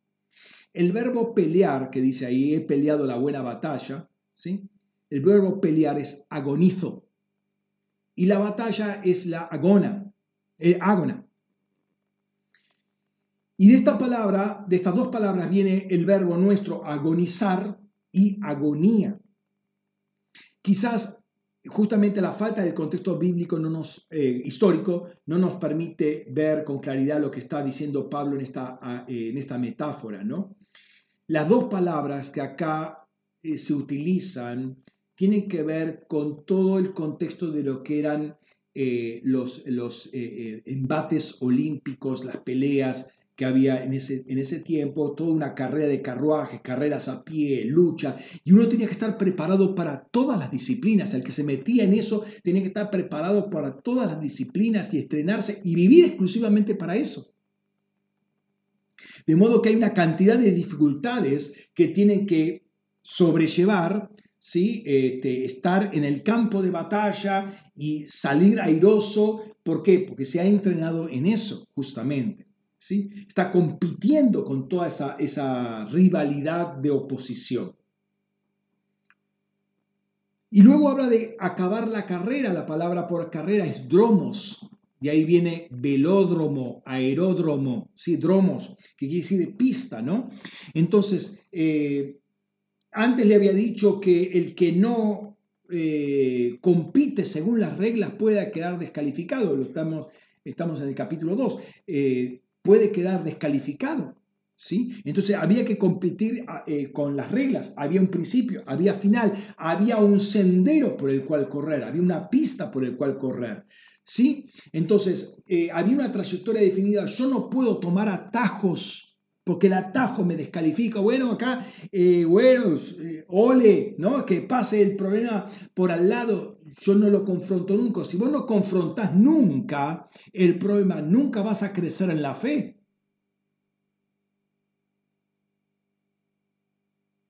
El verbo pelear, que dice ahí, he peleado la buena batalla, ¿sí? El verbo pelear es agonizo. Y la batalla es la agona, eh, agona. Y de esta palabra, de estas dos palabras, viene el verbo nuestro agonizar y agonía. Quizás justamente la falta del contexto bíblico no nos, eh, histórico no nos permite ver con claridad lo que está diciendo Pablo en esta, ah, en esta metáfora, ¿no? Las dos palabras que acá eh, se utilizan tienen que ver con todo el contexto de lo que eran eh, los, los eh, embates olímpicos, las peleas que había en ese, en ese tiempo, toda una carrera de carruajes, carreras a pie, lucha, y uno tenía que estar preparado para todas las disciplinas. El que se metía en eso tenía que estar preparado para todas las disciplinas y estrenarse y vivir exclusivamente para eso. De modo que hay una cantidad de dificultades que tienen que sobrellevar, ¿sí? Este, estar en el campo de batalla y salir airoso. ¿Por qué? Porque se ha entrenado en eso, justamente. ¿sí? Está compitiendo con toda esa, esa rivalidad de oposición. Y luego habla de acabar la carrera. La palabra por carrera es dromos, De ahí viene velódromo, aeródromo, ¿sí? dromos, que quiere decir pista, ¿no? Entonces, eh, antes le había dicho que el que no eh, compite según las reglas pueda quedar descalificado, lo estamos, estamos en el capítulo 2, eh, puede quedar descalificado. ¿Sí? Entonces había que competir ah, con las reglas, había un principio, había final, había un sendero por el cual correr, había una pista por el cual correr. ¿Sí? Entonces, eh, había una trayectoria definida, yo no puedo tomar atajos porque el atajo me descalifica. Bueno, acá, eh, bueno, eh, ole, ¿no? Que pase el problema por al lado, yo no lo confronto nunca. Si vos no confrontás nunca el problema, nunca vas a crecer en la fe.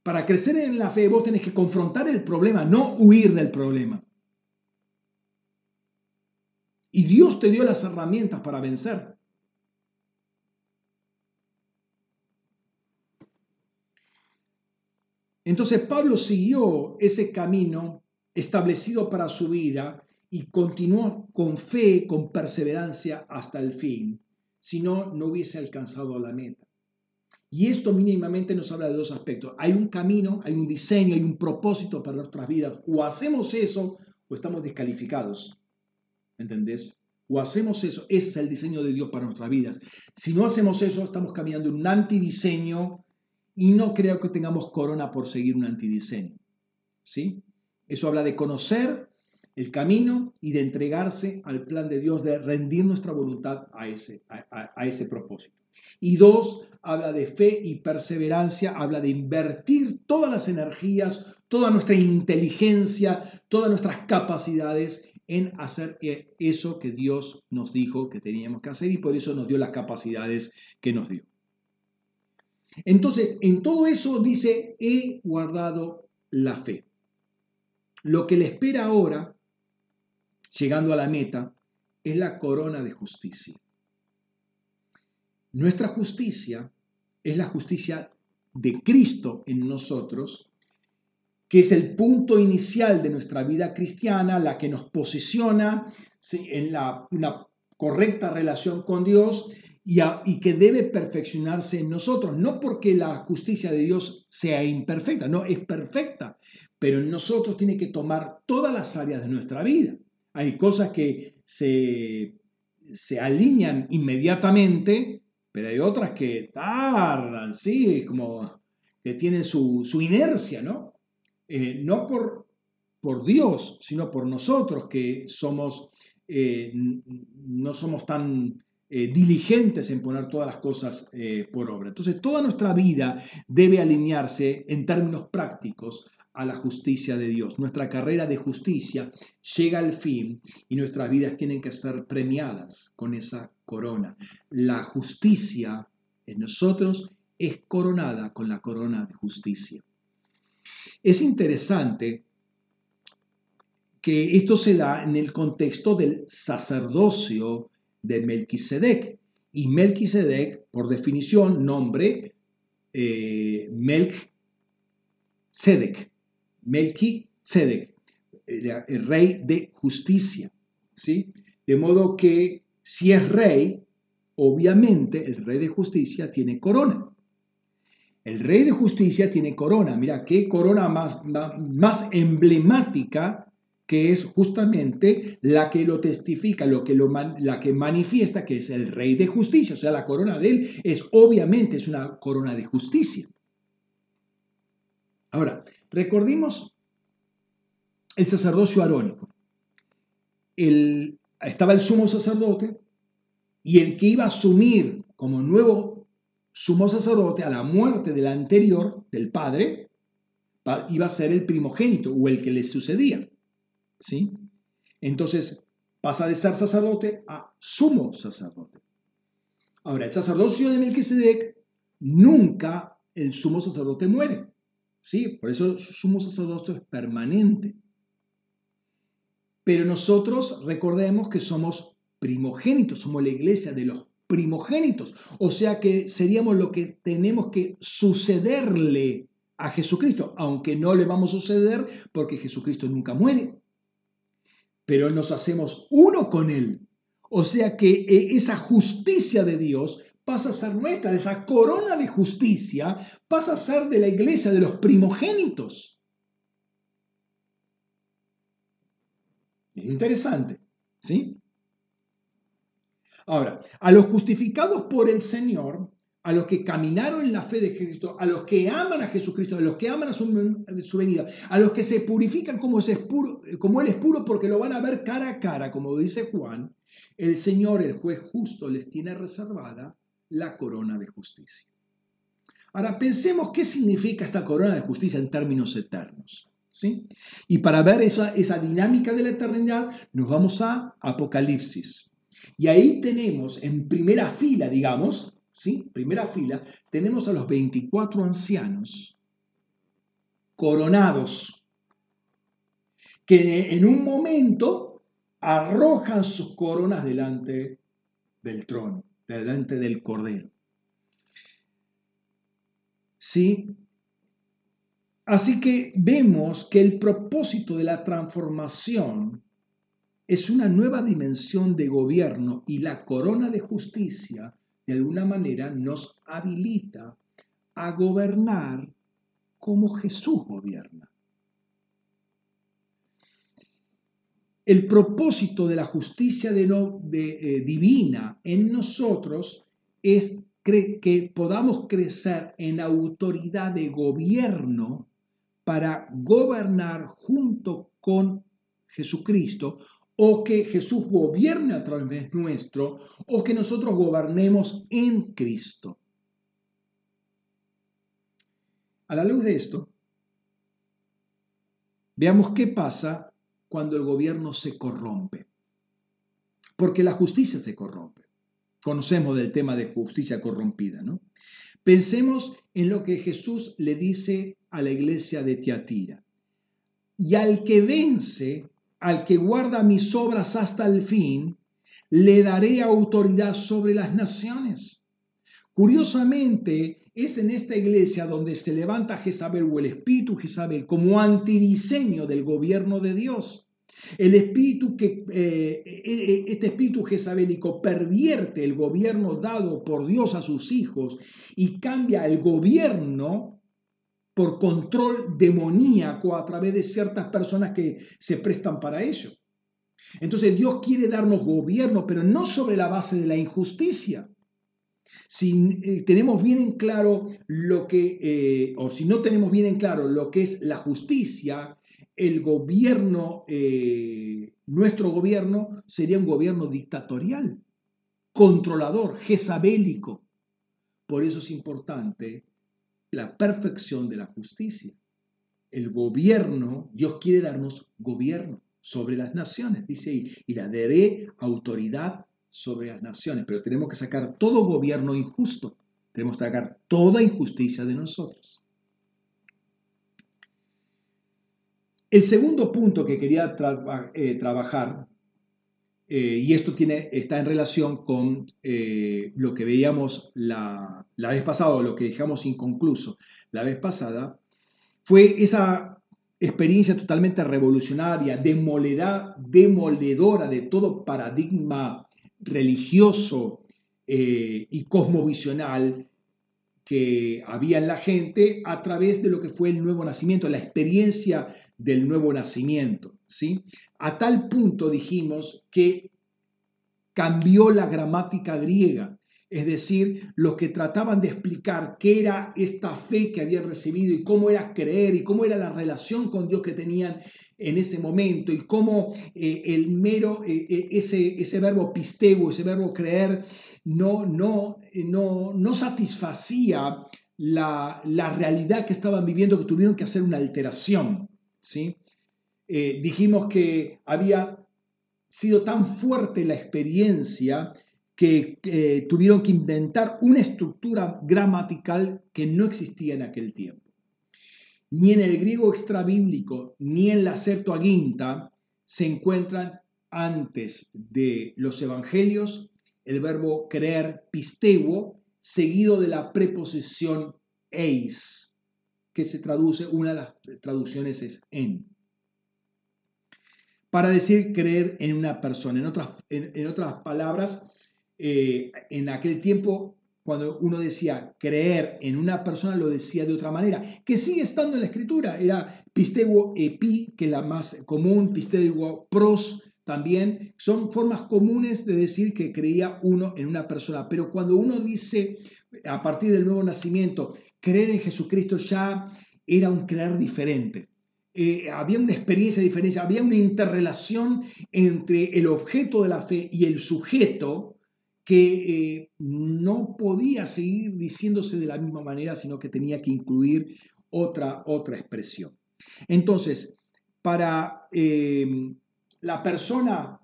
Para crecer en la fe, vos tenés que confrontar el problema, no huir del problema. Y Dios te dio las herramientas para vencer. Entonces Pablo siguió ese camino establecido para su vida y continuó con fe, con perseverancia hasta el fin, si no, no hubiese alcanzado la meta. Y esto mínimamente nos habla de dos aspectos. Hay un camino, hay un diseño, hay un propósito para nuestras vidas. O hacemos eso o estamos descalificados. ¿Entendés? O hacemos eso, ese es el diseño de Dios para nuestras vidas. Si no hacemos eso, estamos cambiando un antidiseño y no creo que tengamos corona por seguir un antidiseño. ¿Sí? Eso habla de conocer el camino y de entregarse al plan de Dios, de rendir nuestra voluntad a ese, a ese propósito. Y dos, habla de fe y perseverancia, habla de invertir todas las energías, toda nuestra inteligencia, todas nuestras capacidades en hacer eso que Dios nos dijo que teníamos que hacer y por eso nos dio las capacidades que nos dio. Entonces, en todo eso dice, he guardado la fe. Lo que le espera ahora, llegando a la meta, es la corona de justicia. Nuestra justicia es la justicia de Cristo en nosotros que es el punto inicial de nuestra vida cristiana, la que nos posiciona en la, una correcta relación con Dios y, y, que debe perfeccionarse en nosotros, no porque la justicia de Dios sea imperfecta, no, es perfecta, pero en nosotros tiene que tomar todas las áreas de nuestra vida. Hay cosas que se, se alinean inmediatamente, pero hay otras que tardan, sí, como que tienen su, su inercia, ¿no? Eh, no por, por Dios, sino por nosotros que somos, eh, no somos tan eh, diligentes en poner todas las cosas por obra. Entonces, toda nuestra vida debe alinearse en términos prácticos a la justicia de Dios. Nuestra carrera de justicia llega al fin y nuestras vidas tienen que ser premiadas con esa corona. La justicia en nosotros es coronada con la corona de justicia. Es interesante que esto se da en el contexto del sacerdocio de Melquisedec. Y Melquisedec, por definición, nombre eh, Melchizedek, el rey de justicia. ¿sí? De modo que si es rey, obviamente el rey de justicia tiene corona. El rey de justicia tiene corona. Mira, qué corona más, más emblemática que es justamente la que lo testifica, lo que lo la que manifiesta que es el rey de justicia. O sea, la corona de él es obviamente es una corona de justicia. Ahora, recordemos el sacerdocio arónico. El, estaba el sumo sacerdote y el que iba a asumir como nuevo sumo sacerdote a la muerte del anterior, del padre, iba a ser el primogénito o el que le sucedía. ¿Sí? Entonces pasa de ser sacerdote a sumo sacerdote. Ahora, el sacerdocio de Melquisedec, nunca el sumo sacerdote muere. ¿Sí? Por eso sumo sacerdote es permanente. Pero nosotros recordemos que somos primogénitos, somos la iglesia de los primogénitos. O sea que seríamos lo que tenemos que sucederle a Jesucristo, aunque no le vamos a suceder porque Jesucristo nunca muere. Pero nos hacemos uno con Él. O sea que eh, esa justicia de Dios pasa a ser nuestra, esa corona de justicia pasa a ser de la iglesia, de los primogénitos. Es interesante, ¿sí? Ahora, a los justificados por el Señor, a los que caminaron en la fe de Cristo, a los que aman a Jesucristo, a los que aman a su, venida, a los que se purifican como, es puro, como Él es puro porque lo van a ver cara a cara, como dice Juan, el Señor, el juez justo, les tiene reservada la corona de justicia. Ahora pensemos qué significa esta corona de justicia en términos eternos. ¿sí? Y para ver esa, esa dinámica de la eternidad, nos vamos a Apocalipsis. Y ahí tenemos en primera fila, digamos, ¿sí? Primera fila, tenemos a los 24 ancianos coronados, que en un momento arrojan sus coronas delante del trono, delante del Cordero. ¿Sí? Así que vemos que el propósito de la transformación es una nueva dimensión de gobierno y la corona de justicia de alguna manera nos habilita a gobernar como Jesús gobierna. El propósito de la justicia de eh, divina en nosotros es que podamos crecer en autoridad de gobierno para gobernar junto con Jesucristo o que Jesús gobierne a través nuestro, o que nosotros gobernemos en Cristo. A la luz de esto, veamos qué pasa cuando el gobierno se corrompe. Porque la justicia se corrompe. Conocemos del tema de justicia corrompida, ¿no? Pensemos en lo que Jesús le dice a la iglesia de Tiatira. Y al que vence, al que guarda mis obras hasta el fin, le daré autoridad sobre las naciones. Curiosamente, es en esta iglesia donde se levanta Jezabel o el espíritu Jezabel como antidiseño del gobierno de Dios. El espíritu que, eh, eh, eh, este espíritu jezabelico pervierte el gobierno dado por Dios a sus hijos y cambia el gobierno por control demoníaco a través de ciertas personas que se prestan para ello. Entonces Dios quiere darnos gobierno, pero no sobre la base de la injusticia. Si eh, tenemos bien en claro lo que, eh, o si no tenemos bien en claro lo que es la justicia, el gobierno, eh, nuestro gobierno sería un gobierno dictatorial, controlador, jezabélico. Por eso es importante la perfección de la justicia. El gobierno, Dios quiere darnos gobierno sobre las naciones, dice ahí, y la daré autoridad sobre las naciones, pero tenemos que sacar todo gobierno injusto, tenemos que sacar toda injusticia de nosotros. El segundo punto que quería eh, trabajar eh, y esto tiene, está en relación con eh, lo que veíamos la, vez pasada, lo que dejamos inconcluso la vez pasada, fue esa experiencia totalmente revolucionaria, demoledora de todo paradigma religioso eh, y cosmovisional que había en la gente a través de lo que fue el nuevo nacimiento, la experiencia del nuevo nacimiento. ¿sí? A tal punto dijimos que cambió la gramática griega, es decir, los que trataban de explicar qué era esta fe que habían recibido y cómo era creer y cómo era la relación con Dios que tenían en ese momento y cómo eh, el mero, eh, eh, ese, ese verbo pisteo, ese verbo creer, no, no, no, no satisfacía la, la realidad que estaban viviendo, que tuvieron que hacer una alteración. ¿sí? Dijimos que había sido tan fuerte la experiencia que tuvieron que inventar una estructura gramatical que no existía en aquel tiempo. Ni en el griego extrabíblico ni en la Septuaginta se encuentran antes de los evangelios el verbo creer pisteuo seguido de la preposición eis, que se traduce, una de las traducciones es en. para decir creer en una persona. En otras, en, otras palabras, eh, en aquel tiempo, cuando uno decía creer en una persona, lo decía de otra manera, que sigue estando en la escritura. Era pistego epi, que es la más común, pistego pros, también son formas comunes de decir que creía uno en una persona, pero cuando uno dice a partir del nuevo nacimiento, creer en Jesucristo ya era un creer diferente. Eh, había una experiencia diferente, había una interrelación entre el objeto de la fe y el sujeto que eh, no podía seguir diciéndose de la misma manera, sino que tenía que incluir otra, otra expresión. Entonces, para eh, la persona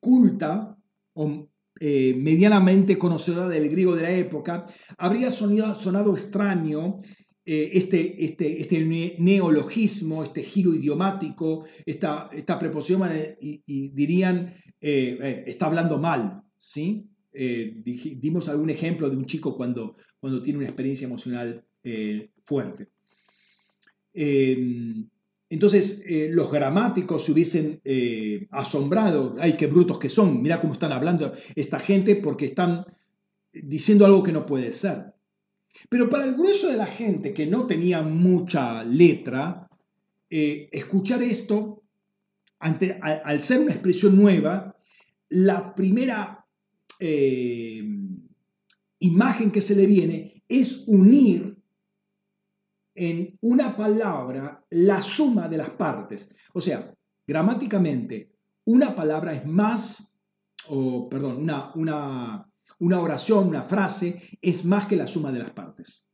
culta o eh, medianamente conocedora del griego de la época, habría sonado, extraño este, este, este, neologismo, este giro idiomático, esta, esta preposición, y, dirían, está hablando mal, ¿sí? dimos algún ejemplo de un chico cuando, cuando tiene una experiencia emocional fuerte. Entonces eh, los gramáticos se hubiesen eh, asombrado, ay, qué brutos que son, mira cómo están hablando esta gente porque están diciendo algo que no puede ser. Pero para el grueso de la gente que no tenía mucha letra, eh, escuchar esto, ante, al ser una expresión nueva, la primera imagen que se le viene es unir en una palabra la suma de las partes. O sea, gramáticamente, una palabra es más, o perdón, una, una, una oración, una frase, es más que la suma de las partes.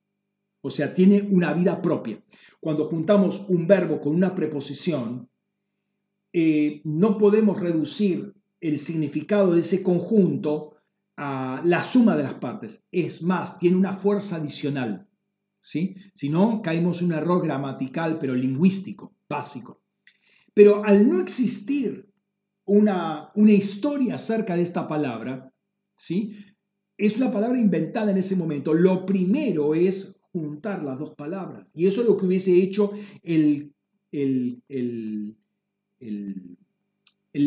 O sea, tiene una vida propia. Cuando juntamos un verbo con una preposición, eh, no podemos reducir el significado de ese conjunto la suma de las partes. Es más, tiene una fuerza adicional. ¿sí? Si no, caemos en un error gramatical, pero lingüístico, básico. Pero al no existir una, una historia acerca de esta palabra, ¿sí? Es una palabra inventada en ese momento. Lo primero es juntar las dos palabras. Y eso es lo que hubiese hecho el, el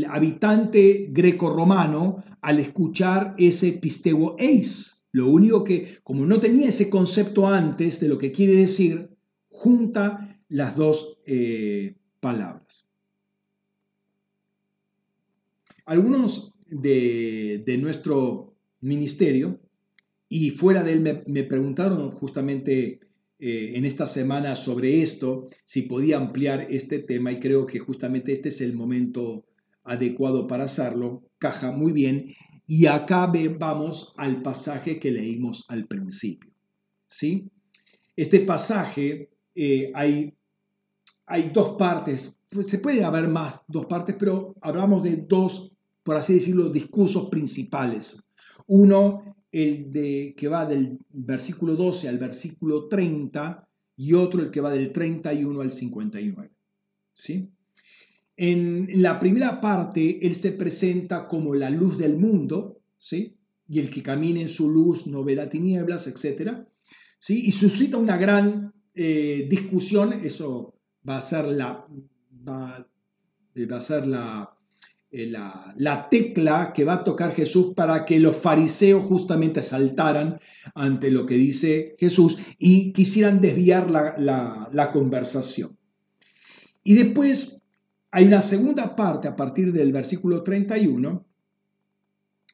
habitante greco-romano al escuchar ese pisteo eis, lo único que, como no tenía ese concepto antes de lo que quiere decir, junta las dos eh, palabras. Algunos de, nuestro ministerio y fuera de él me, preguntaron justamente eh, en esta semana sobre esto, si podía ampliar este tema y creo que justamente este es el momento adecuado para hacerlo. Caja muy bien y acá vamos al pasaje que leímos al principio. ¿sí? Este pasaje eh, hay, hay dos partes, pues, se puede haber más, dos partes, pero hablamos de dos, por así decirlo, discursos principales. Uno, el de, que va del versículo 12 al versículo 30 y otro el que va del 31 al 59. ¿sí? En la primera parte, Él se presenta como la luz del mundo, ¿sí? Y el que camine en su luz no verá tinieblas, etc. ¿sí? Y suscita una gran eh, discusión, eso va a ser la, va, a ser la, eh, la, la, tecla que va a tocar Jesús para que los fariseos justamente saltaran ante lo que dice Jesús y quisieran desviar la, la conversación. Y después hay una segunda parte a partir del versículo 31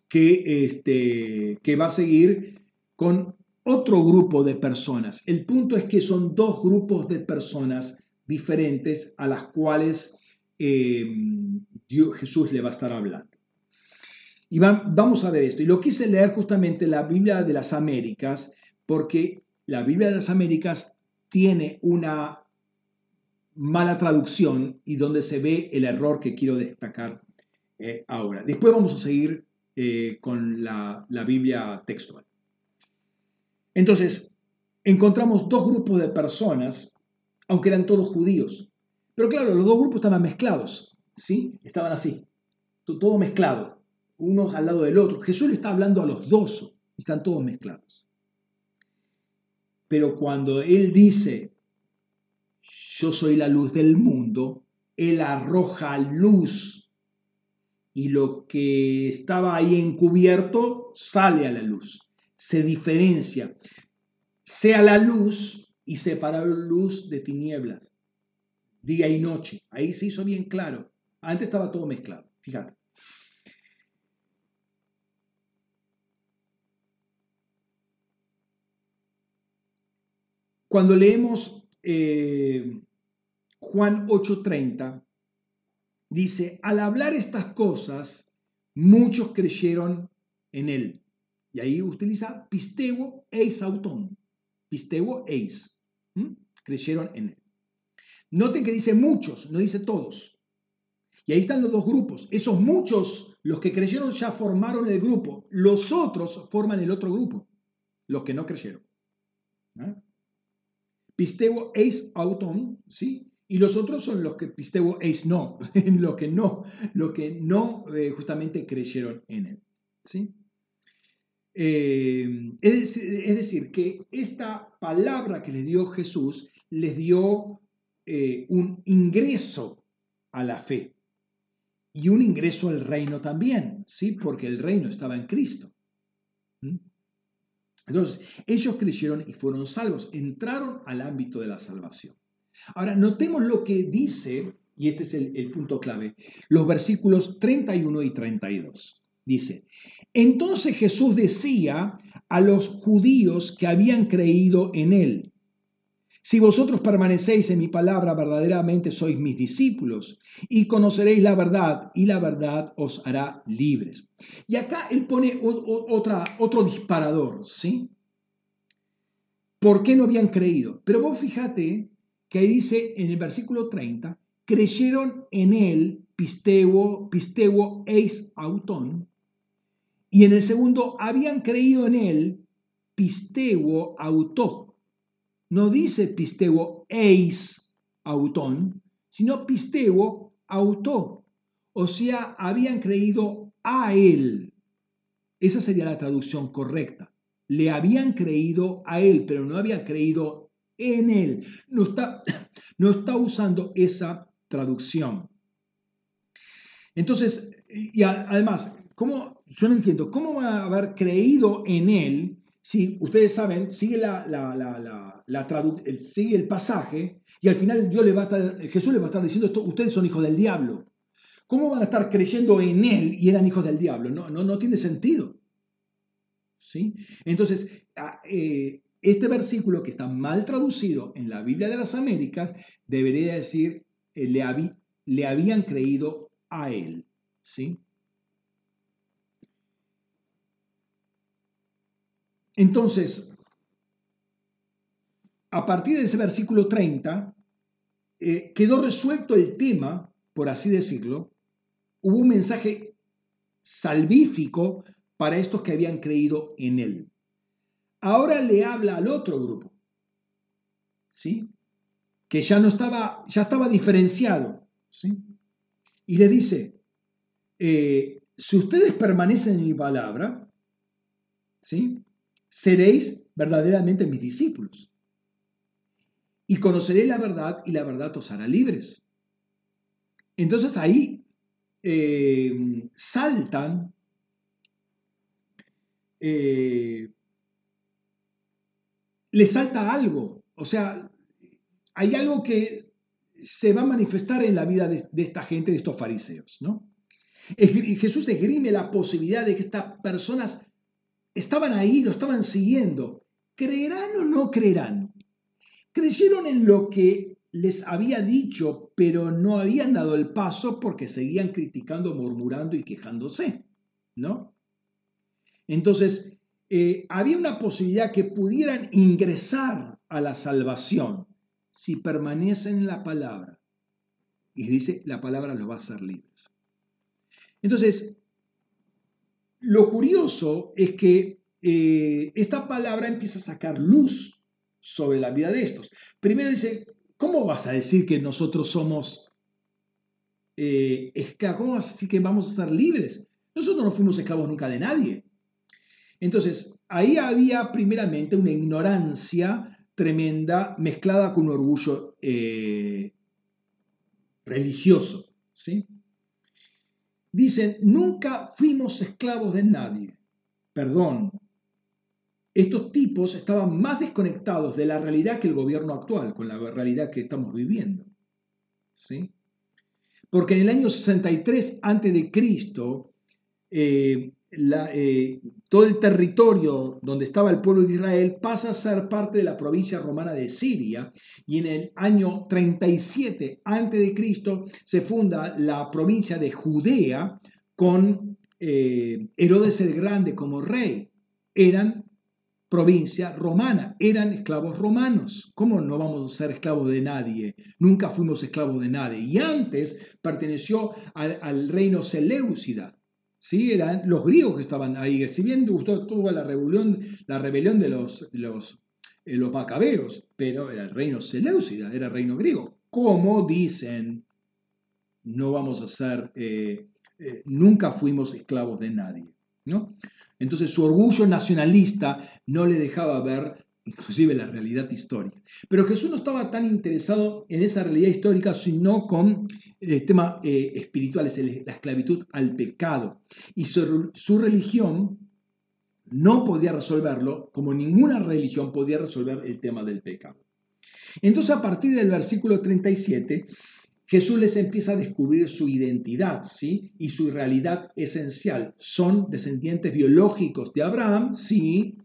que, este, que va a seguir con otro grupo de personas. El punto es que son dos grupos de personas diferentes a las cuales Dios, Jesús le va a estar hablando. Y vamos a ver esto. Y lo quise leer justamente la Biblia de las Américas, porque la Biblia de las Américas tiene una mala traducción y donde se ve el error que quiero destacar eh, ahora. Después vamos a seguir eh, con la, la Biblia textual. Entonces, encontramos dos grupos de personas, aunque eran todos judíos. Pero claro, los dos grupos estaban mezclados, ¿sí? Estaban así, todo mezclado, unos al lado del otro. Jesús le está hablando a los dos, están todos mezclados. Pero cuando Él dice, yo soy la luz del mundo, Él arroja luz y lo que estaba ahí encubierto sale a la luz, se diferencia, sea la luz y separa la luz de tinieblas, día y noche. Ahí se hizo bien claro. Antes estaba todo mezclado, fíjate. Cuando leemos eh, Juan 8:30, dice, al hablar estas cosas, muchos creyeron en él. Y ahí utiliza pisteo eis autón. Pisteo eis. Creyeron en él. Noten que dice muchos, no dice todos. Y ahí están los dos grupos. Esos muchos, los que creyeron ya formaron el grupo. Los otros forman el otro grupo, los que no creyeron. Pisteo eis auton, ¿sí? Y los otros son los que pisteo eis no, los que no, los que no eh, justamente creyeron en él, ¿sí? Eh, es, decir, que esta palabra que les dio Jesús les dio eh, un ingreso a la fe y un ingreso al reino también, ¿sí? Porque el reino estaba en Cristo. Entonces, ellos creyeron y fueron salvos, entraron al ámbito de la salvación. Ahora, notemos lo que dice, y este es el, punto clave, los versículos 31 y 32. Dice, entonces Jesús decía a los judíos que habían creído en él, si vosotros permanecéis en mi palabra, verdaderamente sois mis discípulos y conoceréis la verdad y la verdad os hará libres. Y acá él pone otro disparador, ¿sí? ¿Por qué no habían creído? Pero vos fíjate que ahí dice en el versículo 30, creyeron en él, pisteo, pisteo eis autón, y en el segundo, habían creído en él, pisteo autó no dice pisteo eis autón, sino pisteo auto. O sea, habían creído a él. Esa sería la traducción correcta. Le habían creído a él, pero no habían creído en él. No está, no está usando esa traducción. Entonces, y además, ¿cómo, yo no entiendo, ¿cómo van a haber creído en él si ustedes saben, sigue la, el, sigue el pasaje y al final Dios le va a Jesús le va a estar diciendo esto, ustedes son hijos del diablo. ¿Cómo van a estar creyendo en Él y eran hijos del diablo? No, no, no tiene sentido. ¿Sí? Entonces, eh, este versículo que está mal traducido en la Biblia de las Américas debería decir, eh, le, le habían creído a Él. ¿Sí? Entonces, a partir de ese versículo 30, eh, quedó resuelto el tema, por así decirlo. Hubo un mensaje salvífico para estos que habían creído en él. Ahora le habla al otro grupo, ¿sí? Que ya no estaba, ya estaba diferenciado, ¿sí? Y le dice, eh, si ustedes permanecen en mi palabra, ¿sí? seréis verdaderamente mis discípulos. Y conoceréis la verdad y la verdad os hará libres. Entonces ahí eh, saltan eh, le salta algo. O sea, hay algo que se va a manifestar en la vida de, esta gente, de estos fariseos, ¿no? Jesús esgrime la posibilidad de que estas personas estaban ahí, lo estaban siguiendo. ¿Creerán o no creerán? Creyeron en lo que les había dicho, pero no habían dado el paso porque seguían criticando, murmurando y quejándose, ¿no? Entonces, eh, había una posibilidad que pudieran ingresar a la salvación si permanecen en la palabra. Y dice, la palabra los va a hacer libres. Entonces, lo curioso es que eh, esta palabra empieza a sacar luz sobre la vida de estos. Primero dice, ¿cómo vas a decir que nosotros somos eh, esclavos, así que vamos a ser libres? Nosotros no fuimos esclavos nunca de nadie. Entonces, ahí había primeramente una ignorancia tremenda mezclada con un orgullo eh, religioso. ¿sí? Dicen, nunca fuimos esclavos de nadie. Perdón. Estos tipos estaban más desconectados de la realidad que el gobierno actual, con la realidad que estamos viviendo. ¿Sí? Porque en el año 63 a.C., eh, eh, todo el territorio donde estaba el pueblo de Israel pasa a ser parte de la provincia romana de Siria y en el año 37 a.C. se funda la provincia de Judea con eh, Herodes el Grande como rey. Eran provincia romana, eran esclavos romanos. ¿Cómo no vamos a ser esclavos de nadie? Nunca fuimos esclavos de nadie. Y antes perteneció al, reino Seleucida. ¿sí? Eran los griegos que estaban ahí. Si bien tuvo la rebelión, la rebelión de los, los, eh, los macabeos, pero era el reino Seleucida, era el reino griego. Como dicen, no vamos a ser, eh, eh, nunca fuimos esclavos de nadie. ¿no? Entonces su orgullo nacionalista no le dejaba ver inclusive la realidad histórica. Pero Jesús no estaba tan interesado en esa realidad histórica, sino con el tema eh, espiritual, es la esclavitud al pecado. Y su, su religión no podía resolverlo, como ninguna religión podía resolver el tema del pecado. Entonces, a partir del versículo 37, Jesús les empieza a descubrir su identidad, ¿sí? Y su realidad esencial. Son descendientes biológicos de Abraham, sí,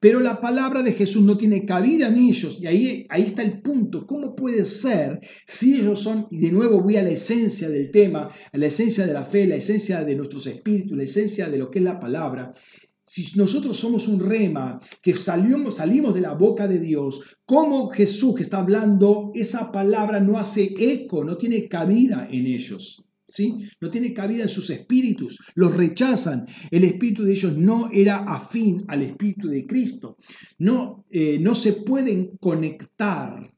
pero la palabra de Jesús no tiene cabida en ellos. Y ahí, ahí está el punto. ¿Cómo puede ser si ellos son, y de nuevo voy a la esencia del tema, a la esencia de la fe, la esencia de nuestros espíritus, la esencia de lo que es la palabra? Si nosotros somos un rema que salimos, salimos de la boca de Dios, ¿cómo Jesús que está hablando, esa palabra no hace eco, no tiene cabida en ellos? ¿Sí? No tiene cabida en sus espíritus, los rechazan. El espíritu de ellos no era afín al espíritu de Cristo. No, eh, no se pueden conectar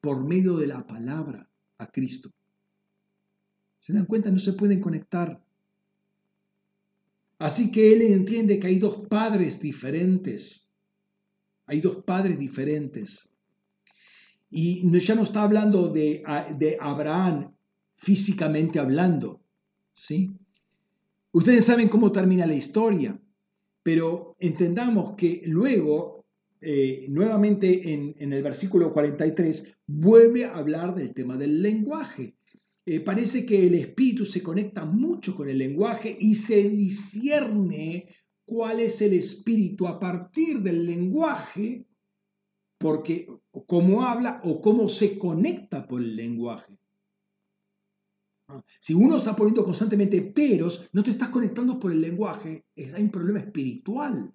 por medio de la palabra a Cristo. ¿Se dan cuenta? No se pueden conectar. Así que él entiende que hay dos padres diferentes. Hay dos padres diferentes. Y ya no está hablando de, de Abraham físicamente hablando. ¿sí? Ustedes saben cómo termina la historia, pero entendamos que luego, eh, nuevamente en, en el versículo 43, vuelve a hablar del tema del lenguaje. Eh, parece que el espíritu se conecta mucho con el lenguaje y se discierne cuál es el espíritu a partir del lenguaje, porque cómo habla o cómo se conecta por el lenguaje. Ah, si uno está poniendo constantemente peros, no te estás conectando por el lenguaje, hay un problema espiritual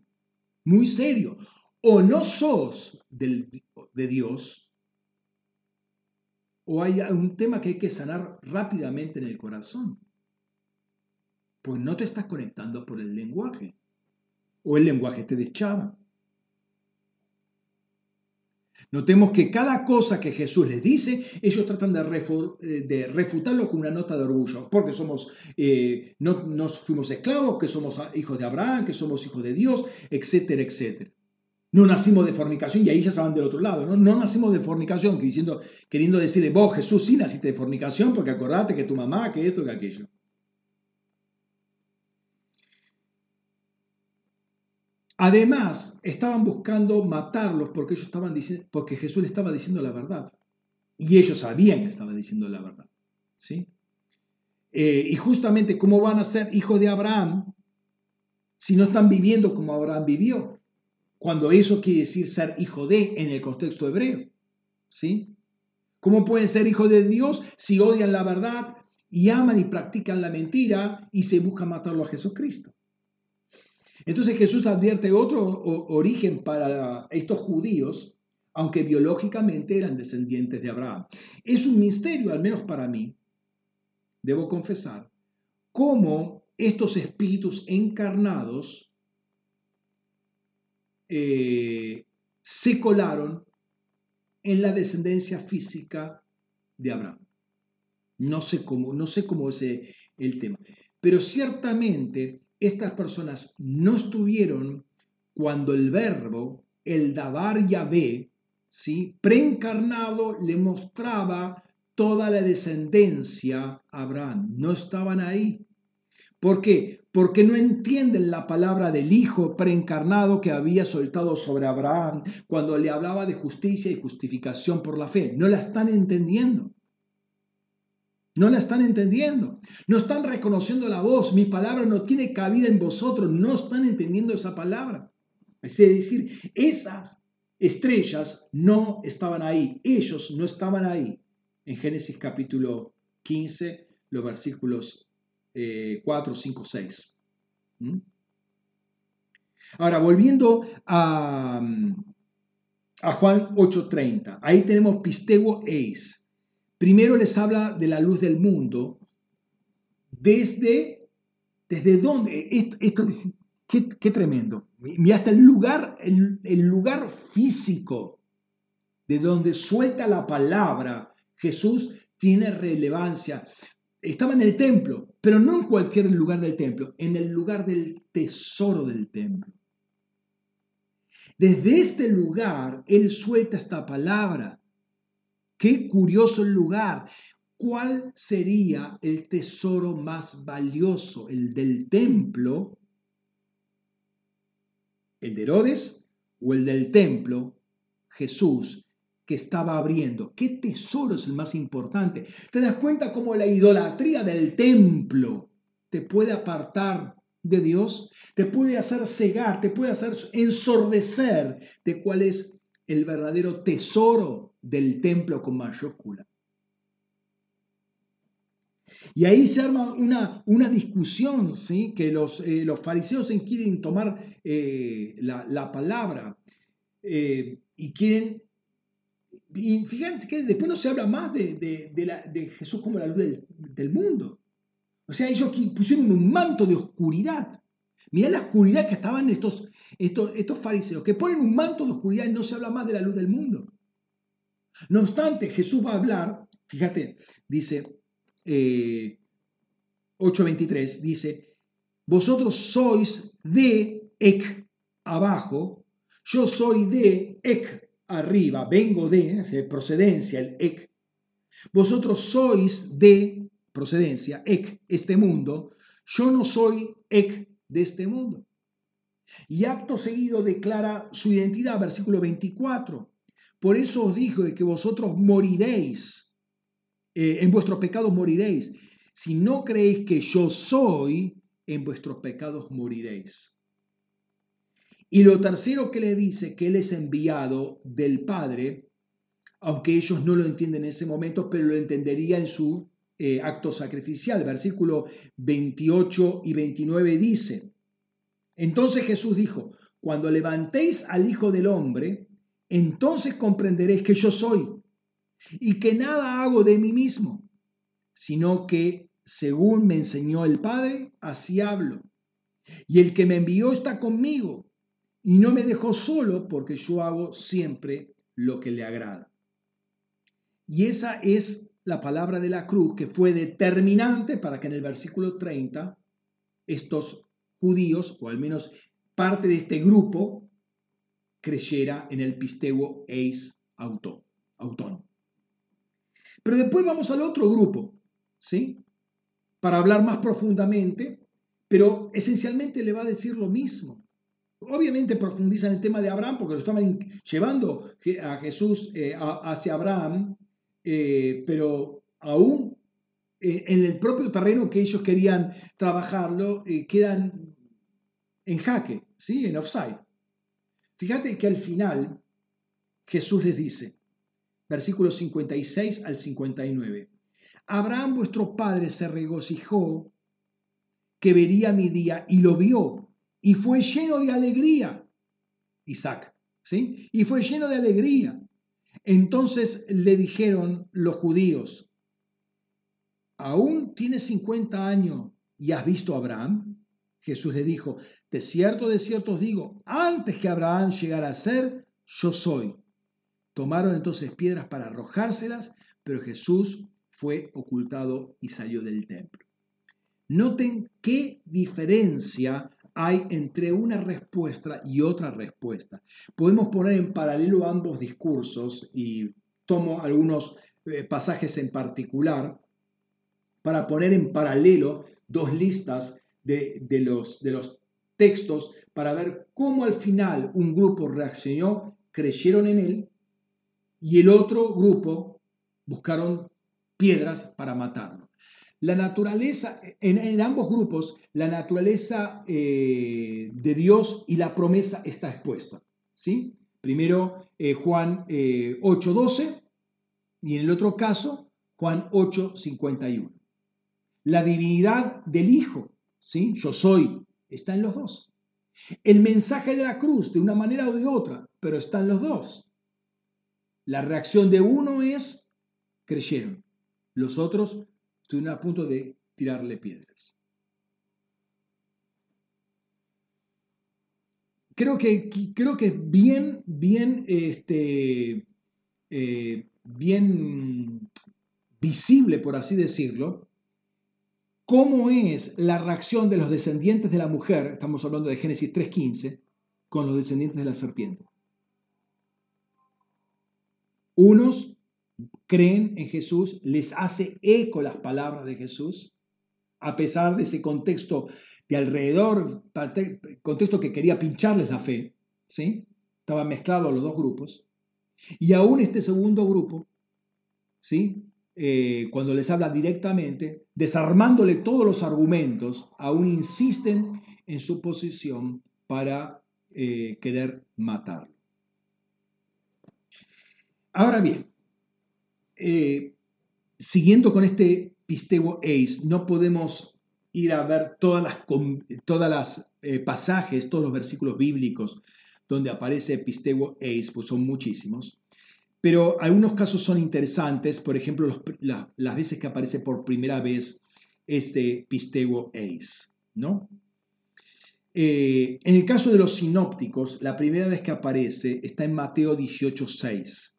muy serio. O no sos de Dios, o hay un tema que hay que sanar rápidamente en el corazón. Pues no te estás conectando por el lenguaje. O el lenguaje te deschaba. Notemos que cada cosa que Jesús les dice, ellos tratan de, eh, refutarlo con una nota de orgullo, porque somos, eh, no nos fuimos esclavos, que somos hijos de Abraham, que somos hijos de Dios, etcétera, etcétera. No nacimos de fornicación y ahí ya van del otro lado. No, no nacimos de fornicación, diciendo, queriendo decirle, vos Jesús sí naciste de fornicación porque acordate que tu mamá, que esto, que aquello. Además, estaban buscando matarlos porque, ellos estaban diciendo, porque Jesús le estaba diciendo la verdad. Y ellos sabían que estaba diciendo la verdad. ¿sí? Eh, y justamente, ¿cómo van a ser hijos de Abraham si no están viviendo como Abraham vivió? Cuando eso quiere decir ser hijo de en el contexto hebreo. ¿Sí? ¿Cómo pueden ser hijos de Dios si odian la verdad y aman y practican la mentira y se buscan matarlo a Jesucristo? Entonces Jesús advierte otro origen para estos judíos, aunque biológicamente eran descendientes de Abraham. Es un misterio, al menos para mí, debo confesar, cómo estos espíritus encarnados eh, se colaron en la descendencia física de Abraham. No sé cómo, no sé cómo es eh, el tema. Pero ciertamente estas personas no estuvieron cuando el verbo, el Dabar Yahvé, ¿sí? preencarnado, le mostraba toda la descendencia Abraham. No estaban ahí. ¿Por qué? Porque no entienden la palabra del Hijo preencarnado que había soltado sobre Abraham cuando le hablaba de justicia y justificación por la fe. No la están entendiendo. No la están entendiendo. No están reconociendo la voz. Mi palabra no tiene cabida en vosotros. No están entendiendo esa palabra. Es decir, esas estrellas no estaban ahí. Ellos no estaban ahí. En Génesis capítulo 15, los versículos 4, 5, 6. Ahora, volviendo a, a Juan 8:30, ahí tenemos pistego eis. Primero les habla de la luz del mundo. ¿Desde, desde dónde? Esto, qué, tremendo. Mira hasta el lugar, el, el lugar físico de donde suelta la palabra Jesús tiene relevancia estaba en el templo, pero no en cualquier lugar del templo, en el lugar del tesoro del templo. Desde este lugar, él suelta esta palabra. Qué curioso el lugar. ¿Cuál sería el tesoro más valioso? ¿El del templo? ¿El de Herodes o el del templo? Jesús que estaba abriendo. ¿Qué tesoro es el más importante? ¿Te das cuenta cómo la idolatría del templo te puede apartar de Dios? Te puede hacer cegar, te puede hacer ensordecer de cuál es el verdadero tesoro del templo con mayúscula. Y ahí se arma una, una discusión, ¿sí? que los, eh, los fariseos quieren tomar eh, la, palabra eh, y quieren y fíjense que después no se habla más de, Jesús como la luz del, mundo. O sea, ellos pusieron un manto de oscuridad. Mirá la oscuridad que estaban estos, estos, estos fariseos, que ponen un manto de oscuridad y no se habla más de la luz del mundo. No obstante, Jesús va a hablar, fíjate, dice 8.23, eh, dice, vosotros sois de Ek abajo, yo soy de Ek arriba, vengo de, procedencia, el ek. Vosotros sois de procedencia, ek, este mundo. Yo no soy ek de este mundo. Y acto seguido declara su identidad, versículo 24. Por eso os dijo que vosotros moriréis, eh, en vuestros pecados moriréis. Si no creéis que yo soy, en vuestros pecados moriréis. Y lo tercero que le dice, que Él es enviado del Padre, aunque ellos no lo entienden en ese momento, pero lo entendería en su eh, acto sacrificial. Versículo 28 y 29 dice, entonces Jesús dijo, cuando levantéis al Hijo del Hombre, entonces comprenderéis que yo soy y que nada hago de mí mismo, sino que según me enseñó el Padre, así hablo. Y el que me envió está conmigo y no me dejó solo porque yo hago siempre lo que le agrada. Y esa es la palabra de la cruz que fue determinante para que en el versículo 30 estos judíos, o al menos parte de este grupo, creyera en el pistego eis autón. autón. Pero después vamos al otro grupo, ¿sí? Para hablar más profundamente, pero esencialmente le va a decir lo mismo. Obviamente profundizan el tema de Abraham porque lo estaban llevando a Jesús eh, hacia Abraham, eh, pero aún eh, en el propio terreno que ellos querían trabajarlo, quedan en jaque, ¿sí? en offside. Fíjate que al final Jesús les dice, versículos 56 al 59, Abraham vuestro padre se regocijó que vería mi día y lo vio y fue lleno de alegría. Isaac, ¿sí? Y fue lleno de alegría. Entonces le dijeron los judíos, ¿aún tienes 50 años y has visto a Abraham? Jesús le dijo, de cierto, de cierto os digo, antes que Abraham llegara a ser, yo soy. Tomaron entonces piedras para arrojárselas, pero Jesús fue ocultado y salió del templo. Noten qué diferencia hay entre una respuesta y otra respuesta. Podemos poner en paralelo ambos discursos y tomo algunos eh, pasajes en particular para poner en paralelo dos listas de, los, de los textos para ver cómo al final un grupo reaccionó, creyeron en él y el otro grupo buscaron piedras para matarlo. La naturaleza, en, ambos grupos, la naturaleza eh, de Dios y la promesa está expuesta. ¿sí? Primero eh, Juan 8.12 eh, y en el otro caso Juan 8.51. La divinidad del Hijo, ¿sí? yo soy, está en los dos. El mensaje de la cruz, de una manera o de otra, pero está en los dos. La reacción de uno es, creyeron. Los otros estuvieron a punto de tirarle piedras. Creo que, creo que es bien, bien, este, eh, bien visible, por así decirlo, cómo es la reacción de los descendientes de la mujer, estamos hablando de Génesis 3.15, con los descendientes de la serpiente. Unos creen en Jesús, les hace eco las palabras de Jesús, a pesar de ese contexto de alrededor, contexto que quería pincharles la fe, ¿sí? Estaban mezclados los dos grupos. Y aún este segundo grupo, ¿sí? Eh, cuando les habla directamente, desarmándole todos los argumentos, aún insisten en su posición para eh, querer matarlo. Ahora bien, eh, siguiendo con este pisteo ace, no podemos ir a ver todas las, todas las eh, pasajes, todos los versículos bíblicos donde aparece pisteo ace, pues son muchísimos. Pero algunos casos son interesantes, por ejemplo, las veces que aparece por primera vez este pisteo ace, ¿no? Eh, en el caso de los sinópticos, la primera vez que aparece está en Mateo 18:6.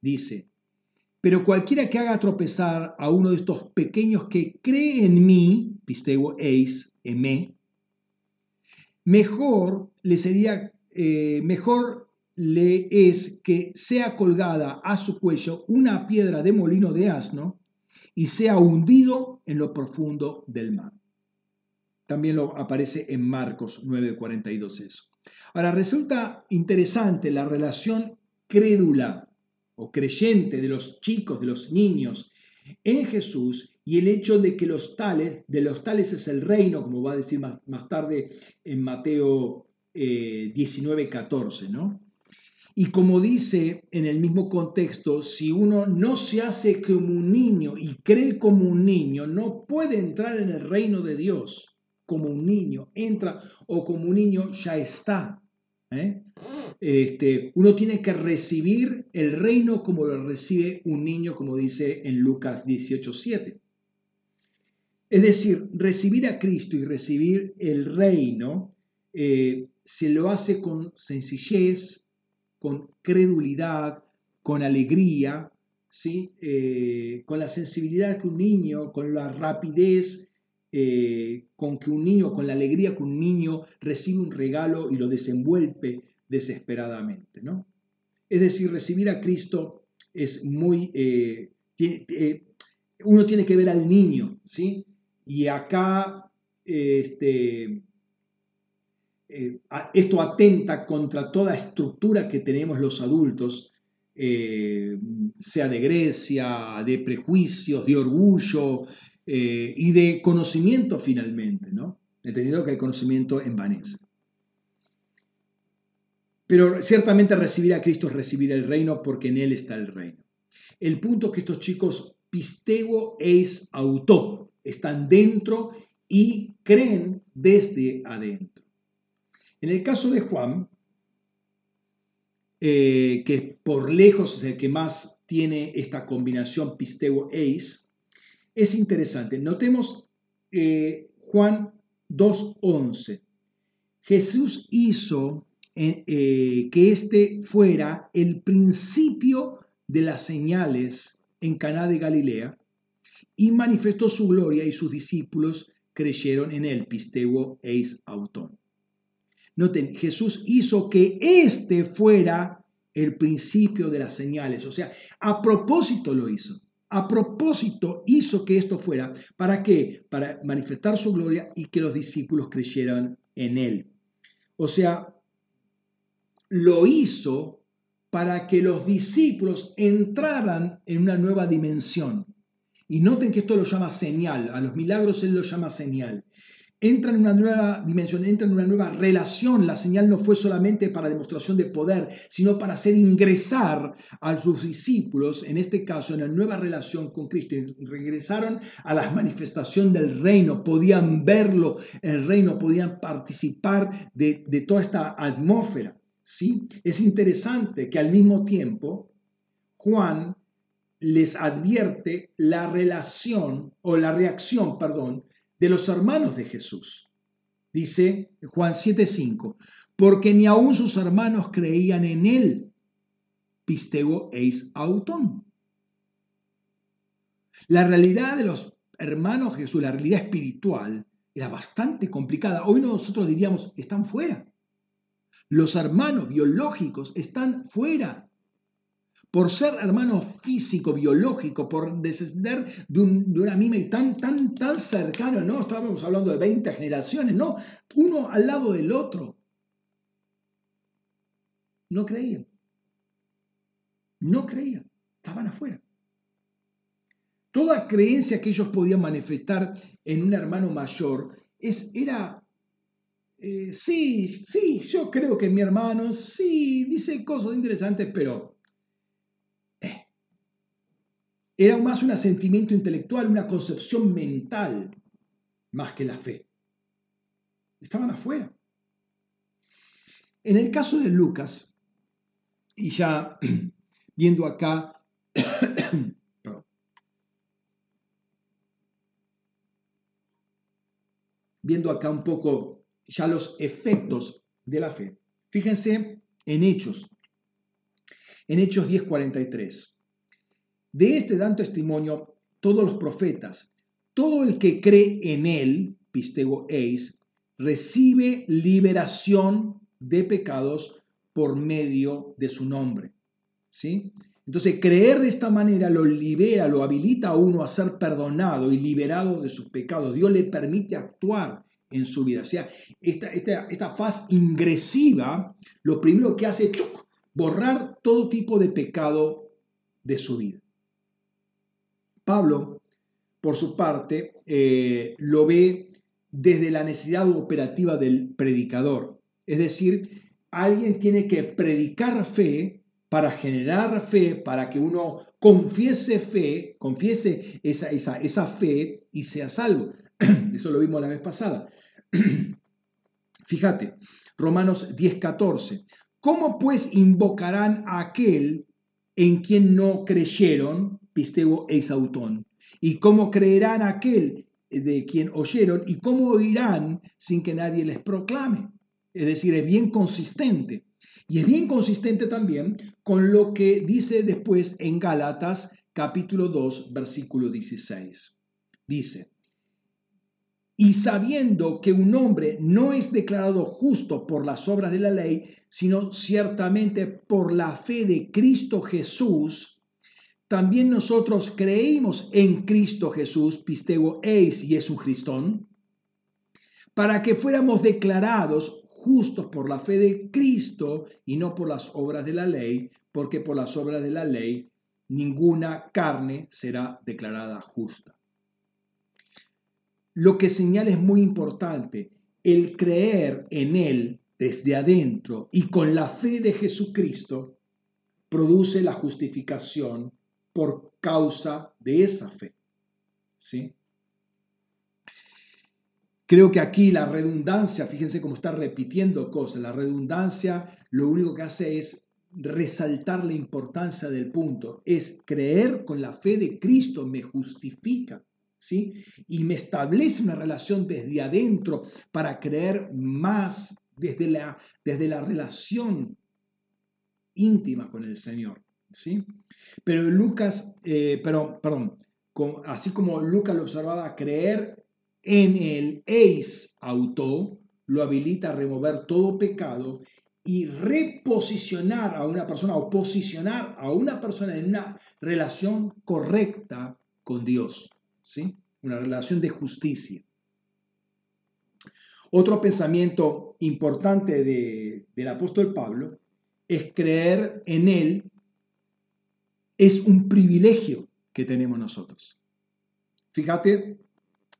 Dice, pero cualquiera que haga tropezar a uno de estos pequeños que cree en mí, pisteo eis, eme, mejor le sería, eh, mejor le es que sea colgada a su cuello una piedra de molino de asno y sea hundido en lo profundo del mar. También lo aparece en Marcos 9:42 eso. Ahora resulta interesante la relación crédula o creyente de los chicos, de los niños en Jesús y el hecho de que los tales, de los tales es el reino, como va a decir más, tarde en Mateo eh, 19, 14, ¿no? Y como dice en el mismo contexto, si uno no se hace como un niño y cree como un niño, no puede entrar en el reino de Dios como un niño. Entra o como un niño ya está. ¿eh? Este, uno tiene que recibir el reino como lo recibe un niño, como dice en Lucas 18:7. Es decir, recibir a Cristo y recibir el reino eh, se lo hace con sencillez, con credulidad, con alegría, ¿sí? Eh, con la sensibilidad que un niño, con la rapidez eh, con que un niño, con la alegría que un niño recibe un regalo y lo desenvuelve desesperadamente. ¿no? Es decir, recibir a Cristo es muy... Eh, eh, uno tiene que ver al niño, ¿sí? Y acá este, esto atenta contra toda estructura que tenemos los adultos, sea de Grecia, de prejuicios, de orgullo, eh, y de conocimiento finalmente, ¿no? Entendido que el conocimiento envanece. Pero ciertamente recibir a Cristo es recibir el reino porque en Él está el reino. El punto que estos chicos pistego es auto, están dentro y creen desde adentro. En el caso de Juan, eh, que por lejos es el que más tiene esta combinación pistego eis, es interesante. Notemos eh, Juan 2.11. Jesús hizo eh, que este fuera el principio de las señales en Caná de Galilea y manifestó su gloria y sus discípulos creyeron en él, pisteo eis autón. Noten, Jesús hizo que este fuera el principio de las señales. O sea, a propósito lo hizo. A propósito hizo que esto fuera. ¿Para qué? Para manifestar su gloria y que los discípulos creyeran en él. O sea, lo hizo para que los discípulos entraran en una nueva dimensión. Y noten que esto lo llama señal, a los milagros él lo llama señal. Entra en una nueva dimensión, entra en una nueva relación. La señal no fue solamente para demostración de poder, sino para hacer ingresar a sus discípulos, en este caso, en una nueva relación con Cristo. Y regresaron a la manifestación del reino, podían verlo, el reino, podían participar de, de toda esta atmósfera. ¿Sí? Es interesante que al mismo tiempo Juan les advierte la relación o la reacción, perdón, de los hermanos de Jesús. Dice Juan 7:5, porque ni aun sus hermanos creían en él. Pistego eis autón. La realidad de los hermanos Jesús, la realidad espiritual, era bastante complicada. Hoy nosotros diríamos, están fuera. Los hermanos biológicos están fuera. Por ser hermanos físico, biológico, por descender de, un, de una mime tan, tan, tan cercano, no estábamos hablando de 20 generaciones, no, uno al lado del otro. No creían. No creían. Estaban afuera. Toda creencia que ellos podían manifestar en un hermano mayor es, era eh, sí, sí, yo creo que mi hermano sí dice cosas interesantes, pero eh, era más un asentimiento intelectual, una concepción mental, más que la fe. Estaban afuera. En el caso de Lucas, y ya viendo acá, viendo acá un poco ya los efectos de la fe. Fíjense en Hechos, en Hechos 10:43. De este dan testimonio todos los profetas. Todo el que cree en él, pistego eis, recibe liberación de pecados por medio de su nombre. ¿Sí? Entonces, creer de esta manera lo libera, lo habilita a uno a ser perdonado y liberado de sus pecados. Dios le permite actuar en su vida. O sea, esta, esta, faz ingresiva, lo primero que hace es borrar todo tipo de pecado de su vida. Pablo, por su parte, eh, lo ve desde la necesidad operativa del predicador. Es decir, alguien tiene que predicar fe para generar fe, para que uno confiese fe, confiese esa, esa, esa fe y sea salvo. Eso lo vimos la vez pasada. Fíjate, Romanos 10:14. ¿Cómo pues invocarán a aquel en quien no creyeron? Pisteo e Isautón. ¿Y cómo creerán a aquel de quien oyeron? ¿Y cómo oirán sin que nadie les proclame? Es decir, es bien consistente. Y es bien consistente también con lo que dice después en Gálatas capítulo 2, versículo 16. Dice, y sabiendo que un hombre no es declarado justo por las obras de la ley, sino ciertamente por la fe de Cristo Jesús, también nosotros creímos en Cristo Jesús, pistego eis y para que fuéramos declarados justos por la fe de Cristo y no por las obras de la ley, porque por las obras de la ley ninguna carne será declarada justa. Lo que señala es muy importante, el creer en Él desde adentro y con la fe de Jesucristo produce la justificación por causa de esa fe. ¿Sí? Creo que aquí la redundancia, fíjense cómo está repitiendo cosas, la redundancia lo único que hace es resaltar la importancia del punto, es creer con la fe de Cristo me justifica. Y me establece una relación desde adentro para creer más desde la, desde la relación íntima con el Señor, ¿sí? Pero Lucas, eh, pero, perdón, así como Lucas lo observaba, creer en el eis auto lo habilita a remover todo pecado y reposicionar a una persona o posicionar a una persona en una relación correcta con Dios, ¿sí? Una relación de justicia. Otro pensamiento importante del apóstol Pablo es creer en Él es un privilegio que tenemos nosotros. Fíjate,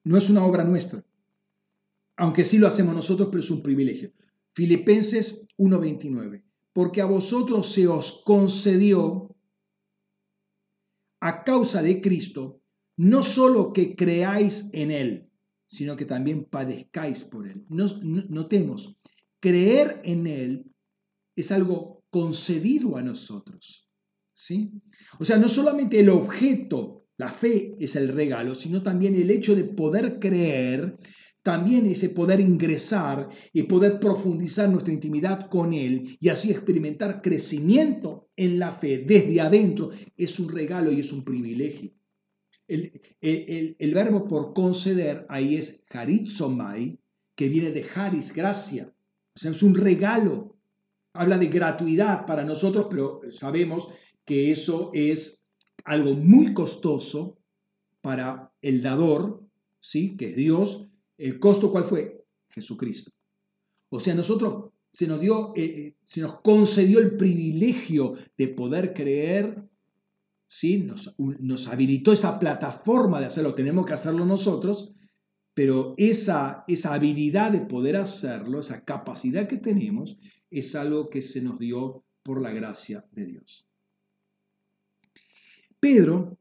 no es una obra nuestra, aunque sí lo hacemos nosotros, pero es un privilegio. Filipenses 1:29, porque a vosotros se os concedió a causa de Cristo, no solo que creáis en Él, sino que también padezcáis por Él. notemos, creer en Él es algo concedido a nosotros. ¿sí? O sea, no solamente el objeto, la fe es el regalo, sino también el hecho de poder creer, también ese poder ingresar y poder profundizar nuestra intimidad con Él y así experimentar crecimiento en la fe desde adentro es un regalo y es un privilegio. El, verbo por conceder ahí es haritzomai, que viene de haris, gracia. O sea, es un regalo. Habla de gratuidad para nosotros, pero sabemos que eso es algo muy costoso para el dador, ¿sí? que es Dios. ¿El costo cuál fue? Jesucristo. O sea, nosotros se nos dio, eh, eh, se nos concedió el privilegio de poder creer ¿sí? Nos, nos, habilitó esa plataforma de hacerlo, tenemos que hacerlo nosotros, pero esa, esa habilidad de poder hacerlo, esa capacidad que tenemos, es algo que se nos dio por la gracia de Dios. Pedro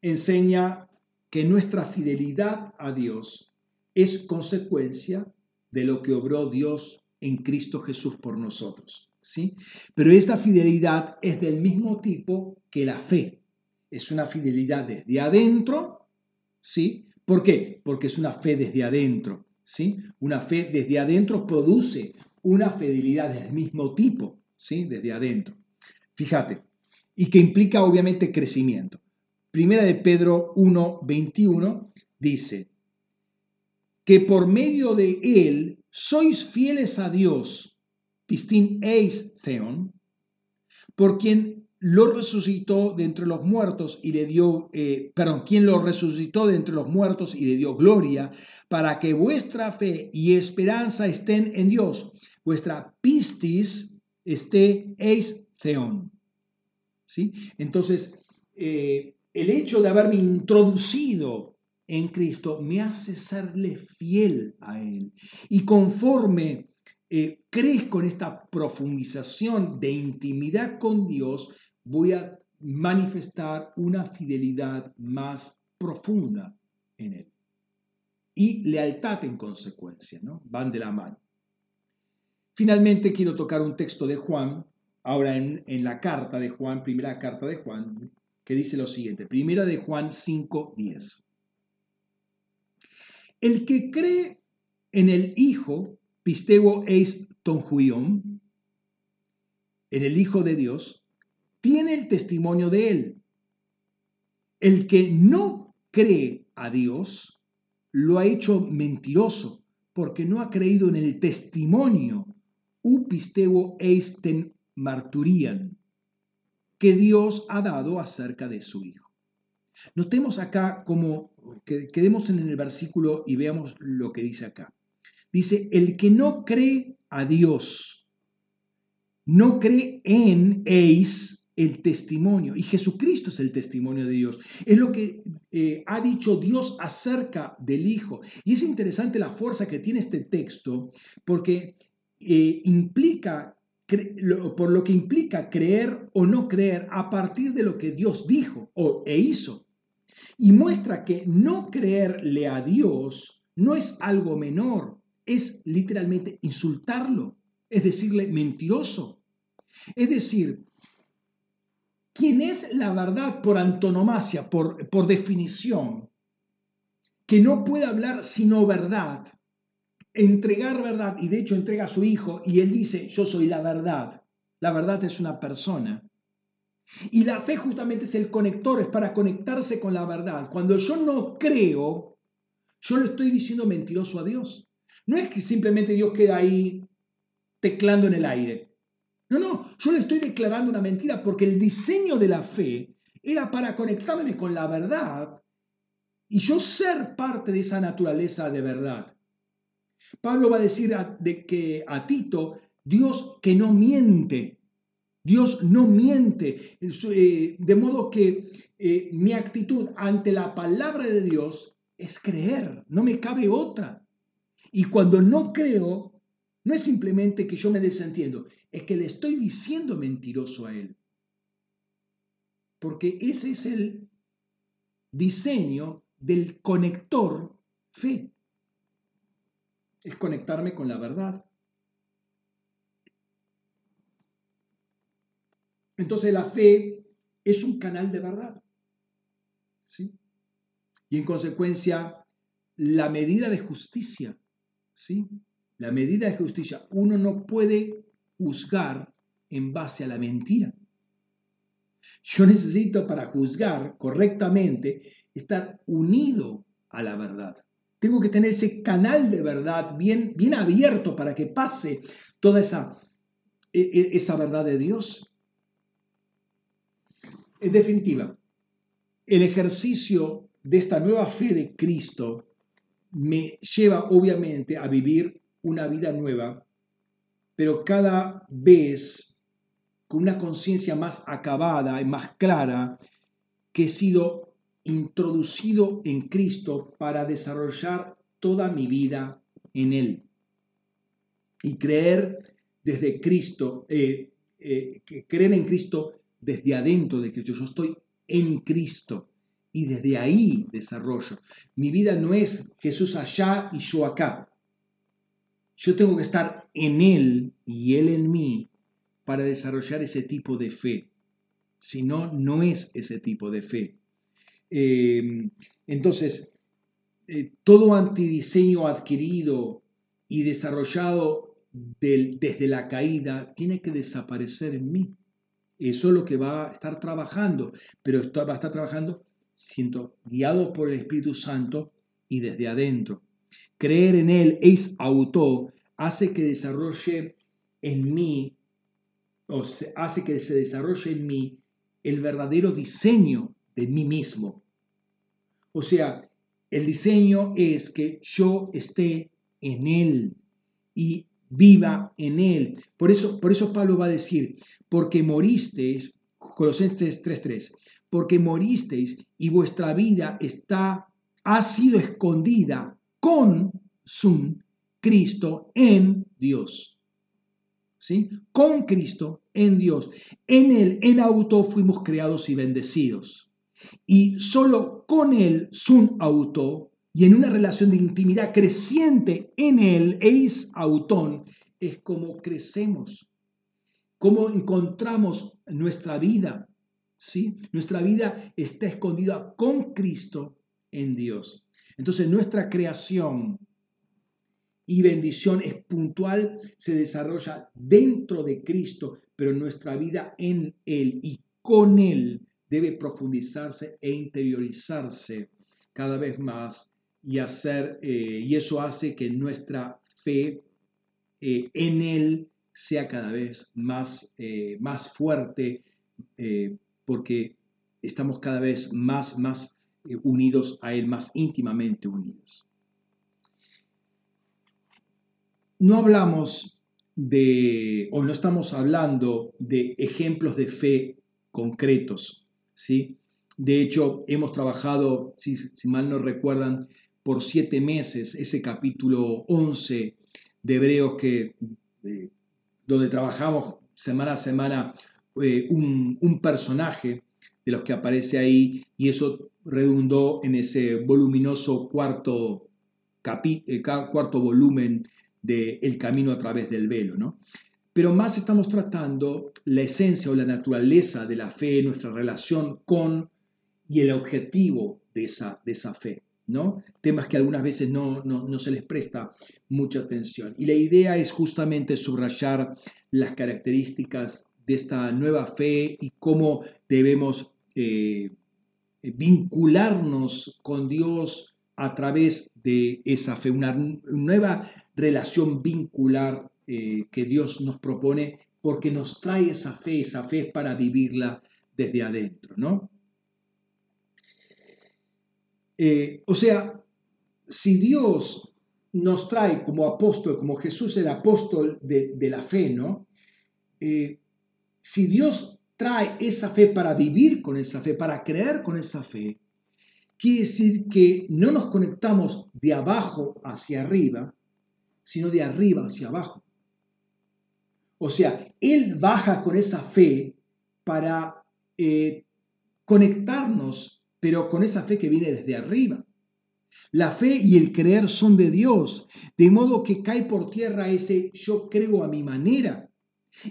enseña que nuestra fidelidad a Dios es consecuencia de lo que obró Dios en Cristo Jesús por nosotros. ¿Sí? Pero esta fidelidad es del mismo tipo que la fe. Es una fidelidad desde adentro, ¿sí? ¿Por qué? Porque es una fe desde adentro, ¿sí? Una fe desde adentro produce una fidelidad del mismo tipo, ¿sí? Desde adentro. Fíjate, y que implica obviamente crecimiento. Primera de Pedro 1, 21 dice, que por medio de él sois fieles a Dios pistin eis theon, por quien lo resucitó de entre los muertos y le dio, eh, perdón, quien lo resucitó de entre los muertos y le dio gloria, para que vuestra fe y esperanza estén en Dios, vuestra pistis esté eis theon. ¿Sí? Entonces, eh, el hecho de haberme introducido en Cristo me hace serle fiel a Él. Y conforme eh, crezco en esta profundización de intimidad con Dios, voy a manifestar una fidelidad más profunda en Él. Y lealtad en consecuencia, ¿no? Van de la mano. Finalmente quiero tocar un texto de Juan, ahora en, en la carta de Juan, primera carta de Juan, que dice lo siguiente, primera de Juan 5.10. El que cree en el Hijo pistego eis en el Hijo de Dios, tiene el testimonio de él. El que no cree a Dios lo ha hecho mentiroso, porque no ha creído en el testimonio u que Dios ha dado acerca de su Hijo. Notemos acá como que quedemos en el versículo y veamos lo que dice acá. Dice, el que no cree a Dios, no cree en eis el testimonio. Y Jesucristo es el testimonio de Dios. Es lo que eh, ha dicho Dios acerca del Hijo. Y es interesante la fuerza que tiene este texto porque eh, implica por lo que implica creer o no creer a partir de lo que Dios dijo o, e hizo. Y muestra que no creerle a Dios no es algo menor, es literalmente insultarlo, es decirle mentiroso. Es decir, quien es la verdad por antonomasia, por, por definición, que no puede hablar sino verdad, entregar verdad, y de hecho entrega a su hijo, y él dice, yo soy la verdad. La verdad es una persona. Y la fe justamente es el conector, es para conectarse con la verdad. Cuando yo no creo, yo le estoy diciendo mentiroso a Dios. No es que simplemente Dios queda ahí teclando en el aire. No, no, yo le estoy declarando una mentira porque el diseño de la fe era para conectarme con la verdad y yo ser parte de esa naturaleza de verdad. Pablo va a decir de que a Tito, Dios que no miente, Dios no miente, eh, de modo que eh, mi actitud ante la palabra de Dios es creer, no me cabe otra. Y cuando no creo, no es simplemente que yo me desentiendo, es que le estoy diciendo mentiroso a Él. Porque ese es el diseño del conector fe. Es conectarme con la verdad. Entonces la fe es un canal de verdad. ¿Sí? Y en consecuencia, la medida de justicia, ¿sí? La medida de justicia, uno no puede juzgar en base a la mentira. Yo necesito para juzgar correctamente estar unido a la verdad. Tengo que tener ese canal de verdad bien, bien abierto para que pase toda esa, e, e, esa verdad de Dios. En definitiva, el ejercicio de esta nueva fe de Cristo me lleva obviamente a vivir una vida nueva, pero cada vez con una conciencia más acabada y más clara que he sido introducido en Cristo para desarrollar toda mi vida en Él. Y creer desde Cristo, eh, eh, creer en Cristo desde adentro de Cristo. Yo estoy en Cristo y desde ahí desarrollo. Mi vida no es Jesús allá y yo acá. Yo tengo que estar en Él y Él en mí para desarrollar ese tipo de fe. Si no, no es ese tipo de fe. Em, entonces, eh, todo antidiseño adquirido y desarrollado desde la caída tiene que desaparecer en mí. Eso es lo que va a estar trabajando, pero va a estar trabajando siendo guiado por el Espíritu Santo y desde adentro. Creer en Él, es auto, hace que desarrolle en mí, o hace que se desarrolle en mí el verdadero diseño de mí mismo. O sea, el diseño es que yo esté en Él y viva en Él. Por eso, por eso Pablo va a decir, porque moristeis, Colosenses 3.3, porque moristeis y vuestra vida está, ha sido escondida con su Cristo en Dios. ¿Sí? Con Cristo en Dios. En Él, en auto, fuimos creados y bendecidos y solo con Él, sun auto, y en una relación de intimidad creciente en Él, eis autón, es como crecemos, como encontramos nuestra vida. ¿Sí? Nuestra vida está escondida con Cristo en Dios. Entonces nuestra creación y bendición es puntual, se desarrolla dentro de Cristo, pero nuestra vida en Él y con Él debe profundizarse e interiorizarse cada vez más y hacer, eh, y eso hace que nuestra fe eh, en Él sea cada vez más, eh, más fuerte, porque estamos cada vez más, más unidos a Él, más íntimamente unidos. No hablamos de, o no estamos hablando de ejemplos de fe concretos, ¿sí? De hecho, hemos trabajado, si, mal no recuerdan, por siete meses ese capítulo 11 de Hebreos que, eh, donde trabajamos semana a semana eh, un, personaje de los que aparece ahí y eso redundó en ese voluminoso cuarto, eh, cuarto volumen de El camino a través del velo. ¿no? pero más estamos tratando la esencia o la naturaleza de la fe, nuestra relación con y el objetivo de esa, de esa fe. ¿no? Temas que algunas veces no, no, se les presta mucha atención. Y la idea es justamente subrayar las características de esta nueva fe y cómo debemos eh, vincularnos con Dios a través de esa fe, una nueva relación vincular eh, que Dios nos propone porque nos trae esa fe, esa fe es para vivirla desde adentro, ¿no? Eh, o sea, si Dios nos trae como apóstol, como Jesús el apóstol de, la fe, ¿no? Si Dios trae esa fe para vivir con esa fe, para creer con esa fe, quiere decir que no nos conectamos de abajo hacia arriba, sino de arriba hacia abajo. O sea, Él baja con esa fe para eh, conectarnos, pero con esa fe que viene desde arriba. La fe y el creer son de Dios, de modo que cae por tierra ese yo creo a mi manera.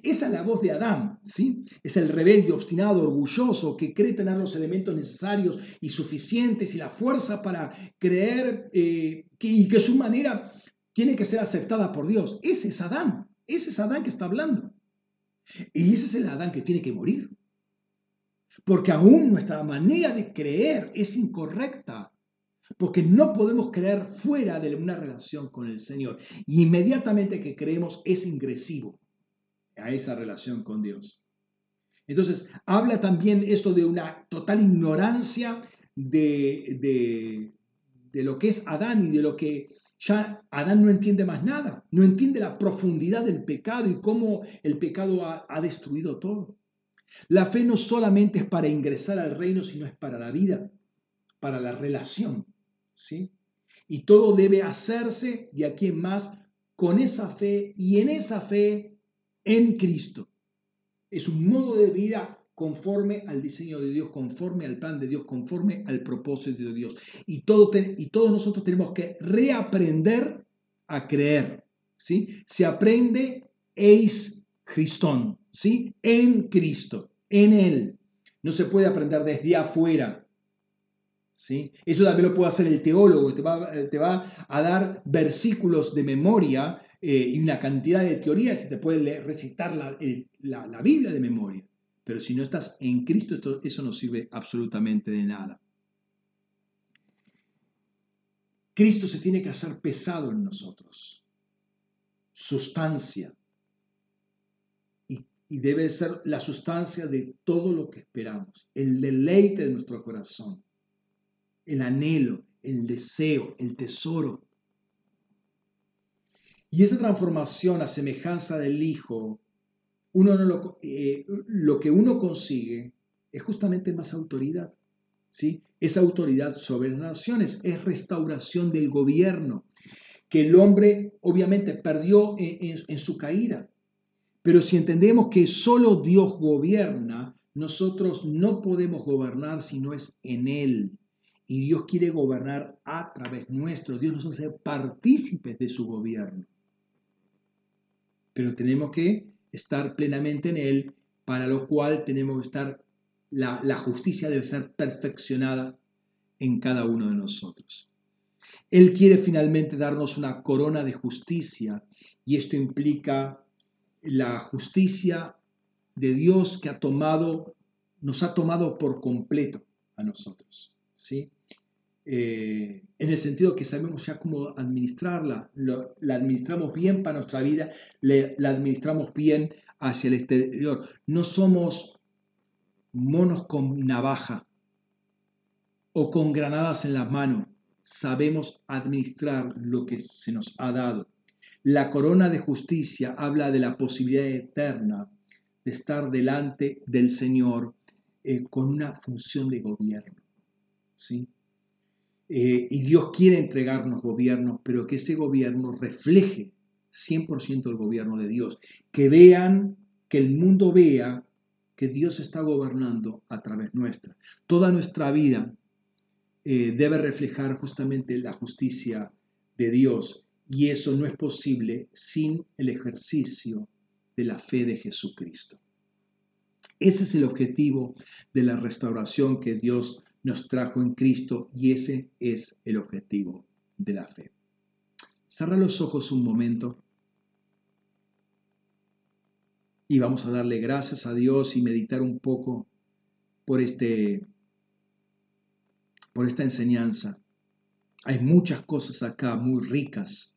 Esa es la voz de Adán, ¿sí? Es el rebelde, obstinado, orgulloso, que cree tener los elementos necesarios y suficientes y la fuerza para creer eh, que, y que su manera tiene que ser aceptada por Dios. Ese es Adán, ese es Adán que está hablando. Y ese es el Adán que tiene que morir. Porque aún nuestra manera de creer es incorrecta. Porque no podemos creer fuera de una relación con el Señor. Y inmediatamente que creemos es ingresivo a esa relación con Dios. Entonces, habla también esto de una total ignorancia de, de, de, lo que es Adán y de lo que ya Adán no entiende más nada, no entiende la profundidad del pecado y cómo el pecado ha, ha destruido todo. La fe no solamente es para ingresar al reino, sino es para la vida, para la relación. ¿sí? Y todo debe hacerse de aquí en más con esa fe y en esa fe en Cristo. Es un modo de vida conforme al diseño de Dios, conforme al plan de Dios, conforme al propósito de Dios. Y, todo y todos nosotros tenemos que reaprender a creer. ¿sí? Se aprende eis Christón, ¿sí? en Cristo, en Él. No se puede aprender desde afuera. ¿Sí? Eso también lo puede hacer el teólogo, te va, te va a dar versículos de memoria eh, y una cantidad de teorías y te puede recitar la, la, Biblia de memoria. Pero si no estás en Cristo, eso no sirve absolutamente de nada. Cristo se tiene que hacer pesado en nosotros, sustancia, y, y debe ser la sustancia de todo lo que esperamos, el deleite de nuestro corazón el anhelo, el deseo, el tesoro. Y esa transformación a semejanza del Hijo, uno lo, eh, lo que uno consigue es justamente más autoridad. ¿sí? Es autoridad sobre las naciones, es restauración del gobierno, que el hombre obviamente perdió en, en su caída. Pero si entendemos que solo Dios gobierna, nosotros no podemos gobernar si no es en Él y Dios quiere gobernar a través nuestro. Dios nos hace partícipes de su gobierno. Pero tenemos que estar plenamente en Él, para lo cual tenemos que estar, la, la justicia debe ser perfeccionada en cada uno de nosotros. Él quiere finalmente darnos una corona de justicia y esto implica la justicia de Dios que ha tomado, nos ha tomado por completo a nosotros. ¿sí? Eh, en el sentido que sabemos ya cómo administrarla, la administramos bien para nuestra vida, la administramos bien hacia el exterior. No somos monos con navaja o con granadas en las manos, sabemos administrar lo que se nos ha dado. La corona de justicia habla de la posibilidad eterna de estar delante del Señor eh, con una función de gobierno. ¿sí? Eh, y Dios quiere entregarnos gobiernos, pero que ese gobierno refleje 100% el gobierno de Dios. Que vean, que el mundo vea que Dios está gobernando a través nuestra. Toda nuestra vida eh, debe reflejar justamente la justicia de Dios y eso no es posible sin el ejercicio de la fe de Jesucristo. Ese es el objetivo de la restauración que Dios nos trajo en Cristo y ese es el objetivo de la fe. Cerra los ojos un momento y vamos a darle gracias a Dios y meditar un poco por este por esta enseñanza. Hay muchas cosas acá muy ricas.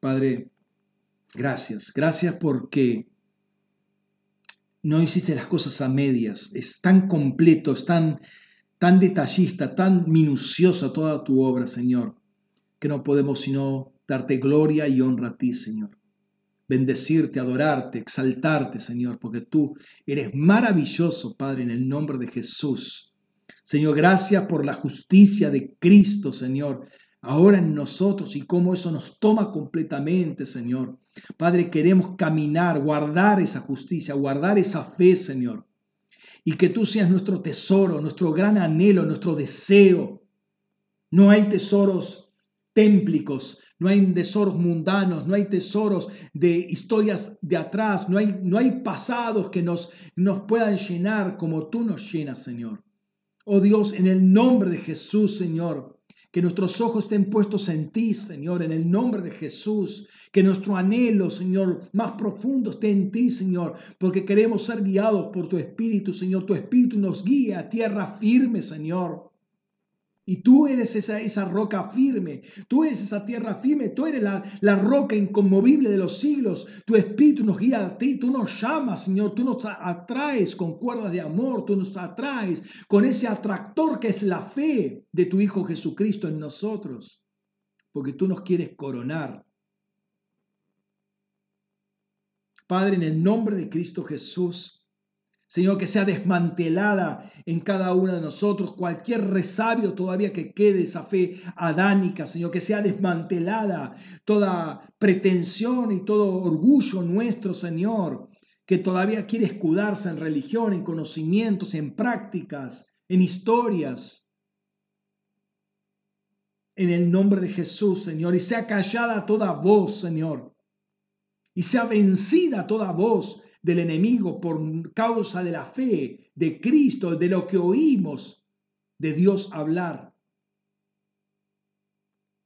Padre, gracias. Gracias porque no hiciste las cosas a medias. Es tan completo, es tan, tan detallista, tan minuciosa toda tu obra, Señor, que no podemos sino darte gloria y honra a ti, Señor. Bendecirte, adorarte, exaltarte, Señor, porque tú eres maravilloso, Padre, en el nombre de Jesús. Señor, gracias por la justicia de Cristo, Señor, ahora en nosotros y cómo eso nos toma completamente, Señor. Padre, queremos caminar, guardar esa justicia, guardar esa fe, Señor. Y que tú seas nuestro tesoro, nuestro gran anhelo, nuestro deseo. No hay tesoros témplicos, no hay tesoros mundanos, no hay tesoros de historias de atrás, no hay, no hay pasados que nos, nos puedan llenar como tú nos llenas, Señor. Oh Dios, en el nombre de Jesús, Señor, que nuestros ojos estén puestos en ti, Señor, en el nombre de Jesús. Que nuestro anhelo, Señor, más profundo esté en ti, Señor, porque queremos ser guiados por tu Espíritu, Señor. Tu Espíritu nos guía a tierra firme, Señor. Y tú eres esa, esa roca firme, tú eres esa tierra firme, tú eres la, la roca inconmovible de los siglos. Tu espíritu nos guía a ti, tú nos llamas, Señor, tú nos atraes con cuerdas de amor, tú nos atraes con ese atractor que es la fe de tu Hijo Jesucristo en nosotros, porque tú nos quieres coronar. Padre, en el nombre de Cristo Jesús, Señor, que sea desmantelada en cada uno de nosotros cualquier resabio todavía que quede esa fe adánica, Señor, que sea desmantelada toda pretensión y todo orgullo nuestro, Señor, que todavía quiere escudarse en religión, en conocimientos, en prácticas, en historias. En el nombre de Jesús, Señor, y sea callada toda voz, Señor, y sea vencida toda voz del enemigo por causa de la fe de Cristo, de lo que oímos de Dios hablar.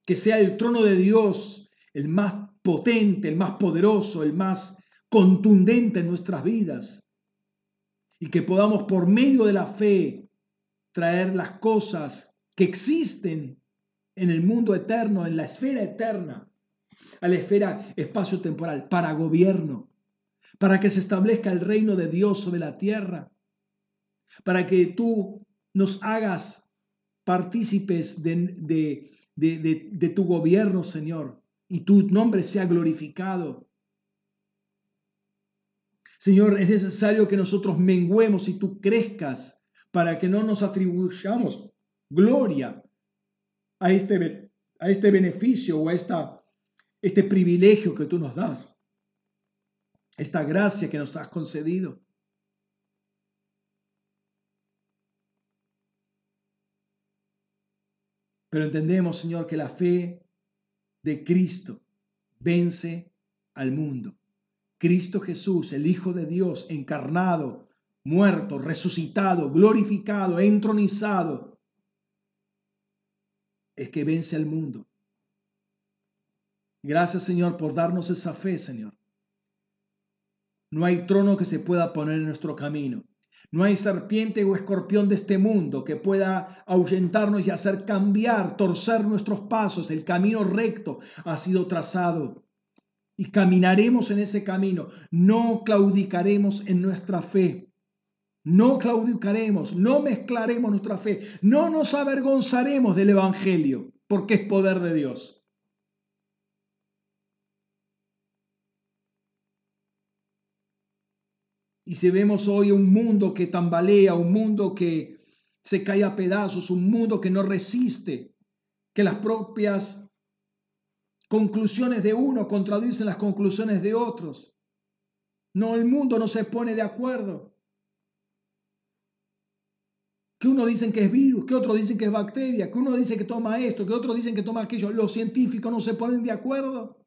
Que sea el trono de Dios el más potente, el más poderoso, el más contundente en nuestras vidas. Y que podamos por medio de la fe traer las cosas que existen en el mundo eterno, en la esfera eterna, a la esfera espacio-temporal, para gobierno, para que se establezca el reino de Dios sobre la tierra, para que tú nos hagas partícipes de, de, tu gobierno, Señor, y tu nombre sea glorificado. Señor, es necesario que nosotros menguemos y tú crezcas para que no nos atribuyamos gloria a este, a este beneficio o a esta, este privilegio que tú nos das esta gracia que nos has concedido. Pero entendemos, Señor, que la fe de Cristo vence al mundo. Cristo Jesús, el Hijo de Dios, encarnado, muerto, resucitado, glorificado, entronizado, es que vence al mundo. Gracias, Señor, por darnos esa fe, Señor. No hay trono que se pueda poner en nuestro camino. No hay serpiente o escorpión de este mundo que pueda ahuyentarnos y hacer cambiar, torcer nuestros pasos. El camino recto ha sido trazado y caminaremos en ese camino. No claudicaremos en nuestra fe. No claudicaremos, no mezclaremos nuestra fe, no nos avergonzaremos del Evangelio, porque es poder de Dios. Y si vemos hoy un mundo que tambalea, un mundo que se cae a pedazos, un mundo que no resiste, que las propias conclusiones de uno contradicen las conclusiones de otros. No, el mundo no se pone de acuerdo. Que uno dicen que es virus, que otros dicen que es bacteria, que uno dice que toma esto, que otros dicen que toma aquello. Los científicos no se ponen de acuerdo.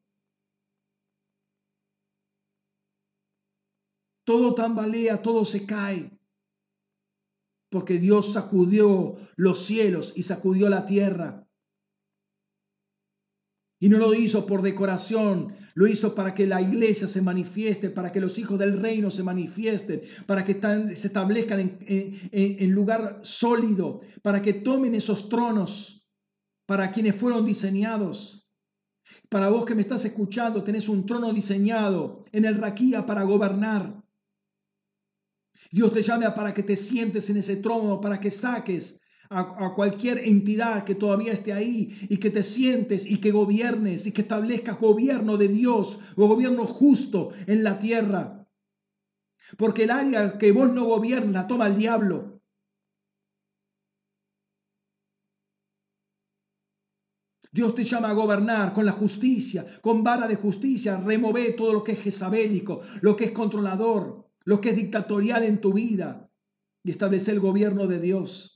Todo tambalea, todo se cae. Porque Dios sacudió los cielos y sacudió la tierra. Y no lo hizo por decoración, lo hizo para que la iglesia se manifieste, para que los hijos del reino se manifiesten, para que se establezcan en, lugar sólido, para que tomen esos tronos para quienes fueron diseñados. Para vos que me estás escuchando, tenés un trono diseñado en el Raquía para gobernar. Dios te llama para que te sientes en ese trono, para que saques a, cualquier entidad que todavía esté ahí y que te sientes y que gobiernes y que establezcas gobierno de Dios o gobierno justo en la tierra. Porque el área que vos no gobiernas la toma el diablo. Dios te llama a gobernar con la justicia, con vara de justicia, remove todo lo que es jezabélico, lo que es controlador, lo que es dictatorial en tu vida y establece el gobierno de Dios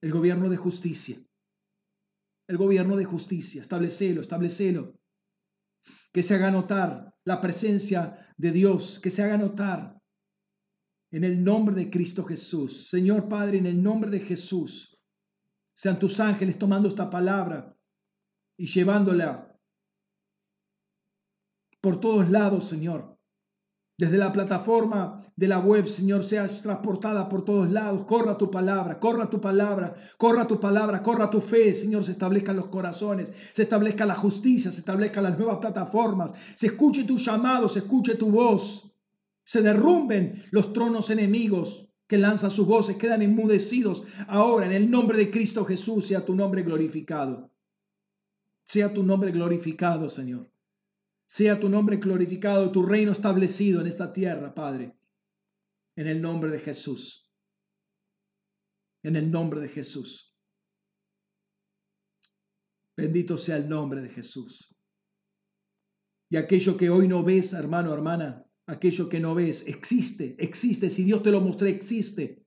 el gobierno de justicia. El gobierno de justicia, establecelo, establecelo. Que se haga notar la presencia de Dios, que se haga notar en el nombre de Cristo Jesús. Señor Padre, en el nombre de Jesús, sean tus ángeles tomando esta palabra y llevándola por todos lados, Señor desde la plataforma de la web, Señor, seas transportada por todos lados. Corra tu palabra, corra tu palabra, corra tu palabra, corra tu fe, Señor, se establezcan los corazones, se establezca la justicia, se establezcan las nuevas plataformas, se escuche tu llamado, se escuche tu voz, se derrumben los tronos enemigos que lanzan sus voces, quedan enmudecidos. Ahora, en el nombre de Cristo Jesús, sea tu nombre glorificado. Sea tu nombre glorificado, Señor. Sea tu nombre glorificado, tu reino establecido en esta tierra, Padre. En el nombre de Jesús. En el nombre de Jesús. Bendito sea el nombre de Jesús. Y aquello que hoy no ves, hermano, hermana, aquello que no ves, existe, existe. Si Dios te lo mostró, existe.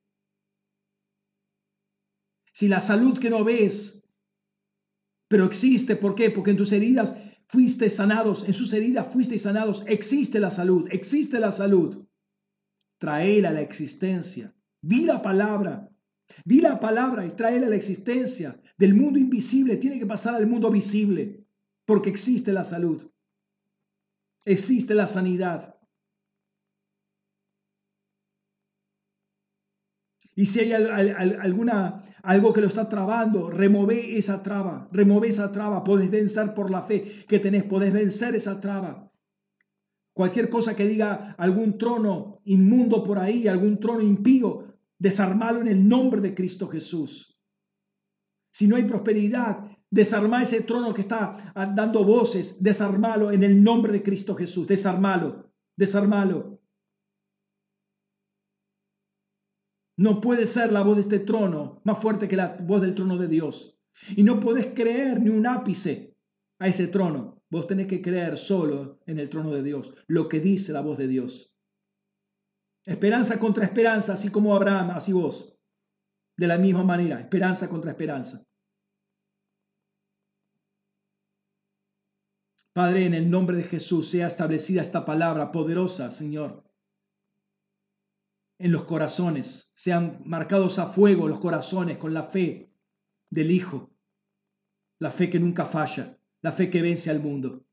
Si la salud que no ves, pero existe, ¿por qué? Porque en tus heridas fuiste sanados, en sus heridas fuiste sanados, existe la salud, existe la salud. Traela a la existencia. Di la palabra. Di la palabra y tráela a la existencia. Del mundo invisible tiene que pasar al mundo visible, porque existe la salud. Existe la sanidad. Y si hay alguna, algo que lo está trabando, remove esa traba, remove esa traba. Podés vencer por la fe que tenés, podés vencer esa traba. Cualquier cosa que diga algún trono inmundo por ahí, algún trono impío, desarmalo en el nombre de Cristo Jesús. Si no hay prosperidad, desarma ese trono que está dando voces, desarmalo en el nombre de Cristo Jesús, desarmalo, desarmalo. No puede ser la voz de este trono más fuerte que la voz del trono de Dios. Y no podés creer ni un ápice a ese trono. Vos tenés que creer solo en el trono de Dios, lo que dice la voz de Dios. Esperanza contra esperanza, así como Abraham, así vos. De la misma manera, esperanza contra esperanza. Padre, en el nombre de Jesús sea establecida esta palabra poderosa, Señor en los corazones, sean marcados a fuego los corazones con la fe del Hijo, la fe que nunca falla, la fe que vence al mundo,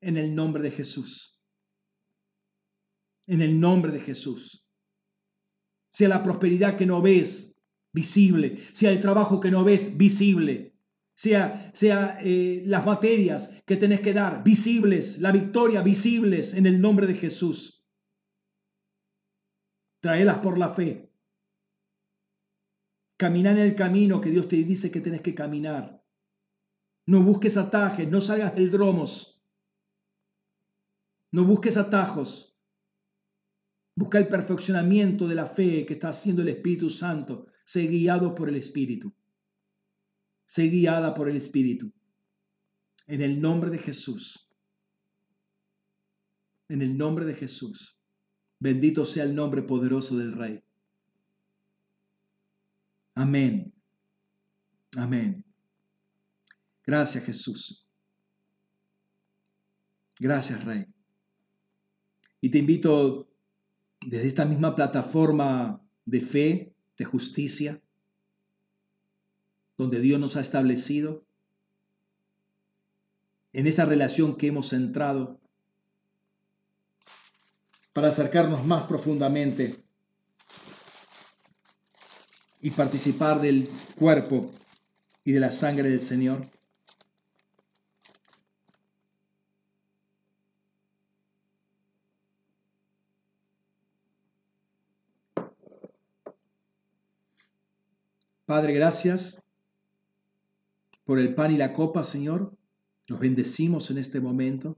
en el nombre de Jesús. En el nombre de Jesús. Sea la prosperidad que no ves visible, sea el trabajo que no ves visible, sea, sea eh, las materias que tenés que dar visibles, la victoria visibles en el nombre de Jesús. Traelas por la fe. Camina en el camino que Dios te dice que tenés que caminar. No busques atajes, no salgas del dromos. No busques atajos. Busca el perfeccionamiento de la fe que está haciendo el Espíritu Santo. Sé guiado por el Espíritu. Sé guiada por el Espíritu. En el nombre de Jesús. En el nombre de Jesús. Bendito sea el nombre poderoso del Rey. Amén. Amén. Gracias Jesús. Gracias Rey. Y te invito desde esta misma plataforma de fe, de justicia, donde Dios nos ha establecido, en esa relación que hemos entrado para acercarnos más profundamente y participar del cuerpo y de la sangre del Señor. Padre, gracias por el pan y la copa, Señor. Nos bendecimos en este momento.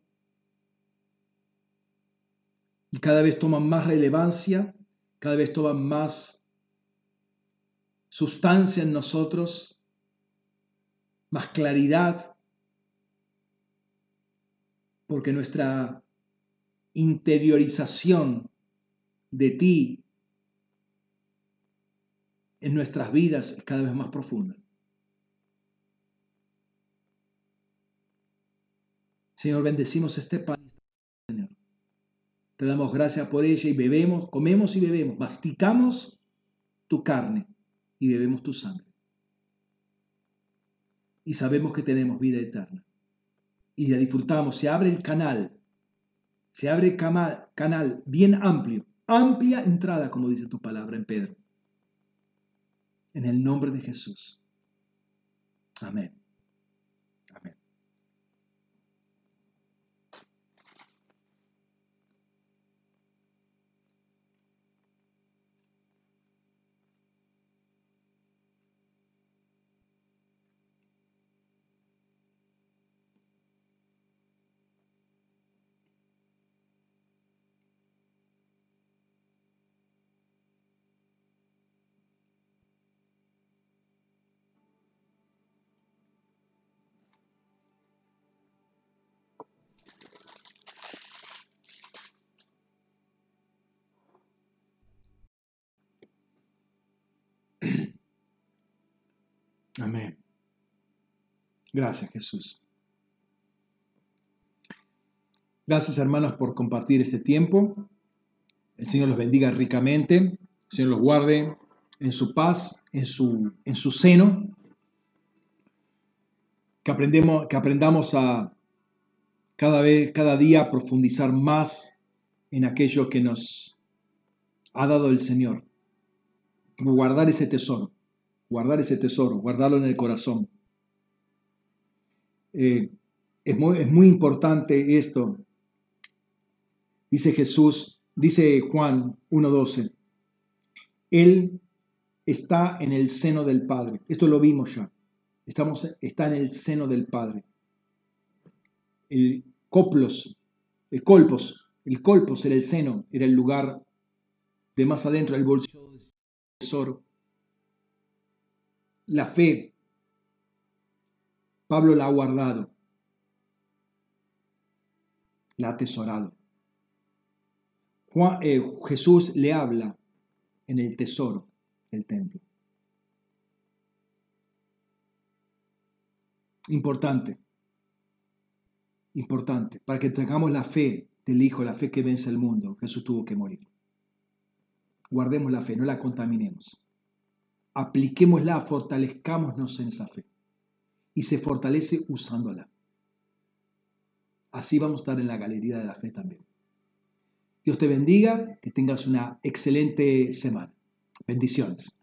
Y cada vez toman más relevancia, cada vez toman más sustancia en nosotros, más claridad, porque nuestra interiorización de ti en nuestras vidas es cada vez más profunda. Señor, bendecimos este pan, Señor. Te damos gracias por ella y bebemos, comemos y bebemos, masticamos tu carne y bebemos tu sangre. Y sabemos que tenemos vida eterna. Y la disfrutamos, se abre el canal, se abre el canal bien amplio, amplia entrada, como dice tu palabra en Pedro en el nombre de Jesús. Amén. Amén. Gracias, Jesús. Gracias, hermanos, por compartir este tiempo. El Señor los bendiga ricamente. El Señor los guarde en su paz, en su, en su seno. Que, aprendemos, que aprendamos a cada, vez, cada día profundizar más en aquello que nos ha dado el Señor. Guardar ese tesoro guardar ese tesoro, guardarlo en el corazón. Eh, es, muy, es muy importante esto. Dice Jesús, dice Juan 1.12, Él está en el seno del Padre. Esto lo vimos ya. Estamos, está en el seno del Padre. El coplos, el colpos, el colpos era el seno, era el lugar de más adentro, el bolsillo del tesoro la fe, Pablo la ha guardado, la ha atesorado. Eh, Jesús le habla en el tesoro del templo. Importante, importante, para que tengamos la fe del Hijo, la fe que vence el mundo, Jesús tuvo que morir. Guardemos la fe, no la contaminemos apliquémosla, fortalezcámonos en esa fe. Y se fortalece usándola. Así vamos a estar en la galería de la fe también. Dios te bendiga, que tengas una excelente semana. Bendiciones.